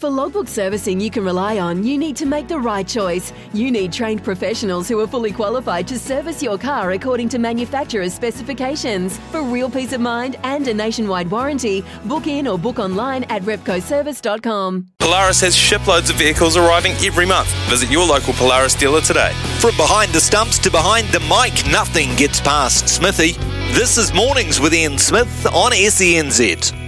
For logbook servicing you can rely on, you need to make the right choice. You need trained professionals who are fully qualified to service your car according to manufacturer's specifications. For real peace of mind and a nationwide warranty, book in or book online at repcoservice.com. Polaris has shiploads of vehicles arriving every month. Visit your local Polaris dealer today. From behind the stumps to behind the mic, nothing gets past Smithy. This is Mornings with Ian Smith on SENZ.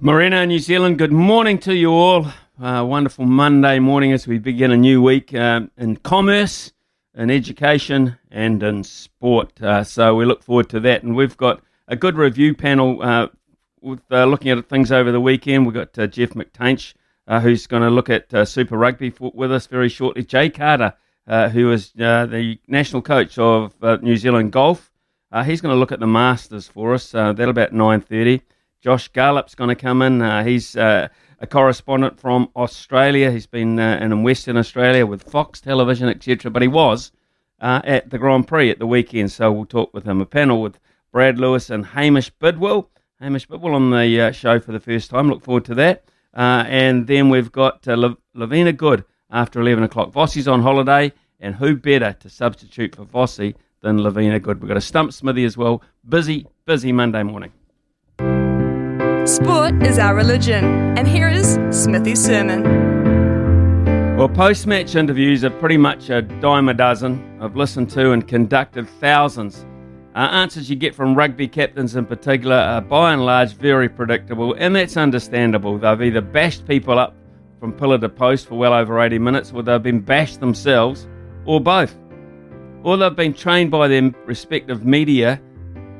Morena, New Zealand, good morning to you all. Uh, wonderful Monday morning as we begin a new week um, in commerce, in education, and in sport. Uh, so we look forward to that. And we've got a good review panel uh, with uh, looking at things over the weekend. We've got uh, Jeff McTainsh, uh, who's going to look at Super Rugby for, with us very shortly. Jay Carter, who is the national coach of New Zealand Golf. he's going to look at the Masters for us. that'll about 9.30. Josh Garlop's going to come in. Uh, he's uh, a correspondent from Australia. He's been uh, in Western Australia with Fox Television, etc. But he was uh, at the Grand Prix at the weekend, so we'll talk with him. A panel with Brad Lewis and Hamish Bidwell. Hamish Bidwell on the uh, show for the first time. Look forward to that. Uh, and then we've got Lavina Good after 11 o'clock. Vossi's on holiday, and who better to substitute for Vossi than Lavina Good? We've got a stump smithy as well. Busy, busy Monday morning. Sport is our religion, and here is Smithy's sermon. Well, post match interviews are pretty much a dime a dozen. I've listened to and conducted thousands. Uh, answers you get from rugby captains in particular are by and large very predictable, and that's understandable. They've either bashed people up from pillar to post for well over 80 minutes, or they've been bashed themselves, or both. Or they've been trained by their respective media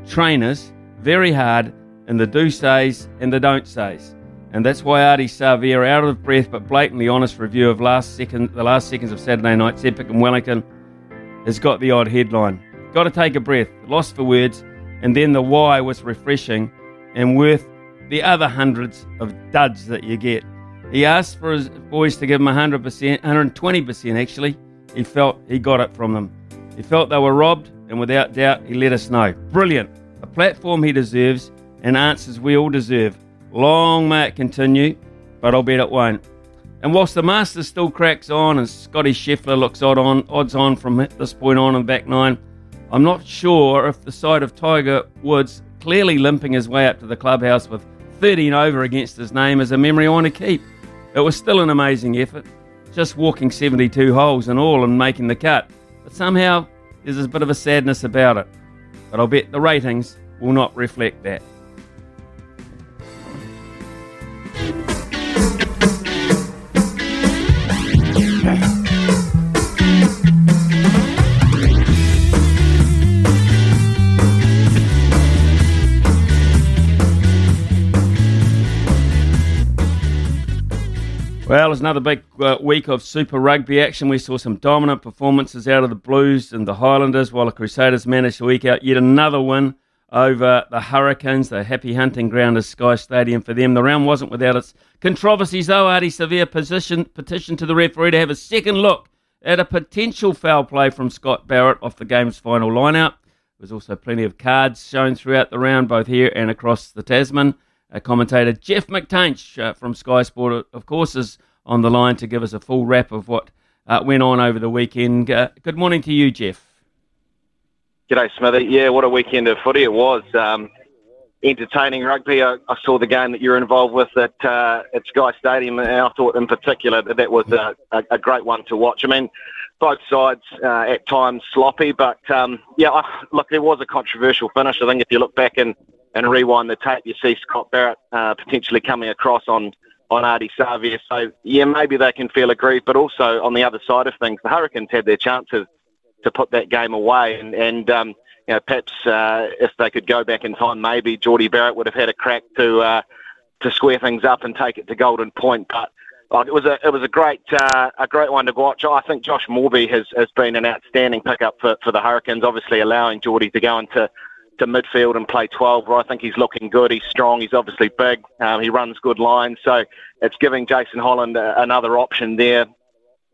trainers very hard in the do says and the don't says. And that's why Ardie Savea, out of breath but blatantly honest review of last second, the last seconds of Saturday night's epic in Wellington, has got the odd headline. Got to take a breath, lost for words, and then the why was refreshing and worth the other hundreds of duds that you get. He asked for his boys to give him 100%, 120% actually. He felt he got it from them. He felt they were robbed, and without doubt, he let us know. Brilliant. A platform he deserves and answers we all deserve. Long may it continue, but I'll bet it won't. And whilst the Masters still cracks on and Scotty Scheffler looks odd on, odds on from this point on in back nine, I'm not sure if the sight of Tiger Woods clearly limping his way up to the clubhouse with 13 over against his name is a memory I want to keep. It was still an amazing effort, just walking 72 holes and all and making the cut. But somehow there's a bit of a sadness about it. But I'll bet the ratings will not reflect that. Well, it's another big uh, week of Super Rugby action. We saw some dominant performances out of the Blues and the Highlanders, while the Crusaders managed to eke out yet another win over the Hurricanes, the happy hunting ground is Sky Stadium for them. The round wasn't without its controversies, though. Ardie Savea position, petitioned to the referee to have a second look at a potential foul play from Scott Barrett off the game's final lineout. There was also plenty of cards shown throughout the round, both here and across the Tasman. Uh, commentator Jeff McTainsh uh, from Sky Sport, of course, is on the line to give us a full wrap of what uh, went on over the weekend. Uh, good morning to you, Jeff. G'day, Smithy. Yeah, what a weekend of footy it was. Um, entertaining rugby. I, I, saw the game that you're involved with at, uh, at Sky Stadium, and I thought in particular that that was a, a, great one to watch. I mean, both sides uh, at times sloppy, but um, yeah, I, look, there was a controversial finish. I think if you look back in and rewind the tape, you see Scott Barrett uh, potentially coming across on on Ardie Savea. So yeah, maybe they can feel aggrieved, but also on the other side of things, the Hurricanes had their chances to put that game away, and and um, you know perhaps uh, if they could go back in time, maybe Jordie Barrett would have had a crack to uh, to square things up and take it to Golden Point, but. Like it was a it was a great uh, a great one to watch. I think Josh Moorby has, has been an outstanding pickup for, for the Hurricanes. Obviously allowing Jordie to go into to midfield and play 12 where I think he's looking good. He's strong. He's obviously big. Um, he runs good lines. So it's giving Jason Holland a, another option there.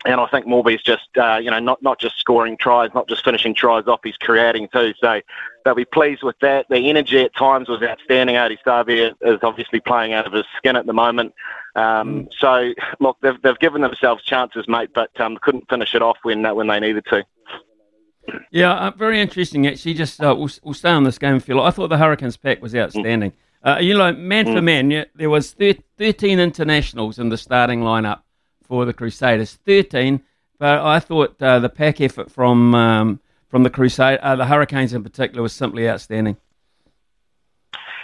And I think Moorby's just, uh, you know, not, not just scoring tries, not just finishing tries off, he's creating too. So they'll be pleased with that. The energy at times was outstanding. Ardie Savea is obviously playing out of his skin at the moment. Um, so, look, they've, they've given themselves chances, mate, but um, couldn't finish it off when, uh, when they needed to. Yeah, uh, very interesting. Actually, just uh, we'll, we'll stay on this game, Phil. I thought the Hurricanes pack was outstanding. Uh, you know, man for man, yeah, there was thir- thirteen internationals in the starting lineup for the Crusaders. Thirteen, but I thought uh, the pack effort from um, from the Crusade, uh, the Hurricanes in particular, was simply outstanding.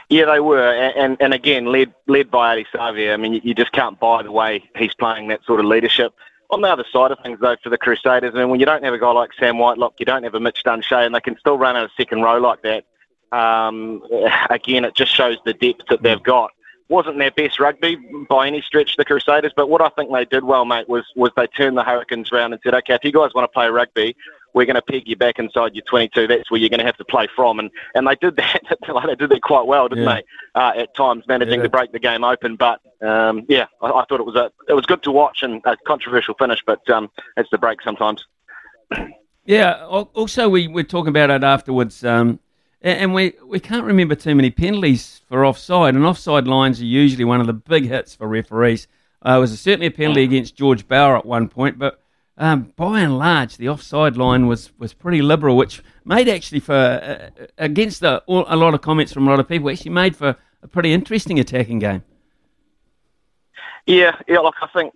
Yeah, they were, and and again led led by Ardie Savea. I mean, you, you just can't buy the way he's playing that sort of leadership. On the other side of things, though, for the Crusaders, I mean, when you don't have a guy like Sam Whitelock, you don't have a Mitch Dunshea, and they can still run out a second row like that. Um, again, it just shows the depth that they've got. Wasn't their best rugby by any stretch, the Crusaders, but what I think they did well, mate, was was they turned the Hurricanes around and said, okay, if you guys want to play rugby, we're going to peg you back inside your 22. That's where you're going to have to play from. And and they did that. they did that quite well, didn't Yeah. they? Uh, at times, managing Yeah. to break the game open. But um, yeah, I, I thought it was a it was good to watch and a controversial finish. But um, it's the break sometimes. Yeah. Also, we were talking about it afterwards, um, and we we can't remember too many penalties for offside. And offside lines are usually one of the big hits for referees. Uh, it was certainly a penalty against George Bower at one point, but um, by and large, the offside line was, was pretty liberal, which made actually for uh, against a, a lot of comments from a lot of people, actually made for a pretty interesting attacking game. Yeah, yeah. Look, I think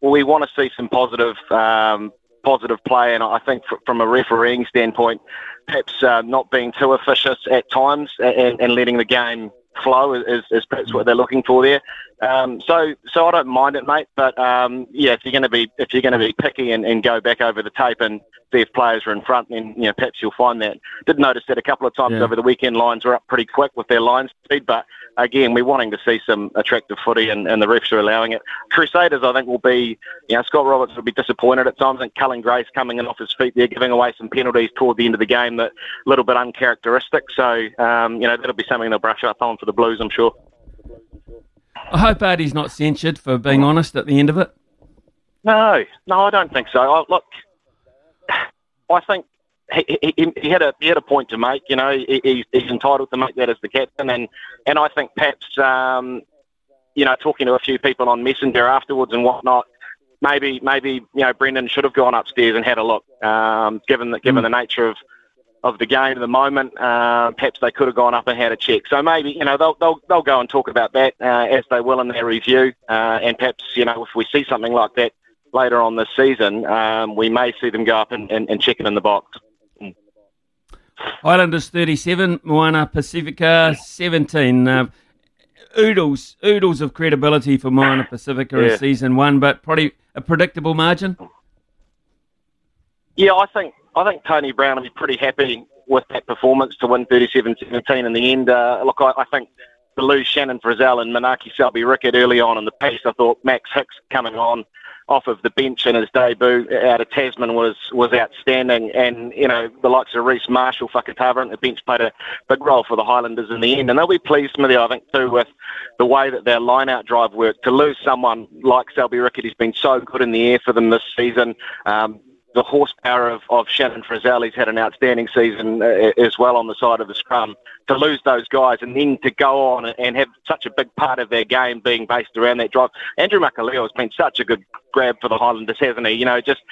we want to see some positive, um, positive play, and I think fr- from a refereeing standpoint, perhaps uh, not being too officious at times and, and letting the game flow is, is perhaps what they're looking for there. Um, so, so I don't mind it, mate. But um, yeah, if you're going to be if you're going to be picky and, and go back over the tape and see if players are in front, then you know perhaps you'll find that. Did notice that a couple of times Yeah. over the weekend, lines were up pretty quick with their line speed, but again, we're wanting to see some attractive footy, and, and the refs are allowing it. Crusaders, I think, will be, you know, Scott Roberts will be disappointed at times. and Cullen Grace coming in off his feet there, giving away some penalties toward the end of the game that a little bit uncharacteristic. So, um, you know, that'll be something they'll brush up on for the Blues, I'm sure. I hope Ardie's not censured for being honest at the end of it. No, no, I don't think so. I, look, I think he, he, he had a he had a point to make. You know, he, he's, he's entitled to make that as the captain, and and I think perhaps um, you know talking to a few people on Messenger afterwards and whatnot. Maybe, maybe you know Brendan should have gone upstairs and had a look. Um, given the given the nature of of the game at the moment, uh, perhaps they could have gone up and had a check. So maybe you know they'll they'll, they'll go and talk about that uh, as they will in their review, uh, and perhaps you know if we see something like that later on this season, um, we may see them go up and, and, and check it in the box. Highlanders 37, Moana Pacifica 17. Uh, oodles, oodles of credibility for Moana Pacifica Yeah. in season one, but probably a predictable margin. Yeah, I think I think Tony Brown will be pretty happy with that performance to win 37-17 in the end. Uh, look, I, I think to lose Shannon Frizzell and Manaaki Selby-Rickit early on in the piece, I thought Max Hicks coming on off of the bench in his debut out of Tasman was was outstanding. And, you know, the likes of Reese Marshall, Fakatava and the bench played a big role for the Highlanders in the end. And they'll be pleased, Smithy, I think, too, with the way that their line-out drive worked. To lose someone like Selby-Rickit, he's been so good in the air for them this season. Um, the horsepower of, of Shannon Frizzell, he's had an outstanding season uh, as well on the side of the scrum. To lose those guys and then to go on and have such a big part of their game being based around that drive. Andrew Makalio has been such a good grab for the Highlanders, hasn't he? You know, just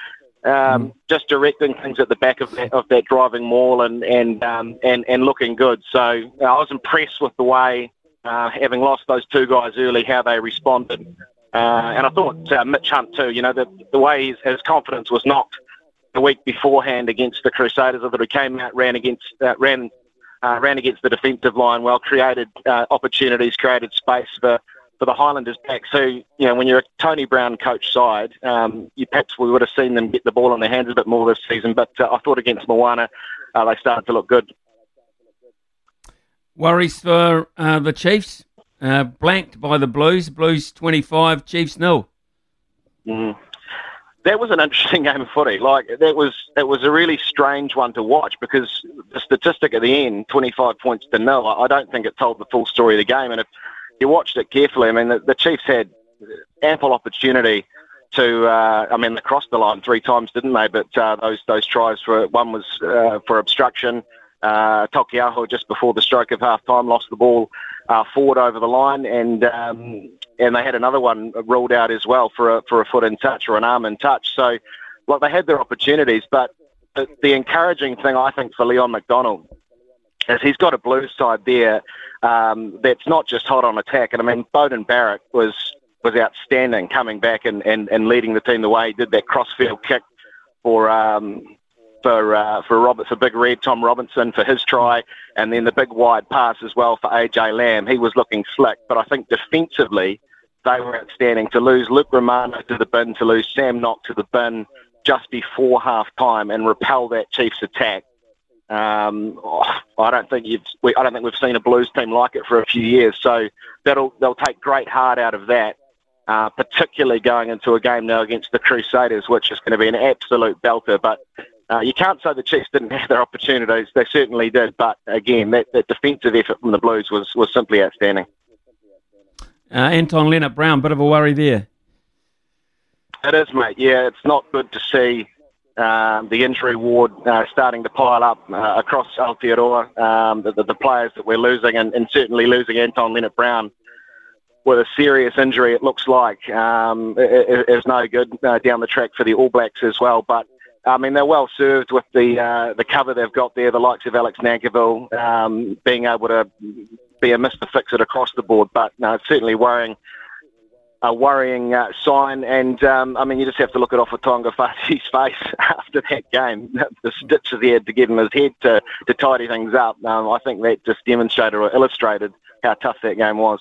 um, just directing things at the back of that, of that driving maul and and um, and and looking good. So uh, I was impressed with the way, uh, having lost those two guys early, how they responded. Uh, and I thought uh, Mitch Hunt too. You know, the the way his, his confidence was knocked the week beforehand against the Crusaders. I thought he came out, ran against, uh, ran uh, ran against the defensive line well, created uh, opportunities, created space for, for the Highlanders back. So, you know, when you're a Tony Brown coach side, um, you perhaps we would have seen them get the ball in their hands a bit more this season. But uh, I thought against Moana, uh, they started to look good. Worries for uh, the Chiefs? Uh, blanked by the Blues. Blues 25, Chiefs nil. Mm. That was an interesting game of footy. Like that was that was a really strange one to watch because the statistic at the end, 25 points to nil. I don't think it told the full story of the game. And if you watched it carefully, I mean, the, the Chiefs had ample opportunity to. Uh, I mean, they crossed the line three times, didn't they? But uh, those those tries for one was uh, for obstruction. Uh, Taukei'aho just before the stroke of half time lost the ball uh, forward over the line, and um, and they had another one ruled out as well for a, for a foot in touch or an arm in touch. So, like they had their opportunities, but the, the encouraging thing I think for Leon MacDonald is he's got a blue side there um, that's not just hot on attack. And I mean, Beauden Barrett was was outstanding coming back and, and, and leading the team the way he did that crossfield kick for um, for uh, for Robert for Big Red Tom Robinson for his try, and then the big wide pass as well for AJ Lam. He was looking slick, but I think defensively they were outstanding. To lose Luke Romano to the bin, to lose Sam Nock to the bin just before half time, and repel that Chiefs attack. Um, oh, I don't think you've. We, I don't think we've seen a Blues team like it for a few years. So that'll they'll take great heart out of that. Uh, particularly going into a game now against the Crusaders, which is going to be an absolute belter. But uh, you can't say the Chiefs didn't have their opportunities. They certainly did. But again, that, that defensive effort from the Blues was, was simply outstanding. Uh, Anton Lienert-Brown, bit of a worry there. It is, mate. Yeah, it's not good to see um, the injury ward uh, starting to pile up uh, across Aotearoa, um, the, the, the, players that we're losing, and, and certainly losing Anton Lienert-Brown with a serious injury, it looks like, um, is no good uh, down the track for the All Blacks as well. But I mean, they're well served with the uh, the cover they've got there. The likes of Alex Nankivell um, being able to be a Mister Fix It across the board, but no, it's certainly worrying. A worrying uh, sign, and um, I mean, you just have to look at Tonga Fati's face after that game. The stitches he had to give him his head to, to tidy things up. Um, I think that just demonstrated or illustrated how tough that game was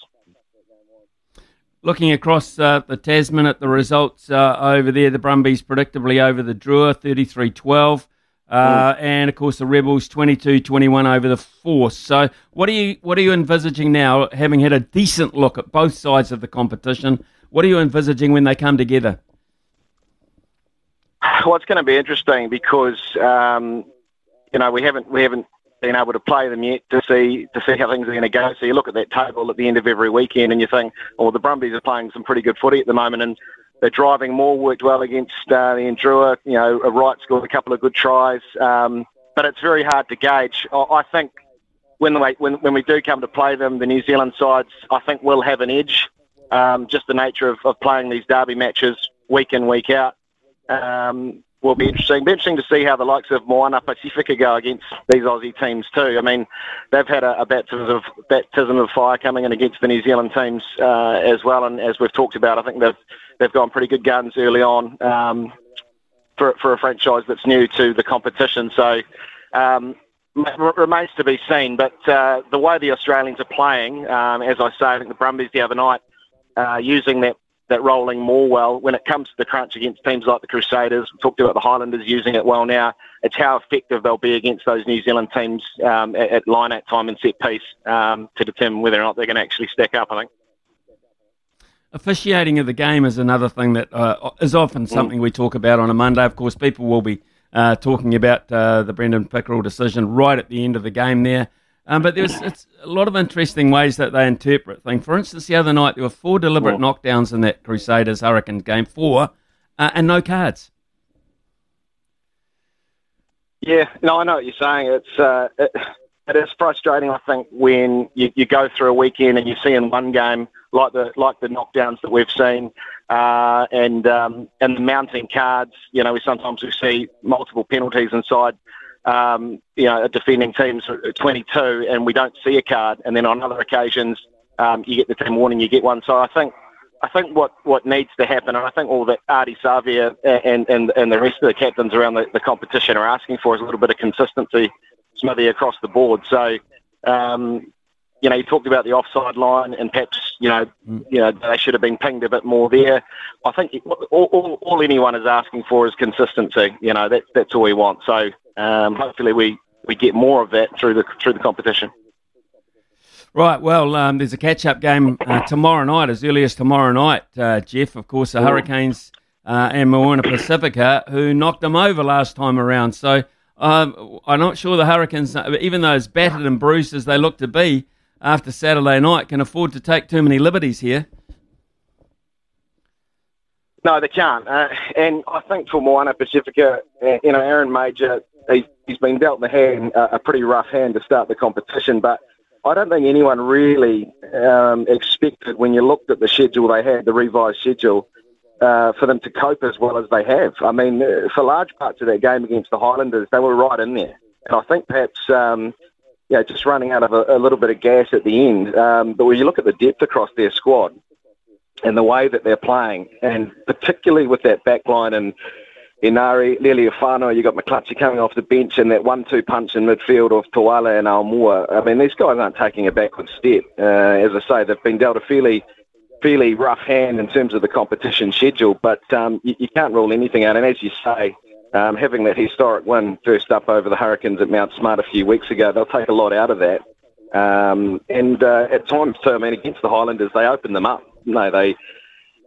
looking across uh, the Tasman at the results uh, over there, the Brumbies predictably over the Drua, 33 12. Uh, and of course the Rebels 22-21 over the Force. So what are you what are you envisaging now? Having had a decent look at both sides of the competition, what are you envisaging when they come together? Well, it's going to be interesting because um, you know we haven't we haven't been able to play them yet to see to see how things are going to go. So you look at that table at the end of every weekend and you think, oh, the Brumbies are playing some pretty good footy at the moment and they're driving more, worked well against uh, the Endrua. You know, a Wright scored a couple of good tries, um, but it's very hard to gauge. I think when, they, when when we do come to play them, the New Zealand sides, I think will have an edge. Um, just the nature of, of playing these derby matches week in, week out. Um, will be interesting. Be interesting to see how the likes of Moana Pacifica go against these Aussie teams too. I mean, they've had a, a baptism of baptism of fire coming in against the New Zealand teams uh, as well, and as we've talked about, I think they've they've gone pretty good guns early on um, for for a franchise that's new to the competition. So. Um, remains to be seen, but uh, the way the Australians are playing, um, as I say, I think the Brumbies the other night, uh, using that that rolling more well when it comes to the crunch against teams like the Crusaders. We talked about the Highlanders using it well now. It's how effective they'll be against those New Zealand teams um, at, at line out time and set piece um, to determine whether or not they're going to actually stack up, I think. Officiating of the game is another thing that uh, is often something mm. we talk about on a Monday. Of course, people will be uh, talking about uh, the Brendon Pickerill decision right at the end of the game there. Um, but there's it's a lot of interesting ways that they interpret things. For instance, the other night there were four deliberate knockdowns in that Crusaders Hurricanes game, four, uh, and no cards. Yeah, no, I know what you're saying. It's uh, it, it is frustrating. I think when you, you go through a weekend and you see in one game like the like the knockdowns that we've seen, uh, and um, and the mounting cards. You know, we sometimes we see multiple penalties inside um, you know, defending team's 22 and we don't see a card, and then on other occasions um, you get the team warning, you get one. So I think I think what, what needs to happen, and I think all that Ardie Savea and, and, and the rest of the captains around the, the competition are asking for is a little bit of consistency, Smithy, across the board. So Um, you know, you talked about the offside line, and perhaps you know, mm. you know, they should have been pinged a bit more there. I think all, all, all anyone is asking for is consistency. You know, that's that's all we want. So um, hopefully we, we get more of that through the through the competition. Right. Well, um, there's a catch-up game uh, tomorrow night, as early as tomorrow night. Uh, Jeff, of course, the Hurricanes uh, and Moana Pacifica, who knocked them over last time around. So um, I'm not sure the Hurricanes, even though as battered and bruised as they look to be, after Saturday night can afford to take too many liberties here. No, they can't. Uh, and I think for Moana Pacifica, uh, you know, Aaron Mauger, he, he's been dealt the hand, uh, a pretty rough hand to start the competition. But I don't think anyone really um, expected when you looked at the schedule they had, the revised schedule, uh, for them to cope as well as they have. I mean, uh, for large parts of that game against the Highlanders, they were right in there. And I think perhaps um, you know, just running out of a, a little bit of gas at the end. Um, but when you look at the depth across their squad and the way that they're playing, and particularly with that back line and Enari, Leali'ifano, you've got McCluskey coming off the bench and that one-two punch in midfield of Toala and Aumua. I mean, these guys aren't taking a backward step. Uh, as I say, they've been dealt a fairly fairly rough hand in terms of the competition schedule, but um, you, you can't rule anything out. And as you say, um, having that historic win first up over the Hurricanes at Mount Smart a few weeks ago, they'll take a lot out of that. Um, and uh, at times, too, I mean, against the Highlanders, they opened them up. No, they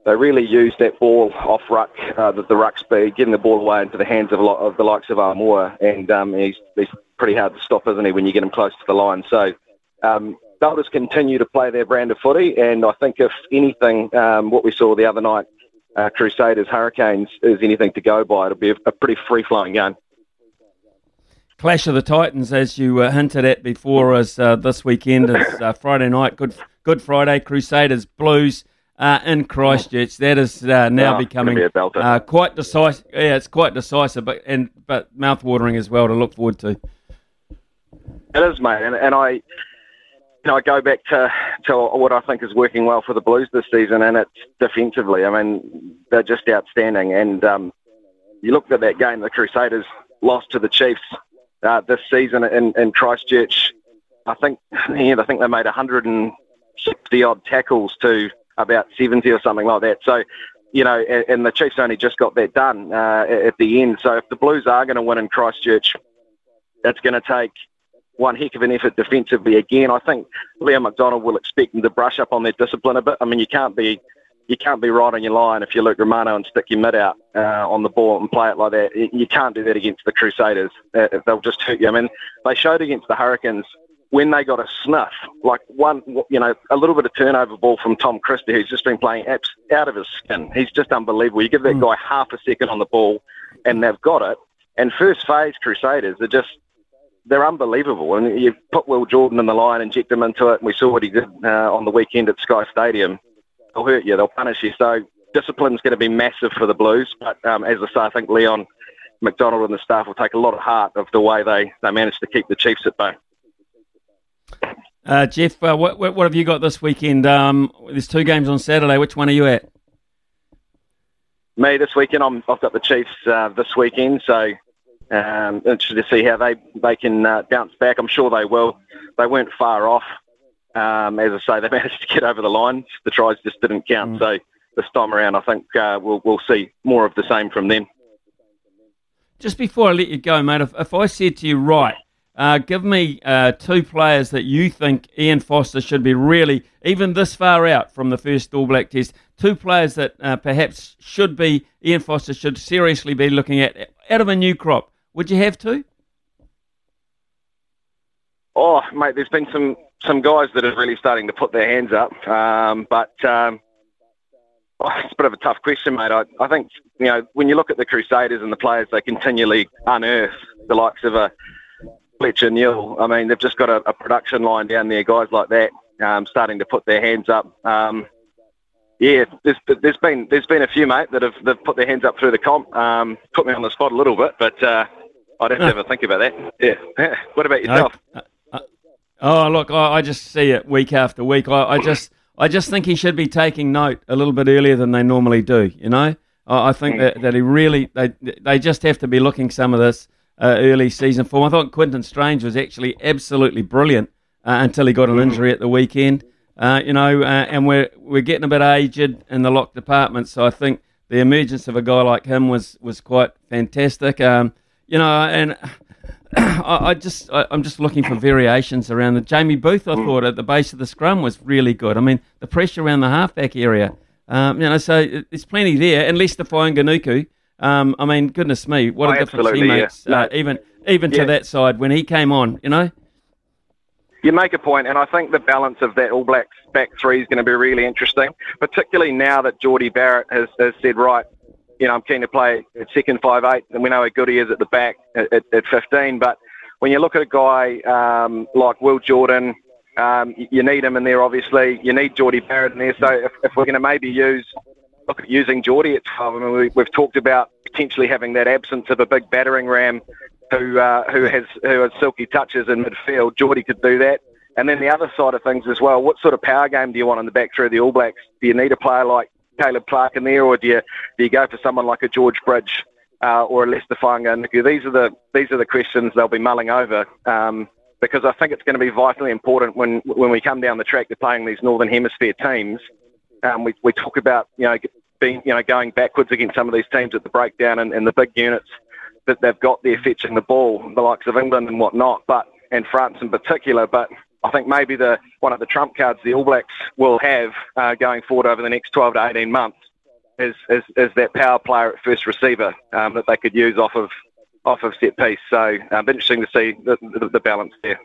they really used that ball off ruck, uh, the, the ruck speed, getting the ball away into the hands of, a lot of the likes of Aumua. And um, he's, he's pretty hard to stop, isn't he, when you get him close to the line? So um, they'll just continue to play their brand of footy. And I think, if anything, um, what we saw the other night uh, Crusaders Hurricanes is anything to go by. It'll be a, a pretty free flowing game. Clash of the Titans, as you uh, hinted at before us uh, this weekend, is uh, Friday night. Good Good Friday, Crusaders Blues uh, in Christchurch. That is uh, now oh, becoming be quite decisive. Yeah, it's quite decisive, but and but mouthwatering as well to look forward to. It is, mate, and, and I know, I go back to, to what I think is working well for the Blues this season, and it's defensively. I mean, they're just outstanding. And um, you looked at that game, the Crusaders lost to the Chiefs uh, this season in, in Christchurch. I think, yeah, I think they made 160 odd tackles to about 70 or something like that. So, you know, and, and the Chiefs only just got that done uh, at the end. So if the Blues are going to win in Christchurch, that's going to take one heck of an effort defensively again. I think Liam MacDonald will expect them to brush up on their discipline a bit. I mean, you can't be you can't be right on your line if you Luke Romano and stick your mid out uh, on the ball and play it like that. You can't do that against the Crusaders. Uh, they'll just hurt you. I mean, they showed against the Hurricanes when they got a snuff, like one, you know, a little bit of turnover ball from Tom Christie, who's just been playing out of his skin. He's just unbelievable. You give that mm. guy half a second on the ball, and they've got it. And first phase Crusaders are just they're unbelievable. And you put Will Jordan in the line, inject him into it, and we saw what he did uh, on the weekend at Sky Stadium. They'll hurt you, they'll punish you. So discipline's going to be massive for the Blues. But um, as I say, I think Leon MacDonald and the staff will take a lot of heart of the way they, they managed to keep the Chiefs at bay. Uh, Jeff, uh, what, what, have you got this weekend? Um, there's two games on Saturday. Which one are you at? Me this weekend. I'm, I've got the Chiefs uh, this weekend, so um, interested to see how they they can uh, bounce back. I'm sure they will. They weren't far off. Um, as I say, they managed to get over the line. The tries just didn't count. Mm. So this time around, I think uh, we'll we'll see more of the same from them. Just before I let you go, mate, if, if I said to you, right, uh, give me uh, two players that you think Ian Foster should be really, even this far out from the first All Black Test, two players that uh, perhaps should be Ian Foster should seriously be looking at out of a new crop. Would you have to? Oh, mate, there's been some some guys that are really starting to put their hands up, um, but um, oh, it's a bit of a tough question, mate. I, I think you know when you look at the Crusaders and the players they continually unearth, the likes of a Fletcher Newell. I mean, they've just got a, a production line down there, guys like that, um, starting to put their hands up. Um, yeah, there's, there's been there's been a few mate that have they've put their hands up through the comp. Um, put me on the spot a little bit, but uh, I'd have to have a think about that. Yeah. what about yourself? Uh, uh, oh, look, I, just see it week after week. I, I, just I just think he should be taking note a little bit earlier than they normally do. You know, I, think that, that he really they they just have to be looking some of this uh, early season form. I thought Quinten Strange was actually absolutely brilliant uh, until he got an injury at the weekend. Uh, you know, uh, and we're we're getting a bit aged in the lock department, so I think the emergence of a guy like him was was quite fantastic. Um, you know, and I, I just I, am just looking for variations around the Jamie Booth. I thought at the base of the scrum was really good. I mean, the pressure around the halfback area. Um, you know, so there's plenty there. And Leicester Fainga'anuku, um, I mean, goodness me, what Oh, a difference he makes. yeah. Uh, even even Yeah. to that side when he came on, you know. You make a point, and I think the balance of that All Blacks back three is going to be really interesting, particularly now that Jordie Barrett has, has said, right, you know, I'm keen to play at second five eight, and we know how good he is at the back at, at, at 15. But when you look at a guy um, like Will Jordan, um, you, need him in there. Obviously, you need Jordie Barrett in there. So if, if we're going to maybe use look at using Jordie at 12, I mean, we, we've talked about potentially having that absence of a big battering ram who uh, who has who has silky touches in midfield. Jordie could do that. And then the other side of things as well, what sort of power game do you want in the back of the All Blacks? Do you need a player like Caleb Clarke in there, or do you do you go for someone like a George Bridge uh, or a Leicester Fainga'anuku? These are the these are the questions they'll be mulling over. Um, because I think it's going to be vitally important when when we come down the track to playing these Northern Hemisphere teams. Um, we we talk about you know being you know going backwards against some of these teams at the breakdown and, and the big units that they've got there fetching the ball, the likes of England and whatnot, but and France in particular. But I think maybe the one of the trump cards the All Blacks will have uh, going forward over the next 12 to 18 months is is, is that power player at first receiver um, that they could use off of off of set piece. So uh, interesting to see the, the, the balance there.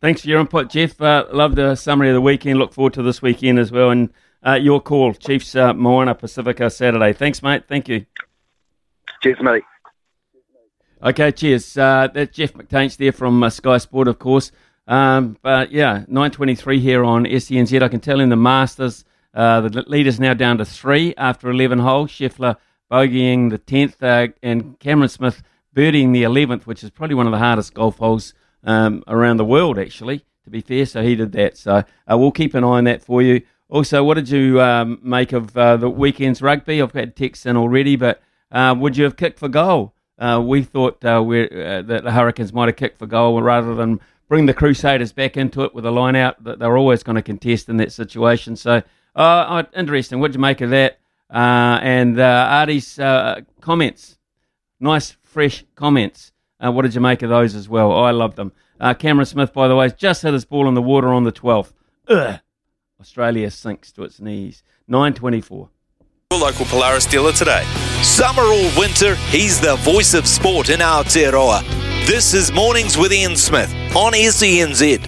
Thanks for your input, Jeff. Uh, love the summary of the weekend. Look forward to this weekend as well. And uh, your call, Chiefs uh, Moana Pacifica Saturday. Thanks, mate. Thank you. Cheers, mate. Okay, cheers. Uh, that's Jeff McTainsh there from uh, Sky Sport, of course. Um, but yeah, 9.23 here on SENZ. I can tell in the Masters, uh, the leader's now down to three after 11 holes. Scheffler bogeying the 10th uh, and Cameron Smith birdieing the 11th, which is probably one of the hardest golf holes um, around the world, actually, to be fair. So he did that. So uh, we'll keep an eye on that for you. Also, what did you um, make of uh, the weekend's rugby? I've had texts in already, but uh, would you have kicked for goal? Uh, we thought uh, that the Hurricanes might have kicked for goal rather than bring the Crusaders back into it with a line out that they're always going to contest in that situation. So, uh, interesting. What did you make of that? Uh, and uh, Ardie's uh, comments, nice, fresh comments. Uh, what did you make of those as well? I love them. Uh, Cameron Smith, by the way, just hit his ball in the water on the 12th. Ugh. Australia sinks to its knees. 924. Your local Polaris dealer today. Summer or winter, he's the voice of sport in Aotearoa. This is Mornings with Ian Smith on SENZ.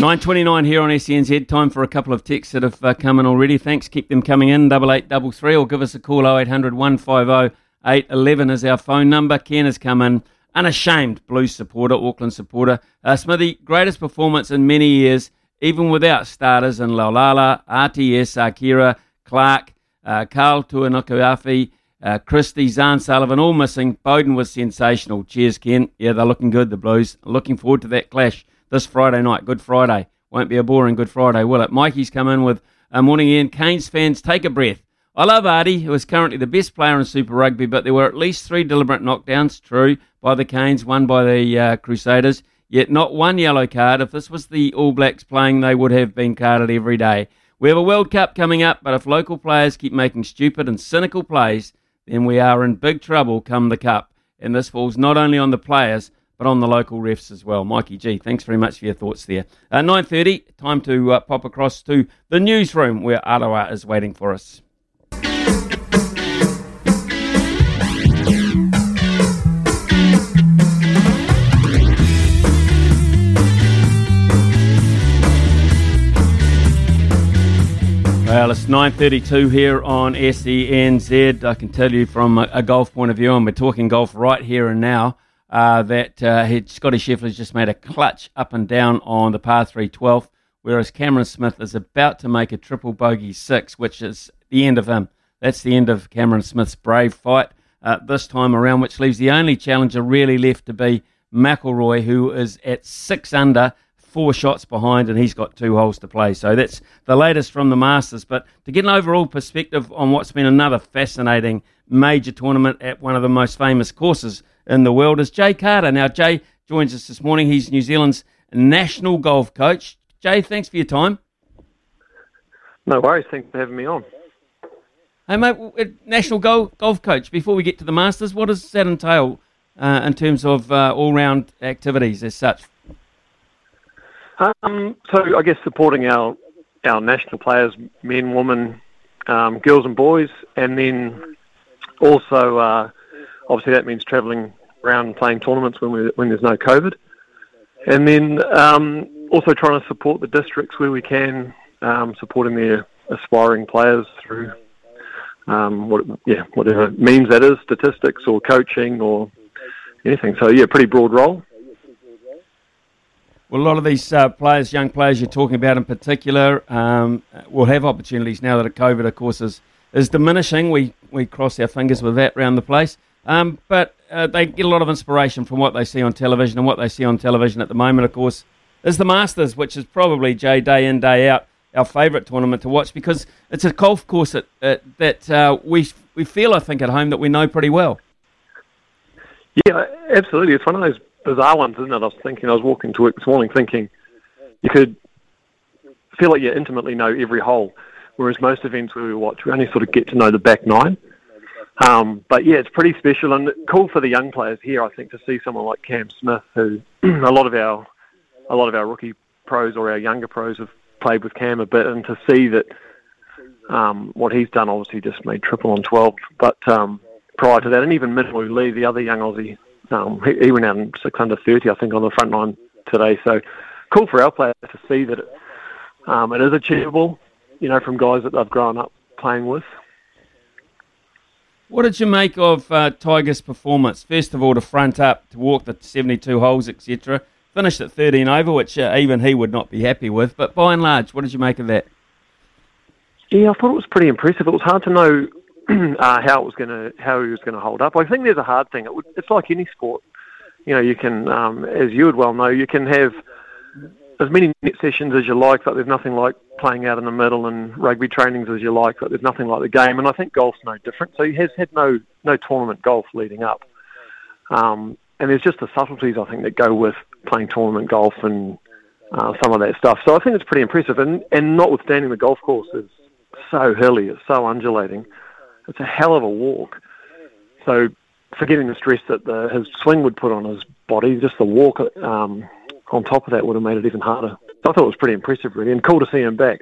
929 here on SENZ. Time for a couple of texts that have uh, come in already. Thanks. Keep them coming in. Double eight double three, or give us a call 0800 150 811 is our phone number. Ken has come in. Unashamed Blues supporter, Auckland supporter. Uh, Smithy, greatest performance in many years, even without starters in Laulala, RTS, Akira, Clark, uh, Karl Tu'inukuafe, uh, Christie, Zarn Sullivan, all missing. Beauden was sensational. Cheers, Ken. Yeah, they're looking good, the Blues. Looking forward to that clash this Friday night. Good Friday. Won't be a boring Good Friday, will it? Mikey's come in with a morning Ian. Canes fans, take a breath. I love Ardie, who is currently the best player in Super Rugby, but there were at least three deliberate knockdowns, true, by the Canes, one by the uh, Crusaders, yet not one yellow card. If this was the All Blacks playing, they would have been carded every day. We have a World Cup coming up, but if local players keep making stupid and cynical plays, then we are in big trouble come the Cup. And this falls not only on the players, but on the local refs as well. Mikey G, thanks very much for your thoughts there. Uh, 9.30, time to uh, pop across to the newsroom where Arawa is waiting for us. Well, it's 9.32 here on SENZ. I can tell you from a, a golf point of view, and we're talking golf right here and now, uh, that uh, Scotty Scheffler's just made a clutch up and down on the par 3 12th, whereas Cameron Smith is about to make a triple bogey 6, which is the end of him. That's the end of Cameron Smith's brave fight uh, this time around, which leaves the only challenger really left to be McIlroy, who is at 6 under four shots behind, and he's got two holes to play. So that's the latest from the Masters. But to get an overall perspective on what's been another fascinating major tournament at one of the most famous courses in the world is Jay Carter. Now, Jay, joins us this morning. He's New Zealand's national golf coach. Jay, thanks for your time. No worries. Thanks for having me on. Hey, mate, national golf, golf coach. Before we get to the Masters, what does that entail uh, in terms of uh, all-round activities as such? Um, so I guess supporting our our national players, men, women, um, girls and boys, and then also uh, obviously that means travelling around playing tournaments when we, when there's no COVID, and then um, also trying to support the districts where we can, um, supporting their aspiring players through um, what yeah whatever means that is, statistics or coaching or anything. So yeah, pretty broad role. Well, a lot of these uh, players, young players you're talking about in particular, um, will have opportunities now that COVID, of course, is, is diminishing. We, we cross our fingers with that around the place. Um, but uh, they get a lot of inspiration from what they see on television, and what they see on television at the moment, of course, is the Masters, which is probably, Jay, day in, day out, our favourite tournament to watch because it's a golf course that, uh, that uh, we, we feel, I think, at home that we know pretty well. Yeah, absolutely. It's one of those bizarre ones, isn't it? I was thinking, I was walking to work this morning thinking you could feel like you intimately know every hole, whereas most events where we watch, we only sort of get to know the back nine. Um, but yeah, it's pretty special and cool for the young players here. I think to see someone like Cam Smith, who a lot of our a lot of our rookie pros or our younger pros have played with Cam a bit, and to see that um, what he's done, obviously just made triple on twelve. But um, prior to that, and even Minwoo Lee, the other young Aussie, um, he, he, went out in six under thirty, I think, on the front line today. So cool for our players to see that it, um, it is achievable. You know, from guys that they've grown up playing with. What did you make of uh, Tiger's performance? First of all, to front up, to walk the 72 holes, etc. Finished at 13 over, which uh, even he would not be happy with. But by and large, what did you make of that? Yeah, I thought it was pretty impressive. It was hard to know uh, how it was going to how he was going to hold up. I think there's a hard thing. It would, it's like any sport. You know, you can, um, as you would well know, you can have as many net sessions as you like, but there's nothing like playing out in the middle and rugby trainings as you like, but there's nothing like the game. And I think golf's no different. So he has had no no tournament golf leading up. Um, and there's just the subtleties I think that go with playing tournament golf and uh, some of that stuff. So I think it's pretty impressive. And and notwithstanding the golf course is so hilly, it's so undulating it's a hell of a walk. So forgetting the stress that the, his swing would put on his body, just the walk um, on top of that would have made it even harder. So I thought it was pretty impressive, really, and cool to see him back.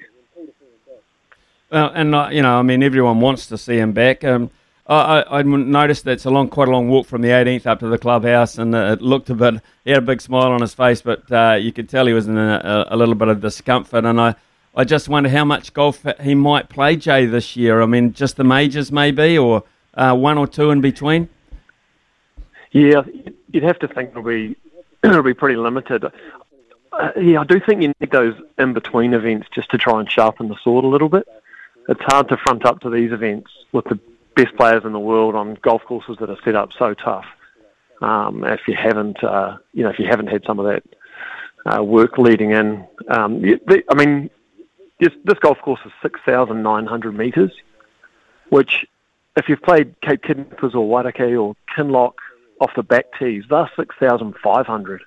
Well, and uh, you know, I mean, everyone wants to see him back. Um, I, I, noticed that it's a long, quite a long walk from the 18th up to the clubhouse, and uh, it looked a bit. He had a big smile on his face, but uh, you could tell he was in a, a, little bit of discomfort. And I, I just wonder how much golf he might play, Jay, this year. I mean, just the majors maybe, or uh, one or two in between. Yeah, you'd have to think it'll be it'll be pretty limited. Uh, yeah, I do think you need those in between events just to try and sharpen the sword a little bit. It's hard to front up to these events with the best players in the world on golf courses that are set up so tough. Um, if you haven't, uh, you know, if you haven't had some of that uh, work leading in, um, I mean, this, this golf course is 6,900 metres, which, if you've played Cape Kidnappers or Wairakei or Kinloch off the back tees, they're 6,500.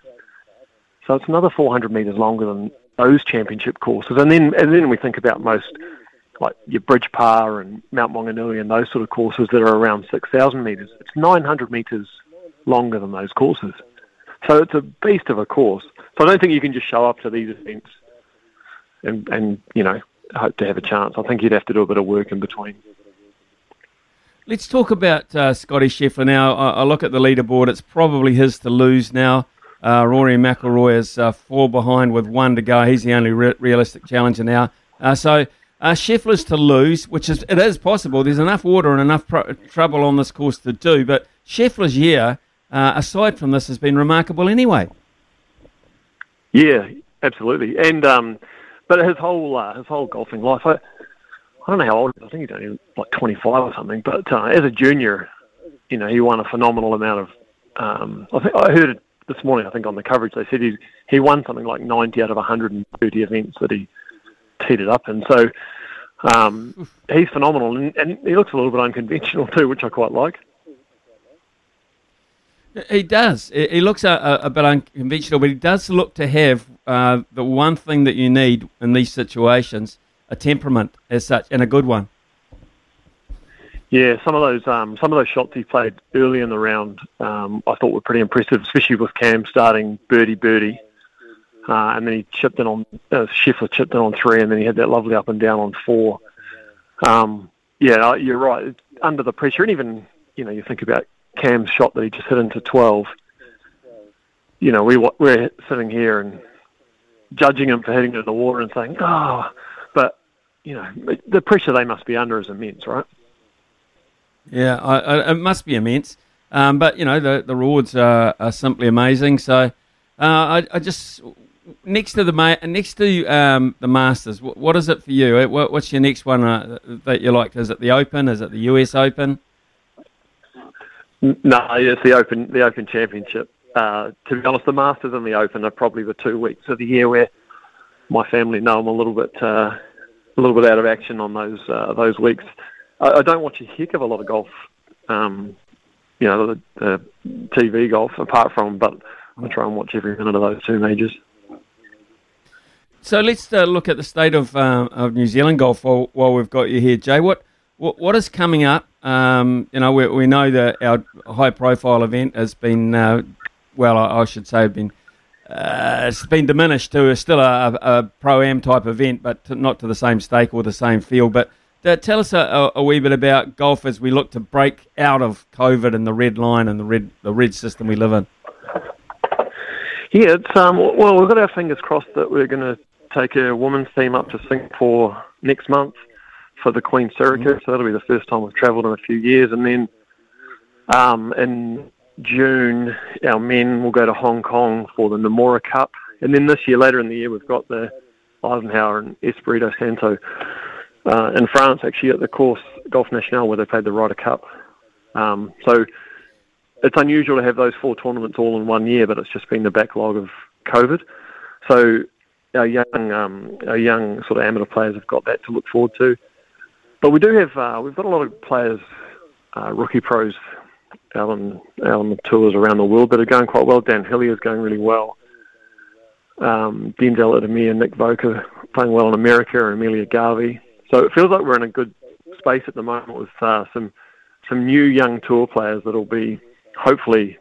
So it's another 400 metres longer than those championship courses. And then, and then we think about most, like your Bridge Pa and Mount Maunganui and those sort of courses that are around 6,000 metres. It's 900 metres longer than those courses. So it's a beast of a course. So I don't think you can just show up to these events and, and you know hope to have a chance. I think you'd have to do a bit of work in between. Let's talk about uh, Scotty Scheffler now. I, I, look at the leaderboard; it's probably his to lose now. Uh, Rory McIlroy is uh, four behind with one to go. He's the only re- realistic challenger now. Uh, so uh, Scheffler's to lose, which is it is possible. There's enough water and enough pro- trouble on this course to do. But Scheffler's year, uh, aside from this, has been remarkable anyway. Yeah, absolutely. And um, but his whole uh, his whole golfing life, I, I don't know how old. I think he's only like 25 or something. But uh, as a junior, you know, he won a phenomenal amount of. Um, I think I heard it this morning. I think on the coverage they said he he won something like 90 out of 130 events that he teed it up in. So um, he's phenomenal, and, and he looks a little bit unconventional too, which I quite like. He does. He looks a, a, bit unconventional, but he does look to have uh, the one thing that you need in these situations: a temperament as such, and a good one. Yeah, some of those um, some of those shots he played early in the round, um, I thought were pretty impressive, especially with Cam starting birdie birdie, uh, and then he chipped in on uh, chipped in on three, and then he had that lovely up and down on four. Um, yeah, you're right. Under the pressure, and even you know you think about Cam's shot that he just hit into 12, you know, we, we're sitting here and judging him for hitting it in the water and saying, oh, but, you know, the pressure they must be under is immense, right? Yeah, I, I, it must be immense. Um, but, you know, the, the rewards are, are simply amazing. So uh, I, I just, next to the next to um, the Masters, what, what is it for you? What, what's your next one uh, that you like? Is it the Open? Is it the US Open? No, it's the Open, the Open Championship. Uh, to be honest, the Masters and the Open are probably the two weeks of the year where my family know I'm a little bit, uh, a little bit out of action on those uh, those weeks. I, I don't watch a heck of a lot of golf, um, you know, the, the TV golf apart from, but I try and watch every minute of those two majors. So let's uh, look at the state of uh, of New Zealand golf while, while we've got you here, Jay. What what, what is coming up? Um, you know, we, we know that our high profile event has been, uh, well, I, I, should say, been uh, it's been diminished to still a, a pro am type event, but to, not to the same stake or the same field. But uh, tell us a, a, wee bit about golf as we look to break out of COVID and the red line and the red the red system we live in. Yeah, it's um, well, we've got our fingers crossed that we're going to take a women's team up to Singapore next month for the Queen Sirikit. Mm-hmm. So that'll be the first time we've travelled in a few years. And then um, in June, our men will go to Hong Kong for the Nomura Cup. And then this year, later in the year, we've got the Eisenhower and Espirito Santo uh, in France, actually at the course Golf National, where they played the Ryder Cup. Um, so it's unusual to have those four tournaments all in one year, but it's just been the backlog of COVID. So our young, um, our young sort of amateur players have got that to look forward to. But we do have uh, we've got a lot of players, uh, rookie pros, out on out on the tours around the world that are going quite well. Dan Hillier is going really well. Um, Denzel Ieremia and Nick Voker playing well in America, and Amelia Garvey. So it feels like we're in a good space at the moment with uh, some some new young tour players that'll be hopefully,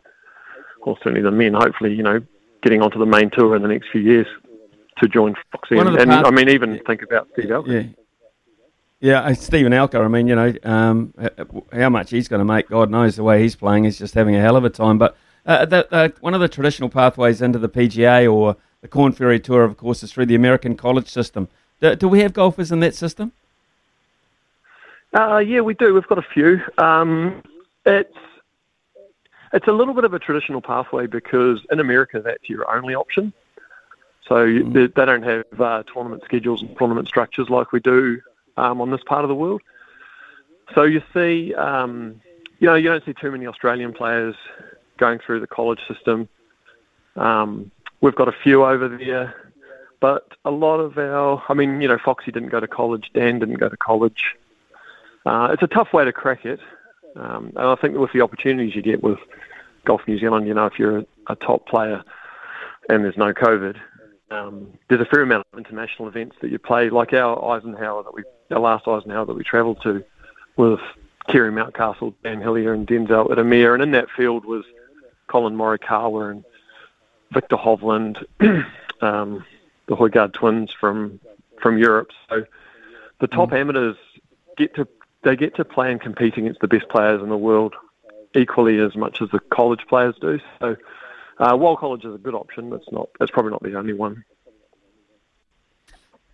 or certainly the men, hopefully, you know, getting onto the main tour in the next few years to join Foxy. And, and, I mean, even think about Steve Alker. Yeah. Yeah, uh, Steven Alker. I mean, you know, um, how much he's going to make, God knows. The way he's playing, he's just having a hell of a time. But uh, the, uh, one of the traditional pathways into the PGA or the Korn Ferry Tour, of course, is through the American college system. Do, do we have golfers in that system? Uh, yeah, we do. We've got a few. Um, it's it's a little bit of a traditional pathway because in America that's your only option. So mm. they, they, don't have uh, tournament schedules and tournament structures like we do um, on this part of the world. So you see, um, you know, you don't see too many Australian players going through the college system. Um, we've got a few over there, but a lot of our, I mean, you know, Foxy didn't go to college, Dan didn't go to college. Uh, it's a tough way to crack it. Um, and I think with the opportunities you get with Golf New Zealand, you know, if you're a, a top player and there's no COVID, um, there's a fair amount of international events that you play, like our Eisenhower that we, our last Eisenhower that we travelled to, with Kerry Mountcastle, Dan Hillier, and Denzel Ieremia, and in that field was Collin Morikawa and Viktor Hovland, um, the Højgaard twins from from Europe. So the top mm. amateurs get to they get to play and compete against the best players in the world equally as much as the college players do. So uh, while college is a good option, it's not. It's probably not the only one.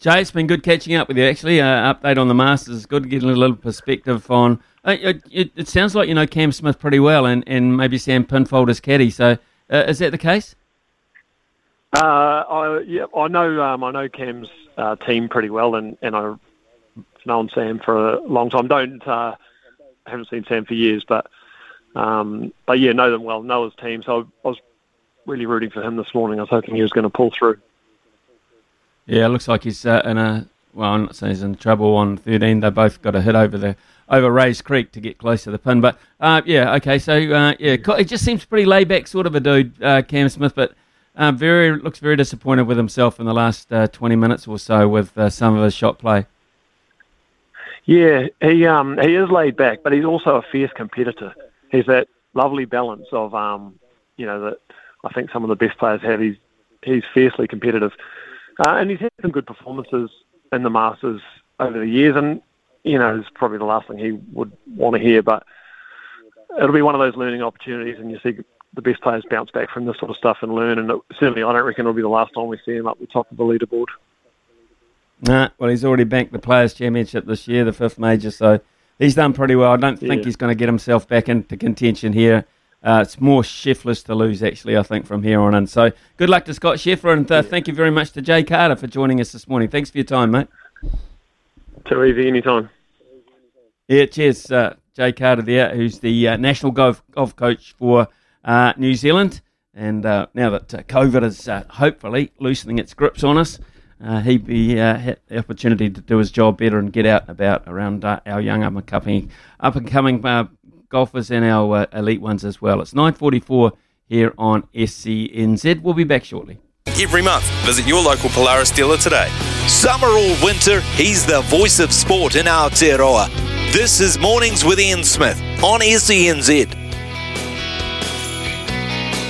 Jay, it's been good catching up with you. Actually, uh, update on the Masters. Good to get a little perspective on. Uh, it, it, sounds like you know Cam Smith pretty well, and, and maybe Sam Pinfold as caddy. So, uh, is that the case? Uh, I yeah, I know um, I know Cam's uh, team pretty well, and, and I've known Sam for a long time. Don't uh, haven't seen Sam for years, but um, but yeah, know them well. Know his team. So I was really rooting for him this morning. I was hoping he was going to pull through. Yeah, it looks like he's uh, in a well, I'm not saying he's in trouble on 13. They both got a hit over the over Rae's Creek to get close to the pin. But uh, yeah, okay, so uh, yeah, it just seems pretty laid back sort of a dude, uh, Cam Smith, but. Uh, very looks very disappointed with himself in the last uh, 20 minutes or so with uh, some of his shot play. Yeah, he um he is laid back, but he's also a fierce competitor. He's that lovely balance of um you know that I think some of the best players have. He's he's fiercely competitive, uh, and he's had some good performances in the Masters over the years. And you know, it's probably the last thing he would want to hear, but it'll be one of those learning opportunities, and you see the best players bounce back from this sort of stuff and learn. And it, certainly, I don't reckon it'll be the last time we see him up the top of the leaderboard. Nah, well, he's already banked the Players' Championship this year, the fifth major, so he's done pretty well. I don't think Yeah. he's going to get himself back into contention here. Uh, it's more Scheffler's to lose, actually, I think, from here on in. So good luck to Scott Scheffler, and uh, thank you very much to Jay Carter for joining us this morning. Thanks for your time, mate. Too easy anytime. Yeah, cheers, uh, Jay Carter there, who's the uh, national golf, golf coach for uh, New Zealand. And uh, now that uh, COVID is uh, hopefully loosening its grips on us, uh, he'd be uh, had the opportunity to do his job better and get out and about around uh, our young up and coming, up and coming uh, golfers and our uh, elite ones as well. It's 9:44 here on SENZ. We'll be back shortly. Every month, visit your local Polaris dealer today. Summer or winter, he's the voice of sport in Aotearoa. This is Mornings with Ian Smith on SENZ.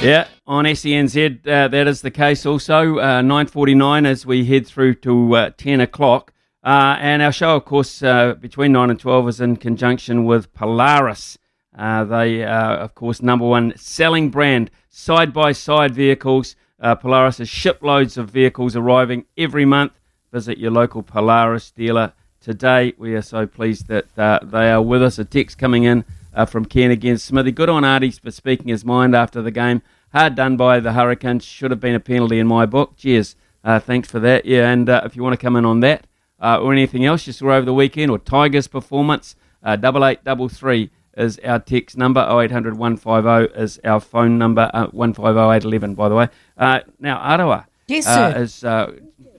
Yeah, on SENZ, uh, that is the case also. Uh, 9.49 as we head through to uh, 10 o'clock. Uh, and our show, of course, uh, between 9 and 12 is in conjunction with Polaris. Uh, they are, of course, number one selling brand, side-by-side vehicles. Uh, Polaris has shiploads of vehicles arriving every month. Visit your local Polaris dealer today. We are so pleased that uh, they are with us. A text coming in uh, from Ken again. Smithy. Good on Ardie for speaking his mind after the game. Hard done by the Hurricanes. Should have been a penalty in my book. Cheers. Uh, thanks for that. Yeah, and uh, if you want to come in on that uh, or anything else you saw over the weekend or Tigers performance, uh, double eight double three is our text number. 0800 150 is our phone number. Uh, 150 by the way. Uh, now, Arawa. Yes, uh, sir. Is, uh,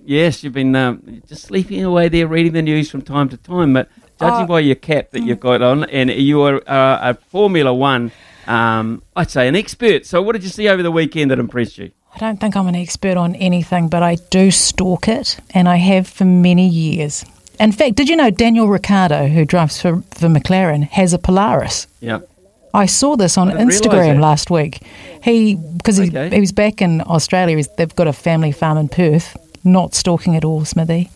yes, you've been um, just sleeping away there, reading the news from time to time, but judging by your cap that you've got on, and you are uh, a Formula One, um, I'd say an expert. So, what did you see over the weekend that impressed you? I don't think I'm an expert on anything, but I do stalk it, and I have for many years. In fact, did you know Daniel Ricciardo, who drives for, for McLaren, has a Polaris? Yeah. I saw this on I didn't realise Instagram last week. He because he, Okay. he was back in Australia. He's, they've got a family farm in Perth. Not stalking at all, Smithy,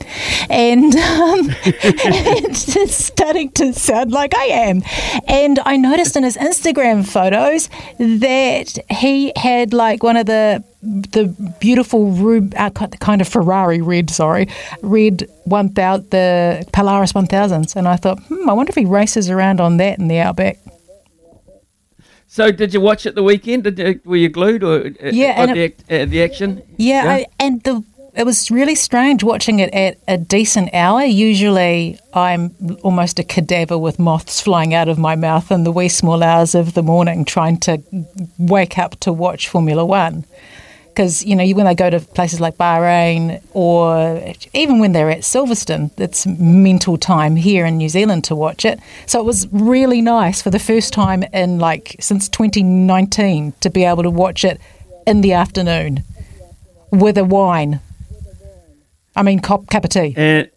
and um, it's starting to sound like I am. And I noticed in his Instagram photos that he had like one of the the beautiful rub, uh, kind of Ferrari red, sorry, red one thousand, the Polaris one thousands. And I thought, hmm, I wonder if he races around on that in the outback. So, did you watch it the weekend? Did you, were you glued or uh, Yeah, got the, act- uh, the action? Yeah, I, and the it was really strange watching it at a decent hour. Usually, I'm almost a cadaver with moths flying out of my mouth in the wee small hours of the morning, trying to wake up to watch Formula One. Because you know, when they go to places like Bahrain, or even when they're at Silverstone, it's mental time here in New Zealand to watch it. So it was really nice for the first time in like since 2019 to be able to watch it in the afternoon with a wine. I mean, cop, cup of tea. And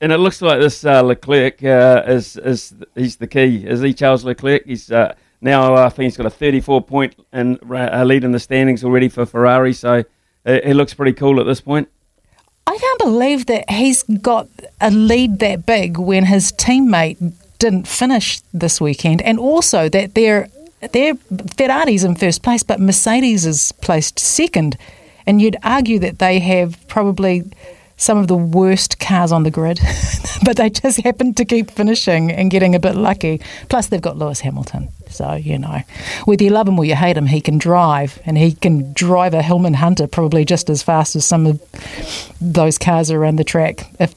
and it looks like this uh, Leclerc uh, is is he's the key. Is he Charles Leclerc? He's uh, now I think he's got a 34 point in, uh, lead in the standings already for Ferrari. So uh, he looks pretty cool at this point. I can't believe that he's got a lead that big when his teammate didn't finish this weekend, and also that they're they're Ferrari's in first place, but Mercedes is placed second, and you'd argue that they have probably some of the worst cars on the grid, but they just happen to keep finishing and getting a bit lucky. Plus, they've got Lewis Hamilton, so you know, whether you love him or you hate him, he can drive, and he can drive a Hillman Hunter probably just as fast as some of those cars around the track. If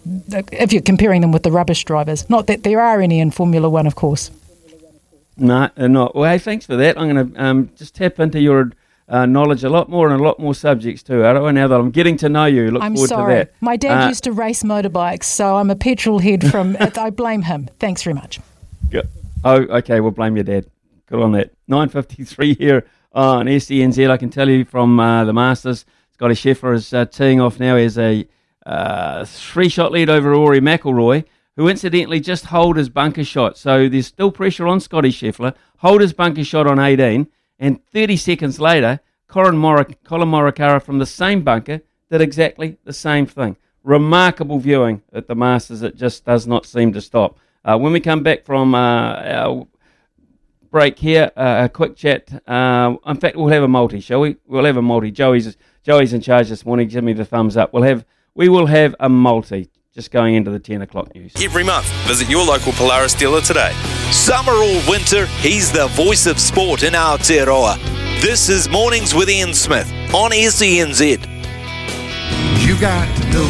if you're comparing them with the rubbish drivers, not that there are any in Formula One, of course. No, they're not. Well, hey, thanks for that. I'm going to um, just tap into your uh, knowledge a lot more and a lot more subjects too, Arawa, now that I'm getting to know you. Look I'm forward sorry. to that. My dad Uh, used to race motorbikes, so I'm a petrol head from. I blame him. Thanks very much. Oh, okay. We'll blame your dad. Good on that. 9.53 here on SENZ. I can tell you from uh, the Masters, Scottie Scheffler is uh, teeing off now. Has a uh, three-shot lead over Rory McIlroy, who incidentally just hold his bunker shot. So there's still pressure on Scottie Scheffler. Hold his bunker shot on 18, and 30 seconds later, Collin, Mor- Collin Morikawa from the same bunker did exactly the same thing. Remarkable viewing at the Masters. It just does not seem to stop. Uh, when we come back from uh, our break here, uh, a quick chat. Uh, in fact, we'll have a multi, shall we? We'll have a multi. Joey's Joey's in charge this morning. Give me the thumbs up. We'll have we will have a multi just going into the 10 o'clock news. Every month, visit your local Polaris dealer today. Summer or winter, he's the voice of sport in Aotearoa. This is Mornings with Ian Smith on SENZ. You got to know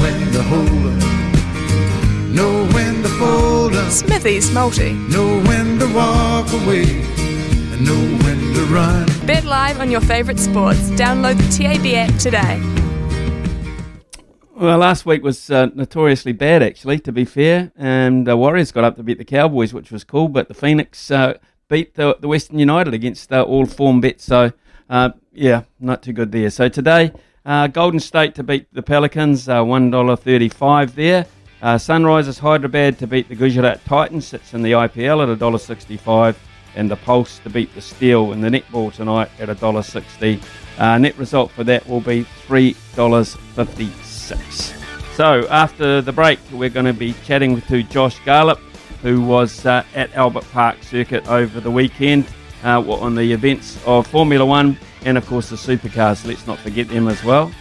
when to hold 'em, know when to fold 'em, Smithy's multi. know when to walk away, and know when to run. Bet live on your favourite sports. Download the TAB app today. Well, last week was uh, notoriously bad, actually, to be fair. And the Warriors got up to beat the Cowboys, which was cool. But the Phoenix uh, beat the, the Western United against uh, all form bets. So, uh, yeah, not too good there. So today, uh, Golden State to beat the Pelicans, uh, $1.35 there. Sunrisers Hyderabad to beat the Gujarat Titans, sits in the IPL at $1.65. And the Pulse to beat the Steel in the netball tonight at $1.60. Uh, net result for that will be $3.56. So after the break, we're going to be chatting to Josh Garlop, who was uh, at Albert Park Circuit over the weekend uh, on the events of Formula One and, of course, the supercars. Let's not forget them as well.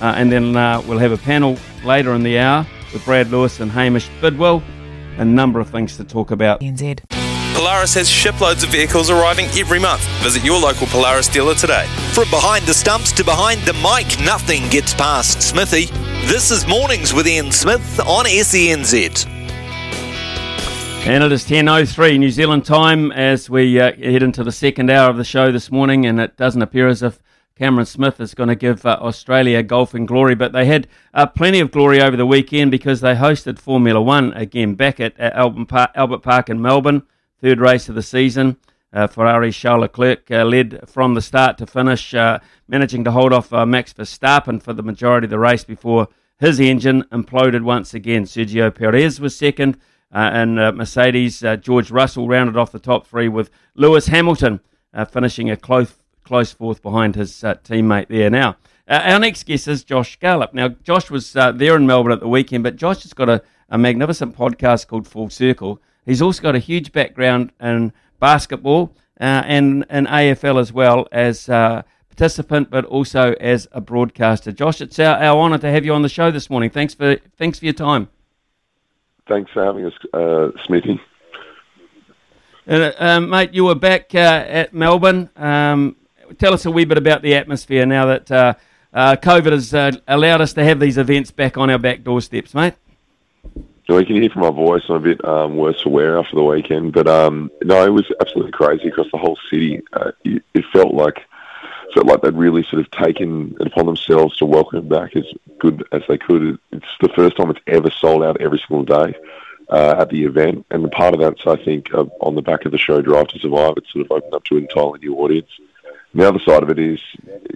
Uh, and then uh, we'll have a panel later in the hour with Brad Lewis and Hamish Bidwell. A number of things to talk about. NZ. Polaris has shiploads of vehicles arriving every month. Visit your local Polaris dealer today. From behind the stumps to behind the mic, nothing gets past Smithy. This is Mornings with Ian Smith on SENZ. And it is 10.03 New Zealand time as we uh, head into the second hour of the show this morning, and it doesn't appear as if Cameron Smith is going to give uh, Australia golfing glory, but they had uh, plenty of glory over the weekend because they hosted Formula One again back at, at Albert, Park, Albert Park in Melbourne, third race of the season. Uh, Ferrari Charles Leclerc uh, led from the start to finish, uh, managing to hold off uh, Max Verstappen for the majority of the race before his engine imploded once again. Sergio Perez was second, uh, and uh, Mercedes, George Russell rounded off the top three with Lewis Hamilton finishing a close, close fourth behind his teammate there. Now, our next guest is Josh Garlop. Now, Josh was there in Melbourne at the weekend, but Josh has got a, a magnificent podcast called Full Circle. He's also got a huge background in basketball uh, and in AFL as well as uh, participant, but also as a broadcaster. Josh, it's our, our honour to have you on the show this morning. Thanks for thanks for your time. Thanks for having us, uh, Smithy. Uh, um, mate, you were back uh, at Melbourne. Um, tell us a wee bit about the atmosphere now that uh, uh, COVID has uh, allowed us to have these events back on our back doorsteps, mate. You can hear from my voice. I'm a bit um, worse for wear after the weekend, but um, no, it was absolutely crazy across the whole city. Uh, it, it felt like felt like they'd really sort of taken it upon themselves to welcome back as good as they could. It's the first time it's ever sold out every single day uh, at the event, and part of that's I think uh, on the back of the show Drive to Survive. It sort of opened up to an entirely new audience. The other side of it is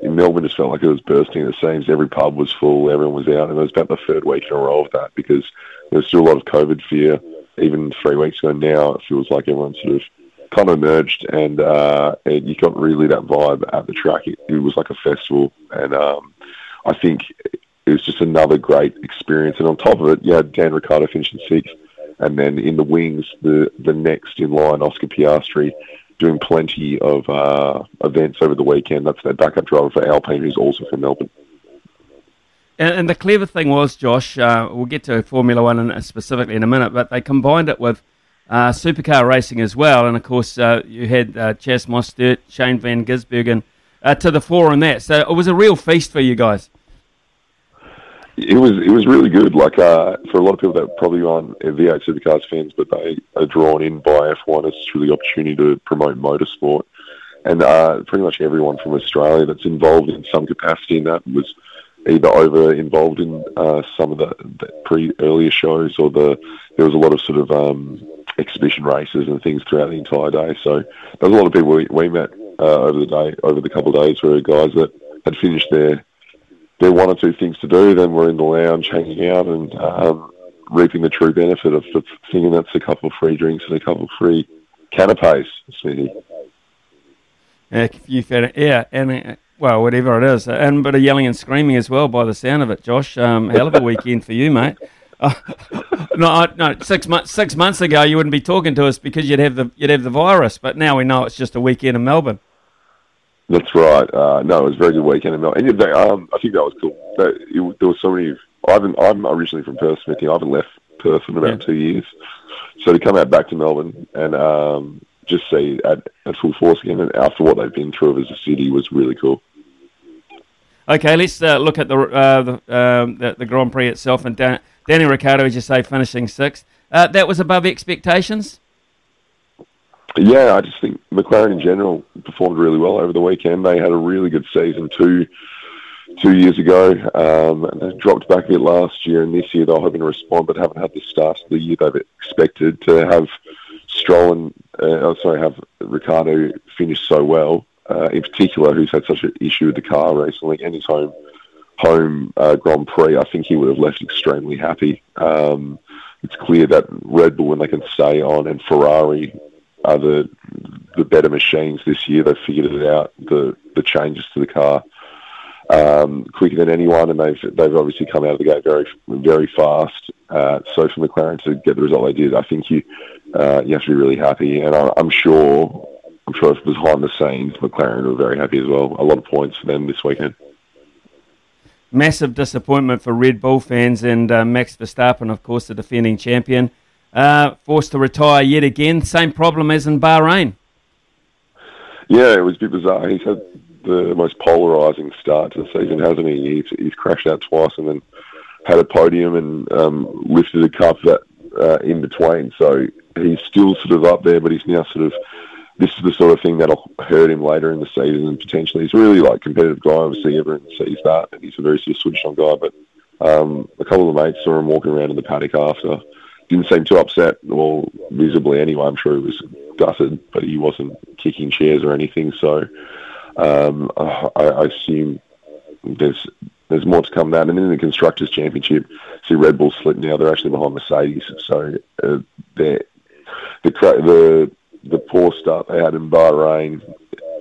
Melbourne just felt like it was bursting at the seams. Every pub was full, everyone was out, and it was about the third week in a row of that because there was still a lot of COVID fear. Even three weeks ago now, it feels like everyone sort of kind of emerged, and, uh, and you got really that vibe at the track. It, it was like a festival, and um, I think it was just another great experience. And on top of it, you had Dan Ricciardo finishing sixth, and then in the wings, the the next in line, Oscar Piastri, doing plenty of uh, events over the weekend. That's their backup driver for Alpine, who's also from Melbourne. And, and the clever thing was, Josh, uh, we'll get to Formula One in, specifically in a minute, but they combined it with uh, supercar racing as well. And of course, uh, you had uh, Chas Mostert, Shane Van Gisbergen uh, to the fore in that. So it was a real feast for you guys. It was it was really good. Like uh, for a lot of people that probably aren't V8 Supercars fans, but they are drawn in by F1. It's truly the opportunity to promote motorsport, and uh, pretty much everyone from Australia that's involved in some capacity in that was either over involved in uh, some of the, the pre earlier shows or the there was a lot of sort of um, exhibition races and things throughout the entire day. So there was a lot of people we, we met uh, over the day, over the couple of days, were guys that had finished their their one or two things to do, then we're in the lounge hanging out and um, reaping the true benefit of the thing, and that's a couple of free drinks and a couple of free canapes, Smithy. Yeah, yeah, and uh, well, whatever it is, and but a bit of yelling and screaming as well, by the sound of it, Josh. Um, hell of a weekend for you, mate. Uh, no, I, no, six months six months ago you wouldn't be talking to us because you'd have the you'd have the virus, but now we know it's just a weekend in Melbourne. That's right. Uh, no, it was a very good weekend in Melbourne. And they, um, I think that was cool. That, it, there was so many. I haven't. I'm originally from Perth, Smithy. I haven't left Perth in about yeah. two years. So to come out back to Melbourne and um, just see at, at full force again, and after what they've been through as a city, was really cool. Okay, let's uh, look at the, uh, the, um, the, the Grand Prix itself. And Dan, Danny Ricciardo, as you say, finishing sixth. Uh, that was above expectations. Yeah, I just think McLaren in general performed really well over the weekend. They had a really good season two two years ago. Um, and they dropped back a bit last year, and this year they're hoping to respond, but haven't had the start of the year they've expected to have Stroll and uh, oh, sorry, have Ricciardo finish so well. Uh, in particular, who's had such an issue with the car recently and his home home uh, Grand Prix, I think he would have left extremely happy. Um, it's clear that Red Bull, when they can stay on, and Ferrari are the the better machines this year. They've figured it out. The the changes to the car um, quicker than anyone, and they've they've obviously come out of the gate very very fast. Uh, so for McLaren to get the result they did, I think you uh, you have to be really happy, and I, I'm sure I'm sure it was behind the scenes, McLaren were very happy as well. A lot of points for them this weekend. Massive disappointment for Red Bull fans and uh, Max Verstappen, of course, the defending champion, uh, forced to retire yet again. Same problem as in Bahrain. Yeah, it was a bit bizarre. He's had the most polarising start to the season, hasn't he? He's, he's crashed out twice and then had a podium and um, lifted a cup that uh, in between. So he's still sort of up there, but he's now sort of this is the sort of thing that'll hurt him later in the season and potentially he's really like competitive guy. Obviously, everyone sees that, and he's a very sort of switched on guy. But um, a couple of mates saw him walking around in the paddock after. Didn't seem too upset, well, visibly anyway. I'm sure he was gutted, but he wasn't kicking chairs or anything. So um, I, I assume there's there's more to come down. And then in the constructors' championship, see Red Bull slip now. They're actually behind Mercedes, so uh, they're the the the poor start they had in Bahrain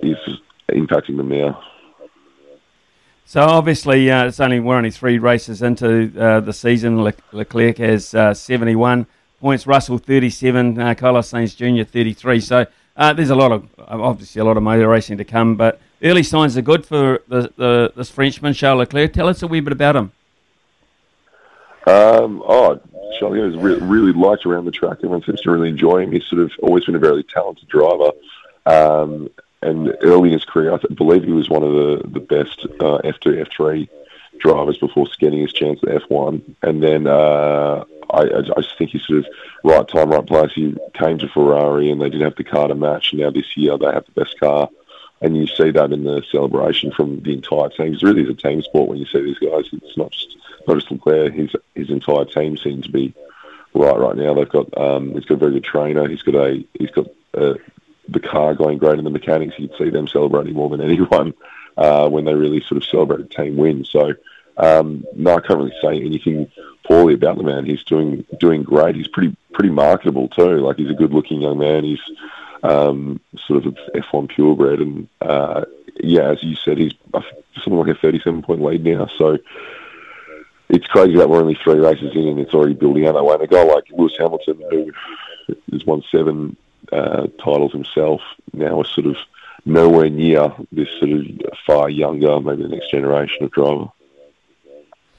is impacting them now. So obviously, uh, it's only we're only three races into uh, the season. Le- Leclerc has uh, 71 points, Russell 37, uh, Carlos Sainz Jr. 33. So uh, there's a lot of obviously a lot of motor racing to come, but early signs are good for the, the this Frenchman Charles Leclerc. Tell us a wee bit about him. Um, oh, Charlie is re- really liked around the track. Everyone seems to really enjoy him. He's sort of always been a very talented driver. Um, and early in his career, I believe he was one of the, the best uh, F2, F3 drivers before getting his chance at F1. And then uh, I, I, just think he's sort of right time, right place. He came to Ferrari and they didn't have the car to match. Now this year they have the best car. And you see that in the celebration from the entire team. It's really is a team sport when you see these guys. It's not just not just Leclerc. His his entire team seems to be right right now. They've got um, he's got a very good trainer. He's got a he's got uh, the car going great, and the mechanics. You'd see them celebrating more than anyone uh, when they really sort of celebrate a team win. So um, no, I can't really say anything poorly about the man. He's doing doing great. He's pretty pretty marketable too. Like he's a good looking young man. He's um, sort of F1 purebred, and uh, yeah, as you said, he's something like a 37 point lead now. So it's crazy that we're only three races in and it's already building out that way. And a guy like Lewis Hamilton, who has won seven uh, titles himself, now is sort of nowhere near this sort of far younger, maybe the next generation of driver.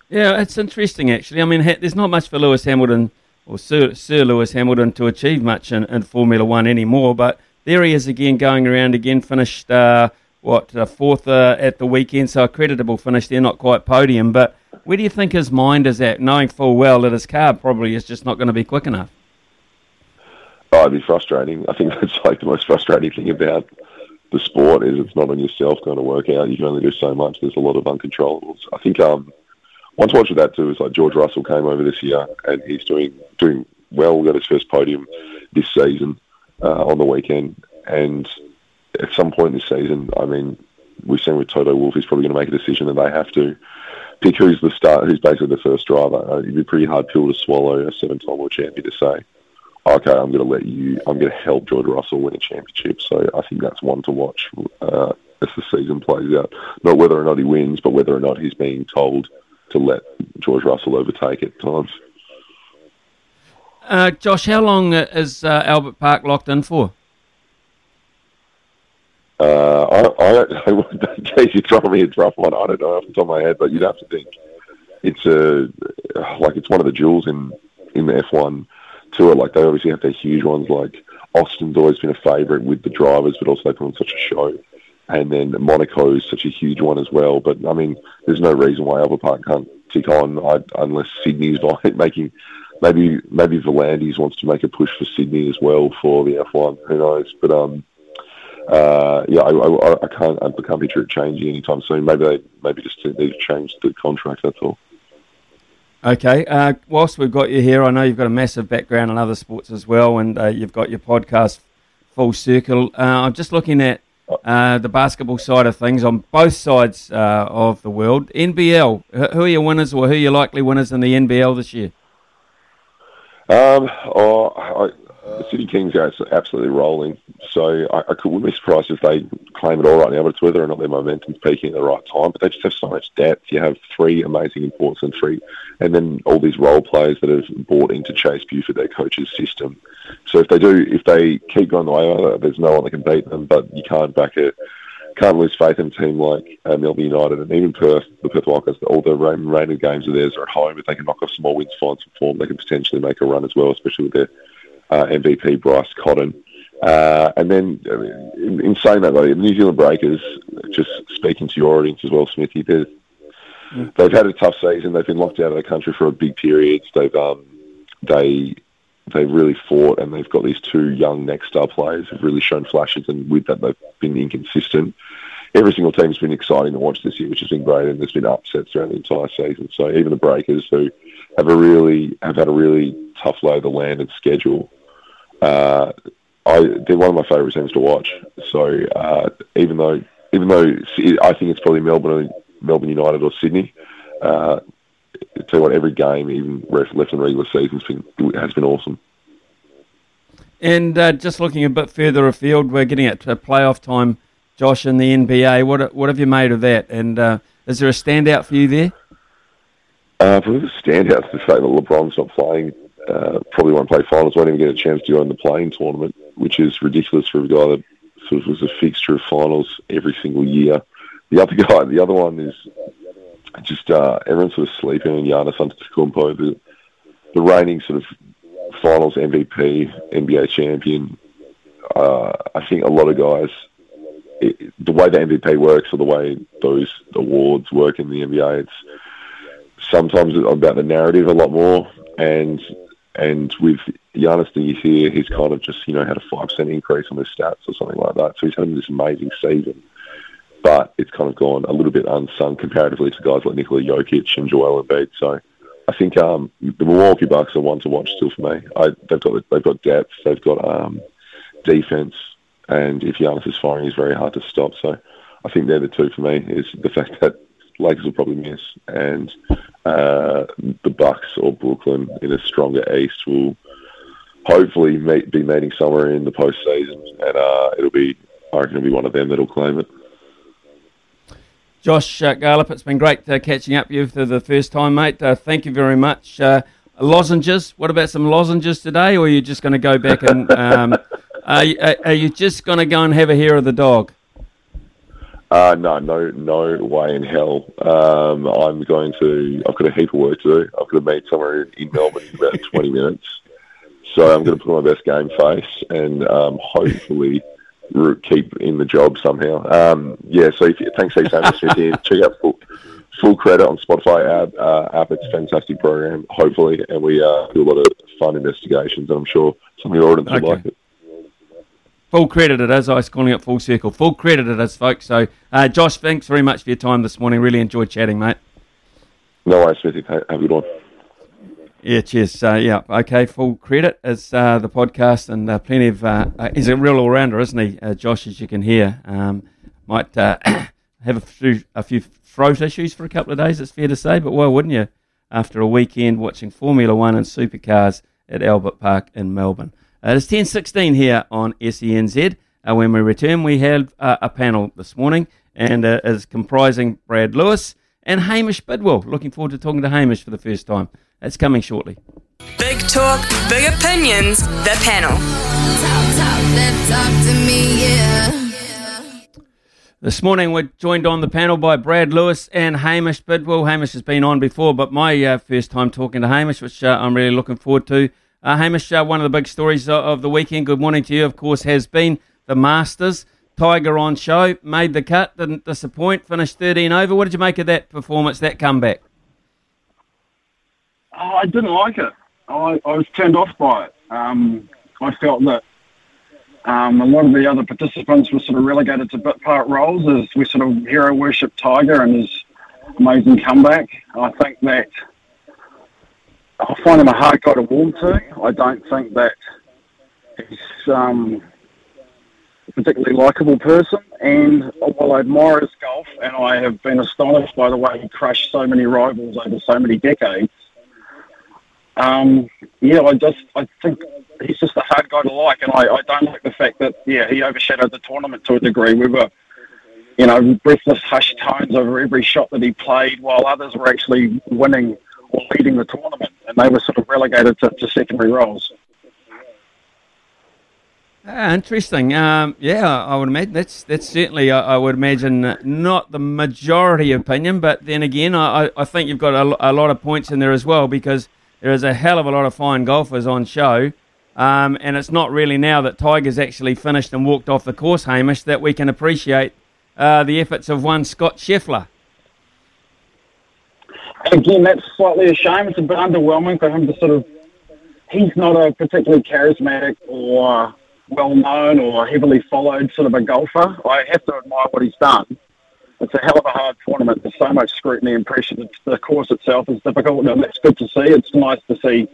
Yeah, it's interesting actually. I mean, there's not much for Lewis Hamilton or Sir, Sir Lewis Hamilton to achieve much in, in, Formula One anymore, but there he is again going around again, finished, uh, what, uh, fourth uh, at the weekend, so a creditable finish there, not quite podium, but where do you think his mind is at, knowing full well that his car probably is just not going to be quick enough? Oh, it'd be frustrating. I think that's like the most frustrating thing about the sport is it's not on yourself going to work out. You can only do so much. There's a lot of uncontrollables. I think um, to watch with that too is like George Russell came over this year and he's doing doing well. Got his first podium this season uh, on the weekend. And at some point this season, I mean, we've seen with Toto Wolff, he's probably going to make a decision that they have to pick who's the start, who's basically the first driver. Uh, it'd be a pretty hard pill to swallow a seven-time world champion to say, okay, I'm going to let you, I'm going to help George Russell win a championship. So I think that's one to watch uh, as the season plays out. Not whether or not he wins, but whether or not he's being told to let George Russell overtake at times. Uh, Josh, how long uh, is uh, Albert Park locked in for? Uh, I, I, in case you're throwing me a rough one, I don't know off the top of my head, but you'd have to think it's a like it's one of the jewels in in the F1 tour. Like they obviously have their huge ones. Like Austin's always been a favourite with the drivers, but also they put on such a show. And then Monaco is such a huge one as well. But I mean, there's no reason why Albert Park can't tick on I, unless Sydney's like making maybe maybe V'landys wants to make a push for Sydney as well for the F1. Who knows? But um, uh, yeah, I, I, I can't I can't picture it changing anytime soon. Maybe they maybe just need to change the contract. That's all. Okay. Uh, whilst we've got you here, I know you've got a massive background in other sports as well, and uh, you've got your podcast Full Circle. Uh, I'm just looking at uh, the basketball side of things on both sides uh, of the world. NBL, who are your winners or who are your likely winners in the NBL this year? Um, oh, I, the Sydney Kings are absolutely rolling. So I, I wouldn't be surprised if they claim it all right now, but it's whether or not their momentum's peaking at the right time. But they just have so much depth. You have three amazing imports and three, and then all these role players that have bought into Chase Buford, their coach's system. So if they do, if they keep going the way, there's no one that can beat them. But you can't back it can't lose faith in a team like uh, Melbourne United and even Perth, the Perth Wildcats. All the rain games of theirs are at home. If they can knock off some more wins, find some form, they can potentially make a run as well, especially with their uh, MVP Bryce Cotton. Uh, and then, in, in, saying that, though, the New Zealand Breakers, just speaking to your audience as well, Smithy, mm. they've had a tough season. They've been locked out of the country for a big period. They've um, they they've really fought, and they've got these two young next star players who've really shown flashes, and with that, they've been inconsistent. Every single team's been exciting to watch this year, which has been great, and there's been upsets throughout the entire season. So even the Breakers, who have a really have had a really tough lay of the land and schedule, uh, I, they're one of my favourite teams to watch. So uh, even though even though I think it's probably Melbourne Melbourne United or Sydney, uh, tell you what, every game, even left in regular season, has been, has been awesome. And uh, just looking a bit further afield, we're getting at playoff time, Josh, in the NBA. What what have you made of that? And uh, is there a standout for you there? Uh, probably the standout to say that LeBron's not playing. Uh, probably won't play finals. Won't even get a chance to go in the playing tournament, which is ridiculous for a guy that sort of was a fixture of finals every single year. The other guy, the other one is just uh, everyone's sort of sleeping on Giannis Antetokounmpo, the, the reigning sort of finals MVP, NBA champion. Uh, I think a lot of guys, it, the way the MVP works or the way those awards work in the NBA, it's sometimes it's about the narrative a lot more. And and with Giannis year, he's kind of just you know had a five percent increase on his stats or something like that. So he's having this amazing season but it's kind of gone a little bit unsung comparatively to guys like Nikola Jokic and Joel Embiid. So I think um, the Milwaukee Bucks are one to watch still for me. I, they've got they've got depth, they've got um, defense, and if Giannis is firing, he's very hard to stop. So I think they're the two for me. Is the fact that Lakers will probably miss, and uh, the Bucks or Brooklyn in a stronger East will hopefully meet, be meeting somewhere in the postseason, and uh, it'll be I reckon it'll be one of them that'll claim it. Josh uh, it's been great uh, catching up with you for the first time, mate. Uh, thank you very much. Uh, lozenges, what about some lozenges today, or are you just going to go back and um, are, you, are, you, just going to go and have a hair of the dog? Uh, no, no, no way in hell. Um, I'm going to. I've got a heap of work to do. I've got to meet somewhere in Melbourne in about 20 minutes. So I'm going to put on my best game face and um, hopefully keep in the job somehow. Um, yeah, so if, thanks for saying this. Check out full, full credit on Spotify app. Uh, app. It's a fantastic program, hopefully, and we uh, do a lot of fun investigations, and I'm sure some of your audience okay. will like it. Full credit it is. I was calling it full circle. Full credit it is, folks. So, uh, Josh, thanks very much for your time this morning. Really enjoyed chatting, mate. No worries, Smithy. Have a good one. Yeah, cheers. Uh, yeah, okay. Full credit as uh, the podcast, and uh, plenty of. Uh, uh, he's a real all rounder, isn't he, uh, Josh? As you can hear, um, might uh, have a few, a few throat issues for a couple of days. It's fair to say, but why wouldn't you? After a weekend watching Formula One and supercars at Albert Park in Melbourne. Uh, it's ten sixteen here on SENZ. Uh, when we return, we have uh, a panel this morning, and uh, is comprising Brad Lewis and Hamish Bidwell. Looking forward to talking to Hamish for the first time. That's coming shortly. Big talk, big opinions, the panel. This morning we're joined on the panel by Brad Lewis and Hamish Bidwell. Hamish has been on before, but my uh, first time talking to Hamish, which uh, I'm really looking forward to. Uh, Hamish, uh, one of the big stories of, the weekend, good morning to you, of course, has been the Masters. Tiger on show, made the cut, didn't disappoint, finished 13 over. What did you make of that performance, that comeback? Oh, I didn't like it. I, I was turned off by it. Um, I felt that um, a lot of the other participants were sort of relegated to bit part roles as we sort of hero worship Tiger and his amazing comeback. I think that I find him a hard guy to warm to. I don't think that he's um, a particularly likable person. And while I admire his golf, and I have been astonished by the way he crushed so many rivals over so many decades, um, yeah, I just I think he's just a hard guy to like, and I, I don't like the fact that yeah he overshadowed the tournament to a degree. We were, you know, breathless, hushed tones over every shot that he played, while others were actually winning or leading the tournament, and they were sort of relegated to, to secondary roles. Ah, interesting. Um, yeah, I would imagine that's that's certainly I, I would imagine uh, not the majority opinion, but then again, I, I think you've got a, a lot of points in there as well because there is a hell of a lot of fine golfers on show. Um, and it's not really now that Tiger's actually finished and walked off the course, Hamish, that we can appreciate uh, the efforts of one Scott Scheffler. Again, that's slightly a shame. It's a bit underwhelming for him to sort of. He's not a particularly charismatic or well known or heavily followed sort of a golfer. I have to admire what he's done it's a hell of a hard tournament. There's so much scrutiny and pressure. The course itself is difficult, and that's good to see. It's nice to see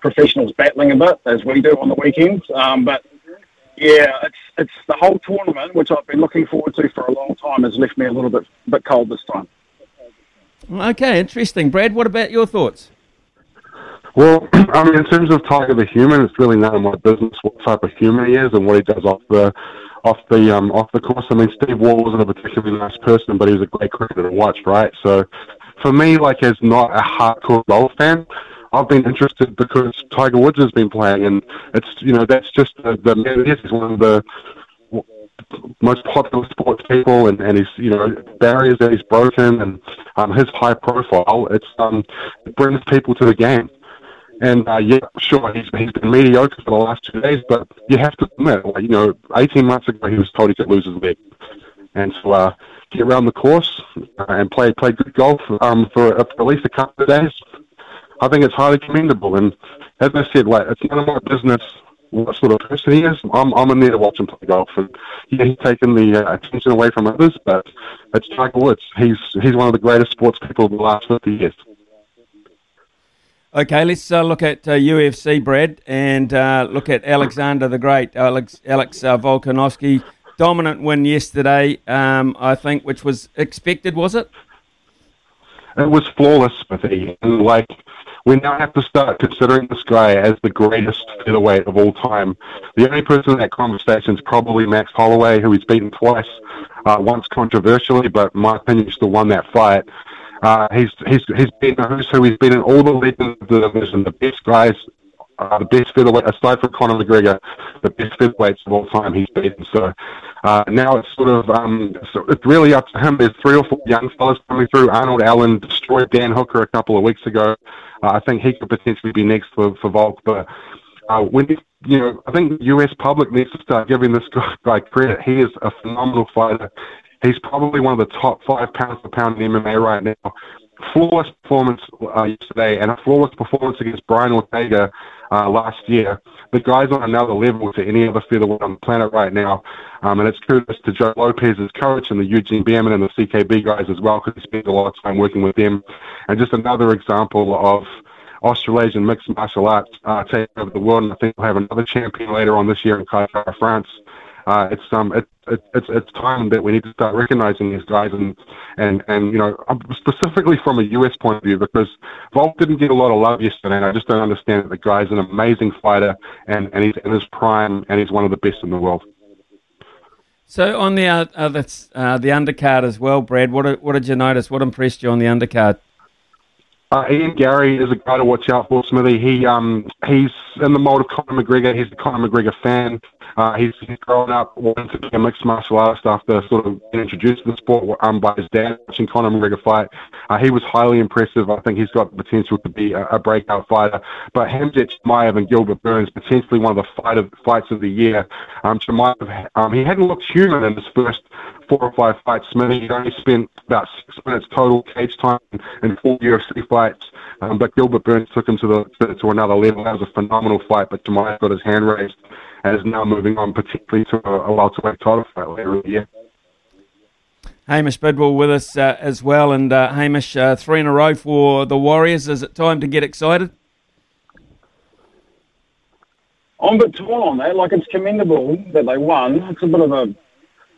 professionals battling a bit, as we do on the weekends. Um, but yeah, it's it's the whole tournament, which I've been looking forward to for a long time, has left me a little bit bit cold this time. Okay, interesting. Brad, what about your thoughts? Well, I mean, in terms of Tiger the human, it's really none of my business what type of human he is and what he does off the off the um, off the course. I mean, Steve Waugh wasn't a particularly nice person, but he was a great cricketer to watch, right? So, for me, like as not a hardcore golf fan, I've been interested because Tiger Woods has been playing, and it's you know that's just the, the man. He's one of the most popular sports people, and, and he's you know barriers that he's broken, and um, his high profile. It's um, it brings people to the game. And uh, yeah, sure, he's, he's been mediocre for the last two days, but you have to admit, like, you know, 18 months ago he was told he could lose his leg. And so uh, get around the course uh, and play play good golf um, for, uh, for at least a couple of days. I think it's highly commendable. And as I said, like, it's none of my business what sort of person he is. I'm I'm in there to watch him play golf, and yeah, he's taken the uh, attention away from others. But it's Tiger Woods. He's he's one of the greatest sports people of the last 50 years. Okay, let's uh, look at uh, UFC, Brad, and uh, look at Alexander the Great, Alex, Alex uh, Volkanovski. Dominant win yesterday, um, I think, which was expected, was it? It was flawless, but And, like, we now have to start considering this guy as the greatest featherweight of all time. The only person in that conversation is probably Max Holloway, who he's beaten twice, uh, once controversially, but my opinion, still won that fight. Uh, he's he's he's been who's who. He's been in all the legends of the division, the best guys, uh, the best featherweight aside from Conor McGregor, the best featherweights of all time. He's beaten. So uh, now it's sort of um, so it's really up to him. There's three or four young fellas coming through. Arnold Allen destroyed Dan Hooker a couple of weeks ago. Uh, I think he could potentially be next for for Volk, but. Uh, when you know, I think the U.S. public needs to start giving this guy credit. He is a phenomenal fighter. He's probably one of the top five pounds per pound in MMA right now. Flawless performance uh, yesterday and a flawless performance against Brian Ortega uh, last year. The guy's on another level to any other featherweight on the planet right now. Um, and it's kudos to Joe Lopez's coach and the Eugene Bareman and the CKB guys as well because he spends a lot of time working with them. And just another example of Australasian mixed martial arts uh, taking over the world, and I think we'll have another champion later on this year in Kara-France. Uh, it's um it, it, it's it's time that we need to start recognizing these guys and and and you know um, specifically from a US point of view because Volk didn't get a lot of love yesterday and I just don't understand that the guy's an amazing fighter and and he's in his prime and he's one of the best in the world. So on the uh, uh, that's, uh, the undercard as well, Brad. What what did you notice? What impressed you on the undercard? Uh, Ian Garry is a guy to watch out for, Smithy. He um he's in the mold of Conor McGregor. He's a Conor McGregor fan. Uh, he's, he's grown up wanting to be a mixed martial artist after sort of being introduced to the sport um, by his dad watching Conor McGregor fight. Uh, he was highly impressive. I think he's got the potential to be a, a breakout fighter. But Khamzat Chimaev and Gilbert Burns potentially one of the fight of, fights of the year. Um, Chimaev, um, he hadn't looked human in his first four or five fights. Smithy, he only spent about six minutes total cage time in four UFC fights. Um, but Gilbert Burns took him to the to, to another level. That was a phenomenal fight. But Chimaev got his hand raised and is now moving on, particularly to a, a welterweight title fight later in the year. Hamish Bidwell with us uh, as well, and uh, Hamish, uh, three in a row for the Warriors. Is it time to get excited? I'm a bit torn on that. Like, it's commendable that they won. It's a bit of a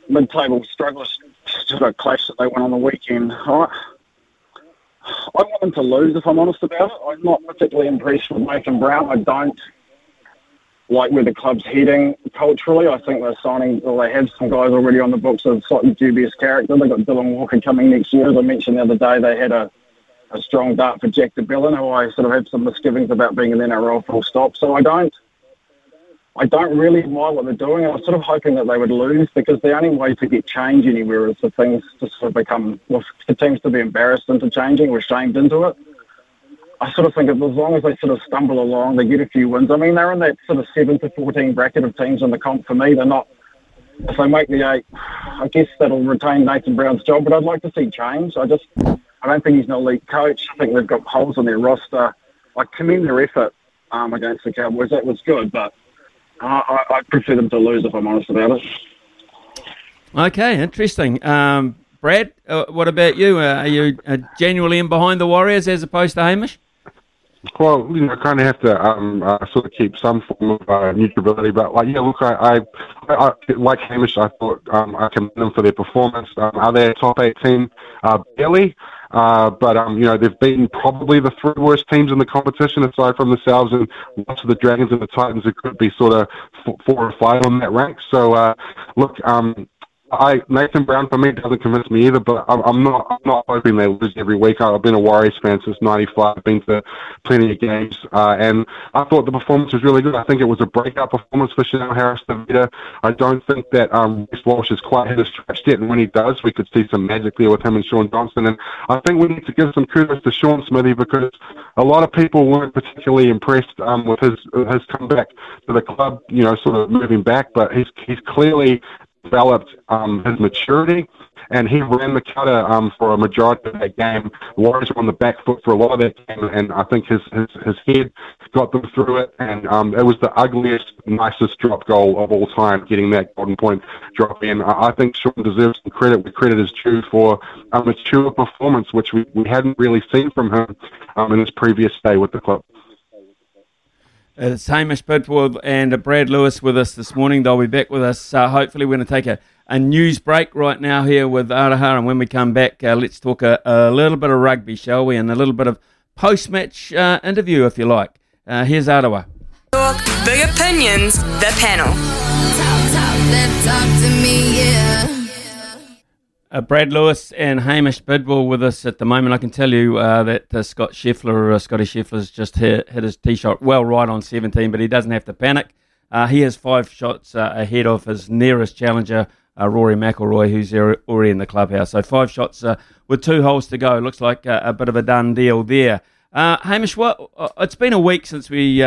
mid-table struggle sort of clash that they won on the weekend. I, I want them to lose, if I'm honest about it. I'm not particularly impressed with Nathan Brown. I don't like where the club's heading culturally. I think they're signing, or they have some guys already on the books of slightly dubious character. They've got Dylan Walker coming next year. As I mentioned the other day, they had a, a strong dart for Jack de Belin, who I sort of have some misgivings about being an NRL full stop. So I don't. I don't really mind what they're doing. I was sort of hoping that they would lose because the only way to get change anywhere is for things to sort of become, well, for teams to be embarrassed into changing or shamed into it. I sort of think as long as they sort of stumble along, they get a few wins. I mean, they're in that sort of seven to fourteen bracket of teams in the comp. For me, they're not. If they make the eight, I guess that'll retain Nathan Brown's job. But I'd like to see change. I just, I don't think he's an elite coach. I think they've got holes in their roster. I commend their effort um, against the Cowboys. That was good, but I, I, I prefer them to lose if I'm honest about it. Okay, interesting. Um, Brad, uh, what about you? Uh, are you uh, genuinely in behind the Warriors as opposed to Hamish? Well, you know, I kind of have to um, uh, sort of keep some form of uh, neutrality. But like, yeah, look, I, I, I like Hamish. I thought um, I commend them for their performance. Um, are they a top eight team? Uh, barely. Uh, but um, you know they've been probably the three worst teams in the competition, aside from themselves and lots of the Dragons and the Titans. It could be sort of four or five on that rank. So uh, look, um, I Nathan Brown for me doesn't convince me either, but I'm, I'm not I'm not hoping they lose every week. I've been a Warriors fan since '95. I've been to plenty of games, uh, and I thought the performance was really good. I think it was a breakout performance for Chanel Harris Tavita. I don't think that um, Reece Walsh has quite hit his stretch yet, and when he does, we could see some magic there with him and Shaun Johnson. And I think we need to give some kudos to Shaun Smithy because a lot of people weren't particularly impressed um, with his his comeback to the club. You know, sort of moving back, but he's he's clearly developed um, his maturity, and he ran the cutter um, for a majority of that game. Warriors were on the back foot for a lot of that game, and I think his his, his head got them through it. And um, it was the ugliest, nicest drop goal of all time, getting that golden point drop in. I, I think Shaun deserves some credit. We credit is due for a mature performance, which we, we hadn't really seen from him um, in his previous stay with the club. It's Hamish Bidwell and Brad Lewis with us this morning. They'll be back with us. Uh, hopefully, we're going to take a, a news break right now here with Araha. And when we come back, uh, let's talk a, a, little bit of rugby, shall we? And a little bit of post match uh, interview, if you like. Uh, here's Arawa. Talk, big opinions, the panel. Talk, talk, Uh, Brad Lewis and Hamish Bidwell with us at the moment. I can tell you uh, that uh, Scott Scheffler, uh, Scottie Scheffler's just hit, hit his tee shot well right on 17, but he doesn't have to panic. Uh, he has five shots uh, ahead of his nearest challenger, uh, Rory McIlroy, who's already in the clubhouse. So five shots with two holes to go. Looks like a bit of a done deal there. Hamish, what? it's been a week since we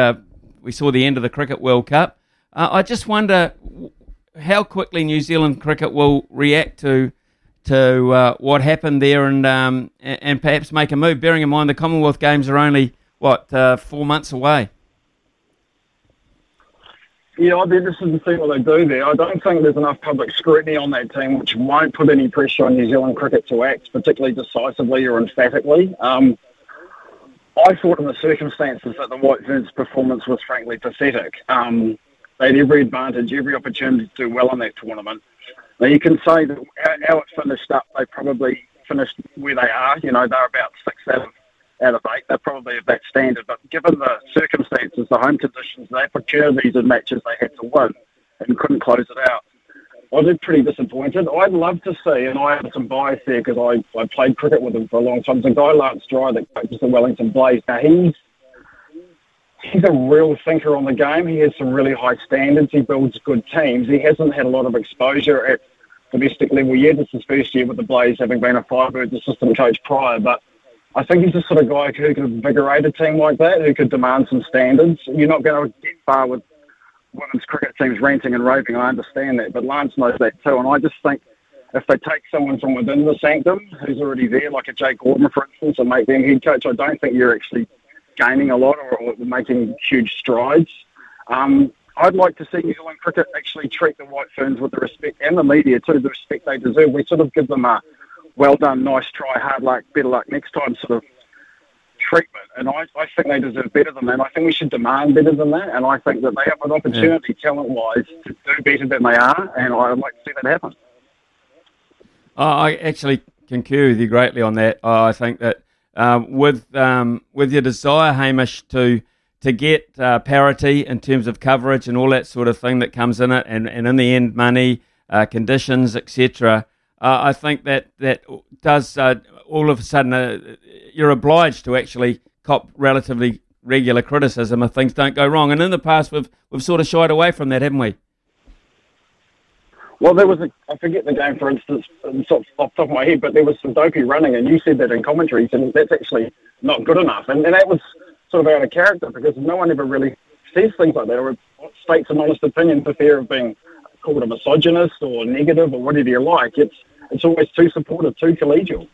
we saw the end of the Cricket World Cup. I just wonder how quickly New Zealand cricket will react to to uh, what happened there and um, and perhaps make a move, bearing in mind the Commonwealth Games are only, what, uh, four months away? Yeah, I'd be interested to see what they do there. I don't think there's enough public scrutiny on that team, which won't put any pressure on New Zealand cricket to act particularly decisively or emphatically. Um, I thought in the circumstances that the White Ferns' performance was frankly pathetic. Um, they had every advantage, every opportunity to do well in that tournament. Now you can say that how it finished up, they probably finished where they are. You know, they're about six out of out of eight. They're probably of that standard. But given the circumstances, the home conditions, the opportunities and matches they had to win and couldn't close it out, I was pretty disappointed. I'd love to see, and I have some bias there because I, I played cricket with him for a long time. There's a guy, Lance Dry, that coaches the Wellington Blaze. Now, he's he's a real thinker on the game. He has some really high standards. He builds good teams. He hasn't had a lot of exposure at domestic level yet. Is his first year with the Blaze, having been a Firebirds assistant coach prior. But I think he's the sort of guy who could invigorate a team like that, who could demand some standards. You're not going to get far with women's cricket teams ranting and raving. I understand that, but Lance knows that too. And I just think if they take someone from within the sanctum who's already there, like a Jake Gordon, for instance, and make them head coach, I don't think you're actually gaining a lot or, or making huge strides. Um, I'd like to see New Zealand cricket actually treat the White Ferns with the respect and the media too, the respect they deserve. We sort of give them a well done, nice try, hard luck, better luck next time sort of treatment. And I, I think they deserve better than that. I think we should demand better than that. And I think that they have an opportunity, yeah. talent wise, to do better than they are. And I'd like to see that happen. I actually concur with you greatly on that. I think that um, with um, with your desire, Hamish, to to get uh, parity in terms of coverage and all that sort of thing that comes in it, and, and in the end, money, uh, conditions, etc. Uh, I think that that does uh, all of a sudden uh, you're obliged to actually cop relatively regular criticism if things don't go wrong. And in the past, we've we've sort of shied away from that, haven't we? Well, there was a, I forget the game, for instance, of off the top of my head, but there was some dopey running, and you said that in commentaries, and that's actually not good enough. And, and that was sort of out of character because no one ever really says things like that or states an honest opinion for fear of being called a misogynist or negative or whatever you like. It's it's always too supportive, too collegial.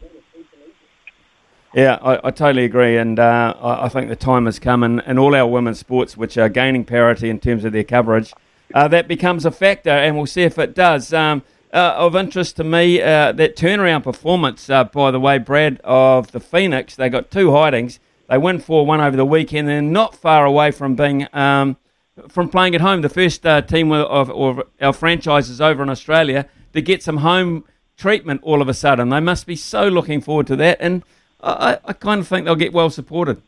Yeah, I, I totally agree, and uh, I, I, think the time has come, and, and all our women's sports, which are gaining parity in terms of their coverage, uh, that becomes a factor, and we'll see if it does. Um, uh, of interest to me, uh, that turnaround performance, uh, by the way, Brad, of the Phoenix, they got two hidings. They win 4 1 over the weekend. They're not far away from being. Um, from playing at home, the first uh, team of, of our franchises over in Australia to get some home treatment all of a sudden. They must be so looking forward to that, and I, I kind of think they'll get well supported.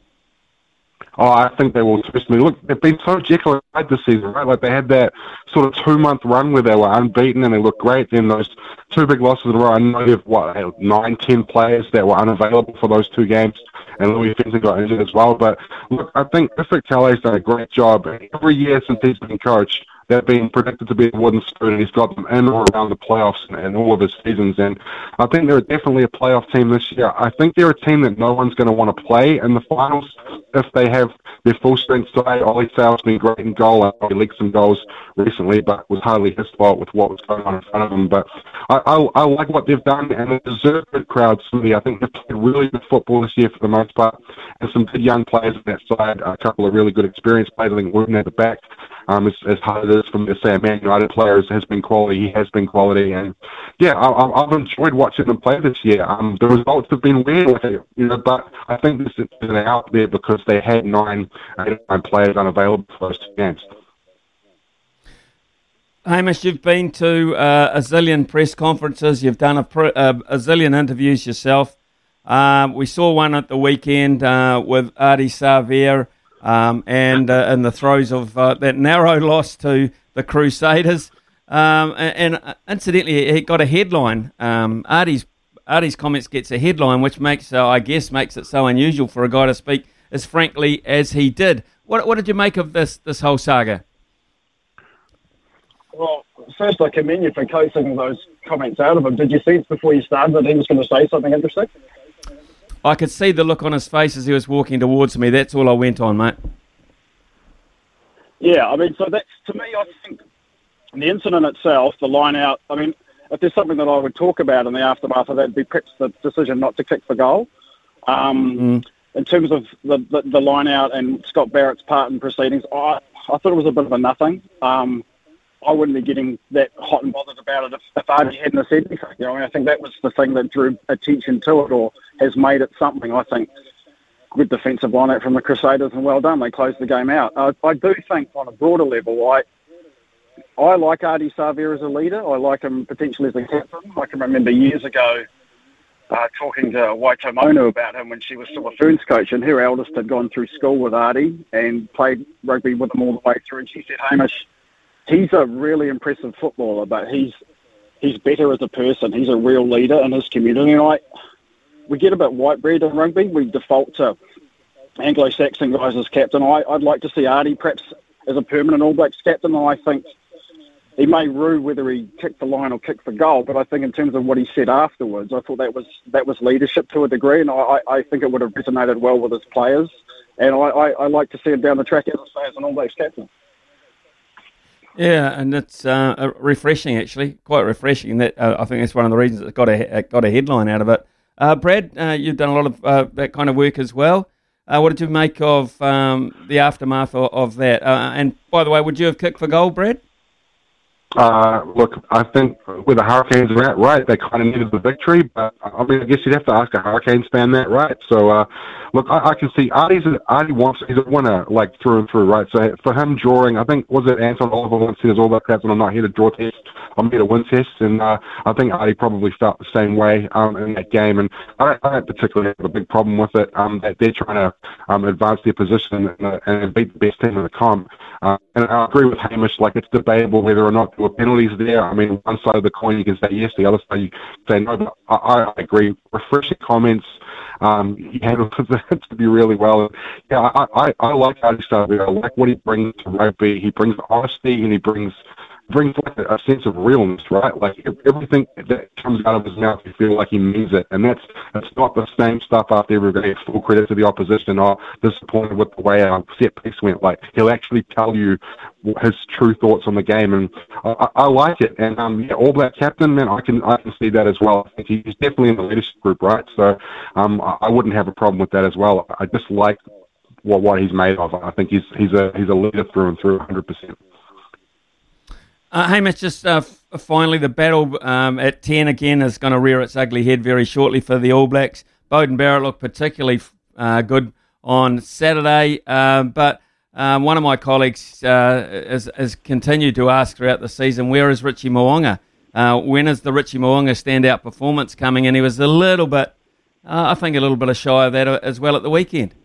Oh, I think they will twist me. Look, they've been so Jekyll and Hyde this season, right? Like they had that sort of two month run where they were unbeaten and they looked great. Then those two big losses in a row. I know they've what nine, ten players that were unavailable for those two games, and Louis Fenton got injured as well. But look, I think Patrick Talay's done a great job every year since he's been coached they've been predicted to be a wooden spoon, he's got them in or around the playoffs in all of his seasons. And I think they're definitely a playoff team this year. I think they're a team that no one's going to want to play in the finals if they have their full strength today. Ollie Sail's been great in goal. He leaked some goals recently, but was hardly his fault with what was going on in front of him. But I, I, I like what they've done, and they deserve good crowds. I think they've played really good football this year for the most part, and some good young players on that side. A couple of really good experienced players. I think Wootton at the back um, as, as hard as it is for me to say a Man United players has been quality, he has been quality, and yeah, I, I've enjoyed watching them play this year. Um, the results have been weird, you know, but I think this is out there because they had nine, players unavailable for those two games. Hamish, you've been to uh, a zillion press conferences. You've done a, pre- uh, a zillion interviews yourself. Uh, we saw one at the weekend uh, with Ardie Savea um, and uh, in the throes of uh, that narrow loss to the Crusaders. Um, and, and, uh, incidentally, it got a headline. Um, Ardie's Ardie's comments gets a headline, which makes uh, I guess makes it so unusual for a guy to speak as frankly as he did. What what did you make of this this whole saga? Well, first I commend you for coaxing those comments out of him. Did you it before you started that he was going to say something interesting? I could see the look on his face as he was walking towards me. That's all I went on, mate. Yeah, I mean, so that's to me. I think the incident itself, the line out. I mean, if there's something that I would talk about in the aftermath of that, it'd be perhaps the decision not to kick for goal. Um, mm. In terms of the, the, the line out and Scott Barrett's part in proceedings, I I thought it was a bit of a nothing. Um, I wouldn't be getting that hot and bothered about it if, if hadn't said anything. You know, and I think that was the thing that drew attention to it or has made it something. I think good defensive line from the Crusaders, and well done. They closed the game out. Uh, I do think, on a broader level, I I like Ardie Savea as a leader. I like him potentially as a captain. I can remember years ago uh, talking to Waito about him when she was still a Ferns coach, and her eldest had gone through school with Ardie and played rugby with him all the way through. And she said, Hamish, he's a really impressive footballer, but he's he's better as a person. He's a real leader in his community. And I, we get a bit white bread in rugby. We default to Anglo-Saxon guys as captain. I, I'd like to see Ardie perhaps as a permanent All Blacks captain. And I think he may rue whether he kicked the line or kicked the goal, but I think in terms of what he said afterwards, I thought that was that was leadership to a degree, and I, I think it would have resonated well with his players. And I, I, I like to see him down the track, as as an All Blacks captain. Yeah, and it's uh, refreshing actually, quite refreshing. That uh, I think that's one of the reasons it got a got a headline out of it. Uh, Brad, uh, you've done a lot of uh, that kind of work as well. Uh, what did you make of um, the aftermath of, of that? and by the way, would you have kicked for goal, Brad? Uh, look, I think where the Hurricanes are at, right, they kind of needed the victory, but I mean, I guess you'd have to ask a Hurricanes fan that, right? So, uh, look, I, I can see Ardie's Ardie wants he's a winner like through and through, right? So for him drawing, I think was it Anton Oliver once said all that crap, and I'm not here to draw tests, I'm here to win tests, and uh, I think Ardie probably felt the same way um, in that game, and I don't, I don't particularly have a big problem with it. Um, that they're trying to um, advance their position and, and beat the best team in the comp. Uh, and I agree with Hamish, like it's debatable whether or not were penalties there. I mean, one side of the coin you can say yes, the other side you say no. But I, I agree. Refreshing comments. Um, he handles that to be really well. Yeah, I, I, I like how he started. I like what he brings to rugby. He brings honesty and he brings brings like a, a sense of realness, right? Like everything that comes out of his mouth, you feel like he means it, and that's that's not the same stuff going to give full credit to the opposition. Or disappointed with the way our set piece went. Like he'll actually tell you his true thoughts on the game, and I, I like it. And um, yeah, All Black captain, man, I can I can see that as well. I think he's definitely in the leadership group, right? So um, I, I wouldn't have a problem with that as well. I just like what what he's made of. I think he's he's a he's a leader through and through, 100 percent. Uh, Hamish, just uh, f- finally, the battle um, at 10 again is going to rear its ugly head very shortly for the All Blacks. Beauden Barrett looked particularly uh, good on Saturday, um, but um, one of my colleagues uh, has, has, continued to ask throughout the season, where is Richie Mo'unga? Uh, when is the Richie Mo'unga standout performance coming? And he was a little bit, uh, I think, a little bit shy of that as well at the weekend.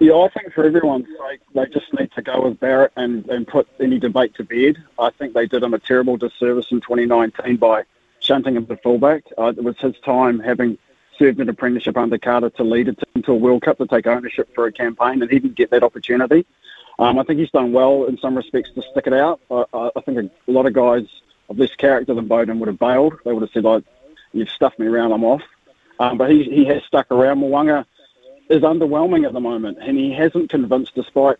Yeah, I think for everyone's sake, they just need to go with Barrett and, and put any debate to bed. I think they did him a terrible disservice in 2019 by shunting him to fullback. Uh, it was his time having served an apprenticeship under Carter to lead a team to a World Cup to take ownership for a campaign, and he didn't get that opportunity. Um, I think he's done well in some respects to stick it out. I, I think a, lot of guys of less character than Beauden would have bailed. They would have said, like, you've stuffed me around, I'm off. Um, but he, he has stuck around. Mo'unga is underwhelming at the moment, and he hasn't convinced, despite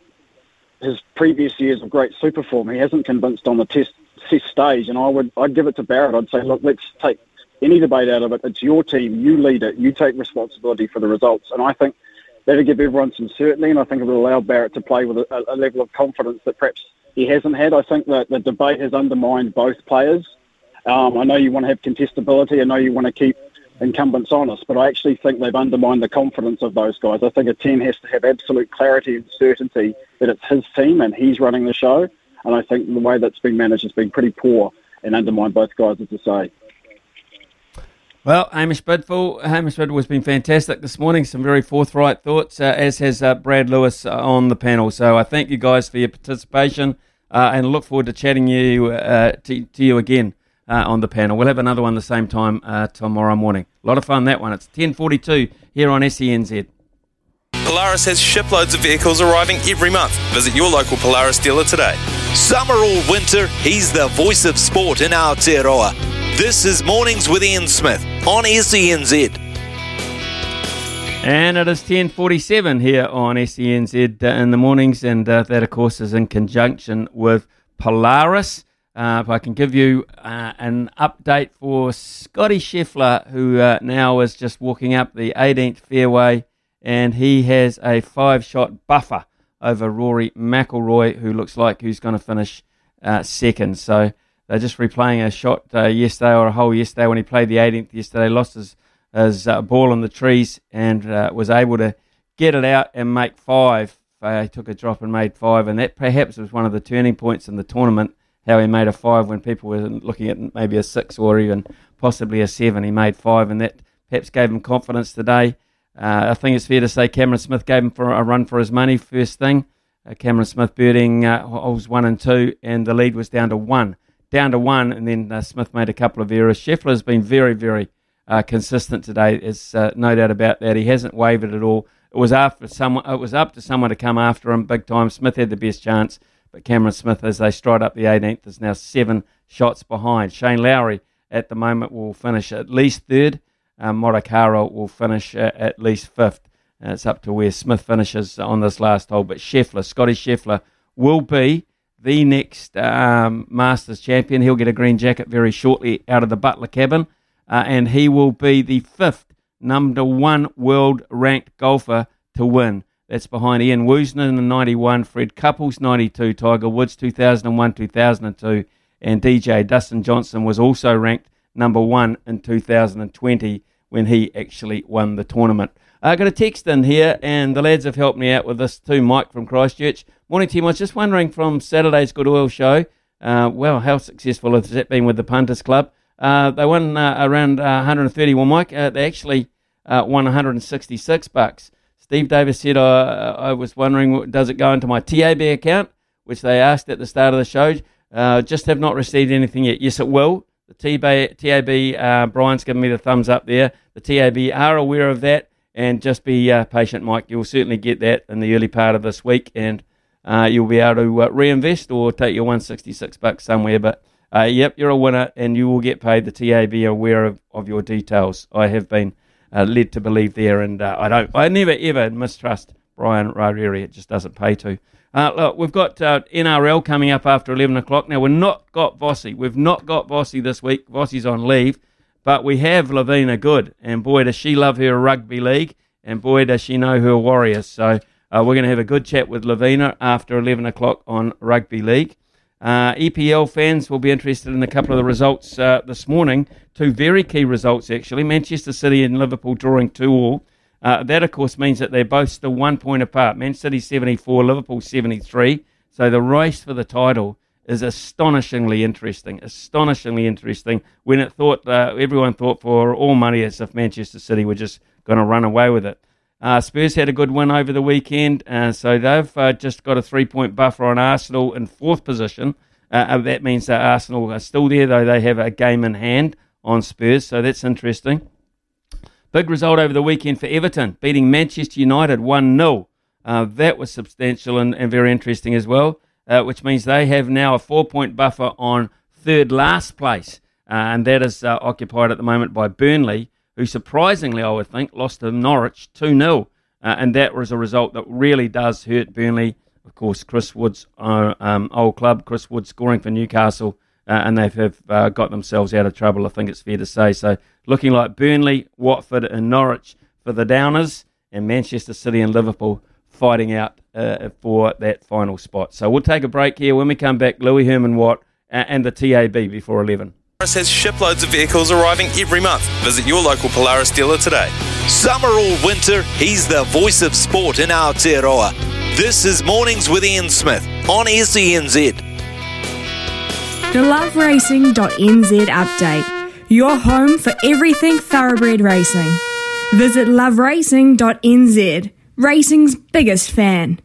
his previous years of great super form, he hasn't convinced on the test, test stage. And I would, I'd give it to Barrett. I'd say, look, let's take any debate out of it. It's your team, you lead it, you take responsibility for the results. And I think that'll give everyone some certainty, and I think it will allow Barrett to play with a, a level of confidence that perhaps he hasn't had. I think that the debate has undermined both players. Um, I know you want to have contestability. I know you want to keep incumbents honest, but I actually think they've undermined the confidence of those guys. I think a team has to have absolute clarity and certainty that it's his team and he's running the show. And I think the way that's been managed has been pretty poor and undermined both guys, as I say. Well, Hamish Bidwell, Hamish Bidwell has been fantastic this morning. Some very forthright thoughts, uh, as has uh, Brad Lewis uh, on the panel. So I thank you guys for your participation uh, and look forward to chatting you uh, to, to you again uh, on the panel. We'll have another one the same time uh, tomorrow morning. A lot of fun that one. It's 10:42 here on SENZ. Polaris has shiploads of vehicles arriving every month. Visit your local Polaris dealer today. Summer or winter, he's the voice of sport in Aotearoa. This is Mornings with Ian Smith on SENZ. And it is 10.47 here on SENZ uh, in the mornings, and uh, that, of course, is in conjunction with Polaris. Uh, if I can give you uh, an update for Scottie Scheffler, who uh, now is just walking up the 18th fairway, and he has a five-shot buffer over Rory McIlroy, who looks like he's going to finish uh, second. So they're just replaying a shot uh, yesterday or a hole yesterday when he played the 18th yesterday, lost his his uh, ball in the trees and was able to get it out and make five. He took a drop and made five, and that perhaps was one of the turning points in the tournament. How he made a five when people were looking at maybe a six or even possibly a seven. He made five, and that perhaps gave him confidence today. Uh, I think it's fair to say Cameron Smith gave him for a run for his money first thing. Uh, Cameron Smith birding uh, holes one and two, and the lead was down to one. Down to one, and then uh, Smith made a couple of errors. Scheffler has been very, very uh, consistent today. There's uh, no doubt about that. He hasn't wavered at all. It was after someone. It was up to someone to come after him big time. Smith had the best chance, but Cameron Smith, as they stride up the 18th, is now seven shots behind. Shane Lowry at the moment will finish at least third. Um, will finish uh, at least fifth. Uh, it's up to where Smith finishes on this last hole. But Scheffler, Scottie Scheffler, will be the next um, Masters champion. He'll get a green jacket very shortly out of the Butler cabin, uh, and he will be the fifth number one world ranked golfer to win. That's behind Ian Woosnam in 91, Fred Couples 92, Tiger Woods 2001, 2002, and DJ Dustin Johnson was also ranked number one in 2020 when he actually won the tournament. I got a text in here, and the lads have helped me out with this too. Mike from Christchurch. Morning, team. I was just wondering from Saturday's Good Oil show, uh, well, how successful has that been with the Punters Club? Uh, they won uh, around 131, Mike. Uh, they actually uh, won 166 bucks. Steve Davis said, uh, I was wondering, does it go into my TAB account, which they asked at the start of the show. just have not received anything yet. Yes, it will. The TAB, TAB Brian's given me the thumbs up there. The TAB are aware of that and just be uh, patient, Mike. You'll certainly get that in the early part of this week, and uh, you'll be able to uh, reinvest or take your 166 bucks somewhere. But uh, yep, you're a winner, and you will get paid. The TAB are aware of, of your details. I have been uh, led to believe there, and uh, I don't. I never ever mistrust Brian Rarieri. It just doesn't pay to. look, we've got NRL coming up after 11 o'clock. Now, we've not got Vossi. We've not got Vossi this week. Vossi's on leave. But we have Lavina Good, and boy, does she love her rugby league, and boy, does she know her Warriors. So uh, we're going to have a good chat with Lavina after 11 o'clock on Rugby League. Uh, EPL fans will be interested in a couple of the results uh, this morning. Two very key results, actually. Manchester City and Liverpool drawing 2 all. Uh, that, of course, means that they're both still one point apart. Man City 74, Liverpool 73. So the race for the title is astonishingly interesting. Astonishingly interesting. When it thought uh, everyone thought for all money as if Manchester City were just going to run away with it. Uh, Spurs had a good win over the weekend, uh, so they've uh, just got a three-point buffer on Arsenal in fourth position. Uh, uh, that means that Arsenal are still there, though they have a game in hand on Spurs, so that's interesting. Big result over the weekend for Everton, beating Manchester United 1 0. that was substantial and, and very interesting as well uh, which means they have now a four point buffer on third last place. Uh, and that is uh, occupied at the moment by Burnley, who surprisingly, I would think, lost to Norwich 2 0. Uh, and that was a result that really does hurt Burnley. Of course, Chris Wood's uh, um, old club, Chris Wood scoring for Newcastle, uh, and they have got themselves out of trouble, I think it's fair to say. So, looking like Burnley, Watford, and Norwich for the Downers, and Manchester City and Liverpool fighting out uh, for that final spot. So we'll take a break here. When we come back, Louis Herman Watt and the TAB before 11. Polaris has shiploads of vehicles arriving every month. Visit your local Polaris dealer today. Summer or winter, he's the voice of sport in our Aotearoa. This is Mornings with Ian Smith on SENZ. The loveracing.nz update. Your home for everything thoroughbred racing. Visit loveracing.nz racing's biggest fan.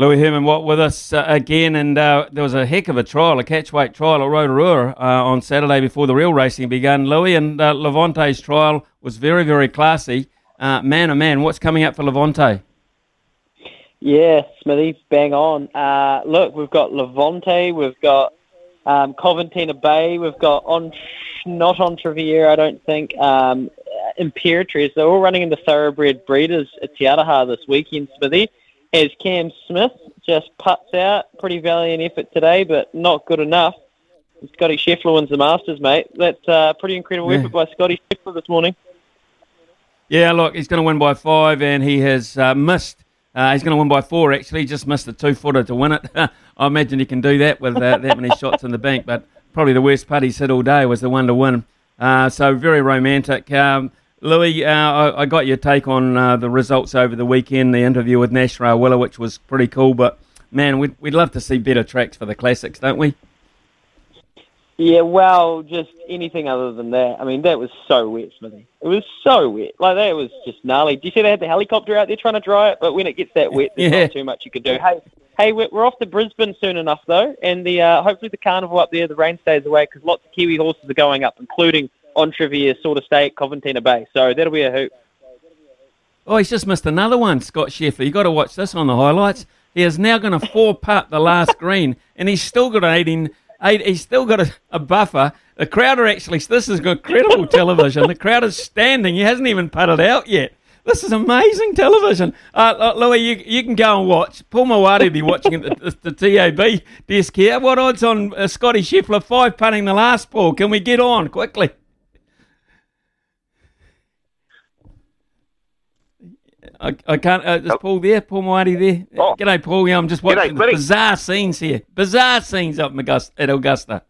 Louis Herman Watt with us uh, again, and uh, there was a heck of a trial, a catchweight trial at Rotorua uh, on Saturday before the real racing began. Louis and uh, Levante's trial was very, very classy. Uh, man, oh man, what's coming up for Levante? Yeah, Smithy, bang on. Uh, look, we've got Levante, we've got um, Coventina Bay, we've got on not Entriviere, I don't think. Um, Imperatriz. They're all running in the thoroughbred breeders at Te Aroha this weekend, Smithy. As Cam Smith just puts out, pretty valiant effort today, but not good enough. Scottie Scheffler wins the Masters, mate. That's a uh, pretty incredible yeah. effort by Scottie Scheffler this morning. Yeah, look, he's going to win by five, and he has uh, missed. Uh, he's going to win by four, actually. Just missed the two footer to win it. I imagine he can do that with uh, that many shots in the bank. But probably the worst putt he's hit all day was the one to win. Uh, so very romantic. Um, Louis, uh, I, I, got your take on uh, the results over the weekend, the interview with Nash Rawiller, which was pretty cool. But man, we'd, we'd love to see better tracks for the classics, don't we? Yeah, well, just anything other than that. I mean, that was so wet, Smithy. It was so wet. Like, that was just gnarly. Do you see they had the helicopter out there trying to dry it? But when it gets that wet, there's Yeah. not too much you can do. Hey, hey, we're, we're off to Brisbane soon enough, though, and the uh, hopefully the carnival up there, the rain stays away because lots of Kiwi horses are going up, including on Trivier, Sword of State, Coventina Bay. So that'll be a hoop. Oh, he's just missed another one, Scott Scheffler. You've got to watch this on the highlights. He is now going to four putt the last green, and he's still got an 18. Eight, he's still got a, a buffer. The crowd are actually. This is incredible television. The crowd is standing. He hasn't even putted out yet. This is amazing television. Uh, Louis, you, you can go and watch. Paul Mawadi will be watching at the, the, the TAB desk here. What odds on uh, Scottie Scheffler five putting the last ball? Can we get on quickly? I, I can't. Uh, is Paul there? Paul Mawadi there? Oh. G'day, Paul. Yeah, I'm just watching the buddy. bizarre scenes here. Bizarre scenes up in Augusta, at Augusta.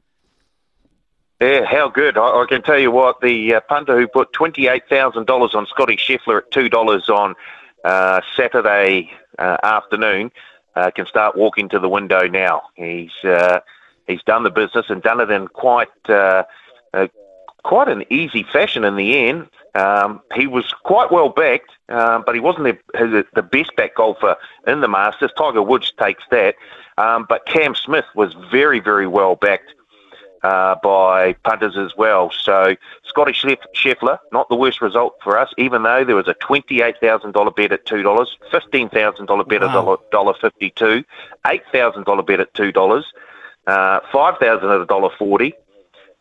Yeah, how good. I, I can tell you what, the uh, punter who put $28,000 on Scottie Scheffler at $2 on uh, Saturday uh, afternoon uh, can start walking to the window now. He's uh, he's done the business and done it in quite uh, uh, quite an easy fashion in the end. Um, he was quite well backed, um, but he wasn't the, the best back golfer in the Masters. Tiger Woods takes that. Um, but Cam Smith was very, very well backed uh, by punters as well. So Scottie Scheffler, not the worst result for us, even though there was a $28,000 bet at $2, $15,000 bet at Wow. $1.52, $8,000 bet at $2, uh, 5000 at $1.40.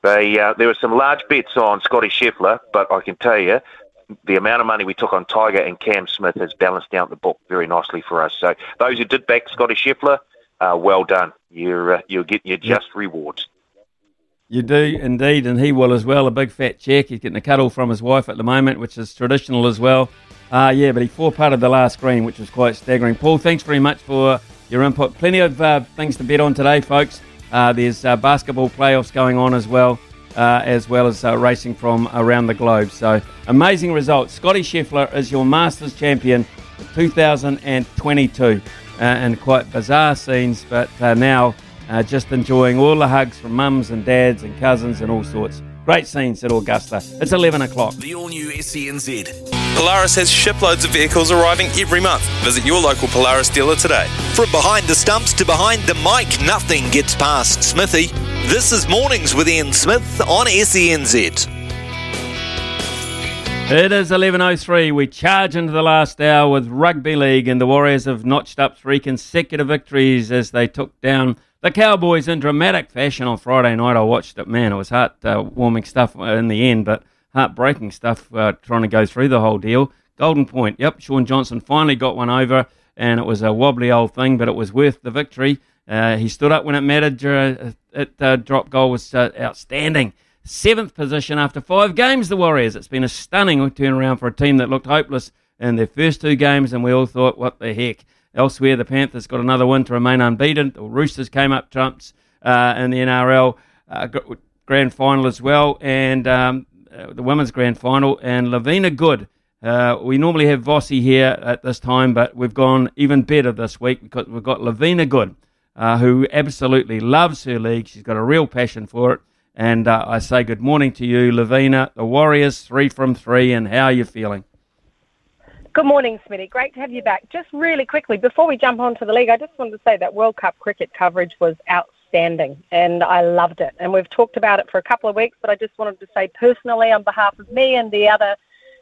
They, uh, there were some large bets on Scotty Scheffler, but I can tell you, the amount of money we took on Tiger and Cam Smith has balanced out the book very nicely for us. So those who did back Scottie Scheffler, uh, well done. You're, uh, you'll get your just rewards. You do indeed, and he will as well. A big fat check. He's getting a cuddle from his wife at the moment, which is traditional as well. Uh, yeah, but he four putted the last green, which was quite staggering. Paul, thanks very much for your input. Plenty of uh, things to bet on today, folks. Uh, there's uh, basketball playoffs going on as well, uh, as well as uh, racing from around the globe. So amazing results. Scottie Scheffler is your Masters champion for 2022, uh, and quite bizarre scenes, but uh, now uh, just enjoying all the hugs from mums and dads and cousins and all sorts. Great scenes at Augusta. It's 11 o'clock. The all new SENZ. Polaris has shiploads of vehicles arriving every month. Visit your local Polaris dealer today. From behind the stumps to behind the mic, nothing gets past Smithy. This is Mornings with Ian Smith on SENZ. It is 11.03. We charge into the last hour with Rugby League, and the Warriors have notched up three consecutive victories as they took down the Cowboys in dramatic fashion on Friday night. I watched it. Man, it was heart-warming stuff in the end, but heartbreaking stuff uh, trying to go through the whole deal. Golden Point. Yep, Shaun Johnson finally got one over, and it was a wobbly old thing, but it was worth the victory. Uh, he stood up when it mattered. Uh, it uh, drop goal was uh, outstanding. Seventh position after five games, the Warriors. It's been a stunning turnaround for a team that looked hopeless in their first two games, and we all thought, what the heck? Elsewhere, the Panthers got another win to remain unbeaten. The Roosters came up trumps uh, in the NRL uh, grand final as well, and um, uh, the women's grand final. And Lavina Good. Uh, we normally have Vossi here at this time, but we've gone even better this week because we've got Lavina Good, uh, who absolutely loves her league. She's got a real passion for it. And uh, I say good morning to you, Lavina. The Warriors, three from three, and how are you feeling? Good morning, Smitty. Great to have you back. Just really quickly, before we jump onto the league, I just wanted to say that World Cup cricket coverage was outstanding and I loved it. And we've talked about it for a couple of weeks, but I just wanted to say personally, on behalf of me and the other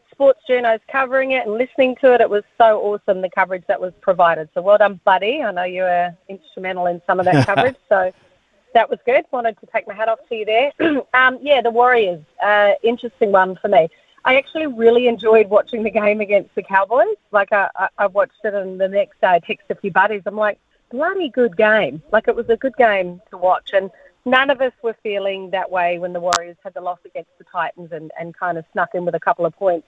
sports journos covering it and listening to it, it was so awesome, the coverage that was provided. So well done, buddy. I know you were instrumental in some of that coverage. So that was good. Wanted to take my hat off to you there. um, yeah, the Warriors, uh, interesting one for me. I actually really enjoyed watching the game against the Cowboys. Like I, I, watched it, and the next day I texted a few buddies. I'm like, bloody good game. Like it was a good game to watch, and none of us were feeling that way when the Warriors had the loss against the Titans and, and kind of snuck in with a couple of points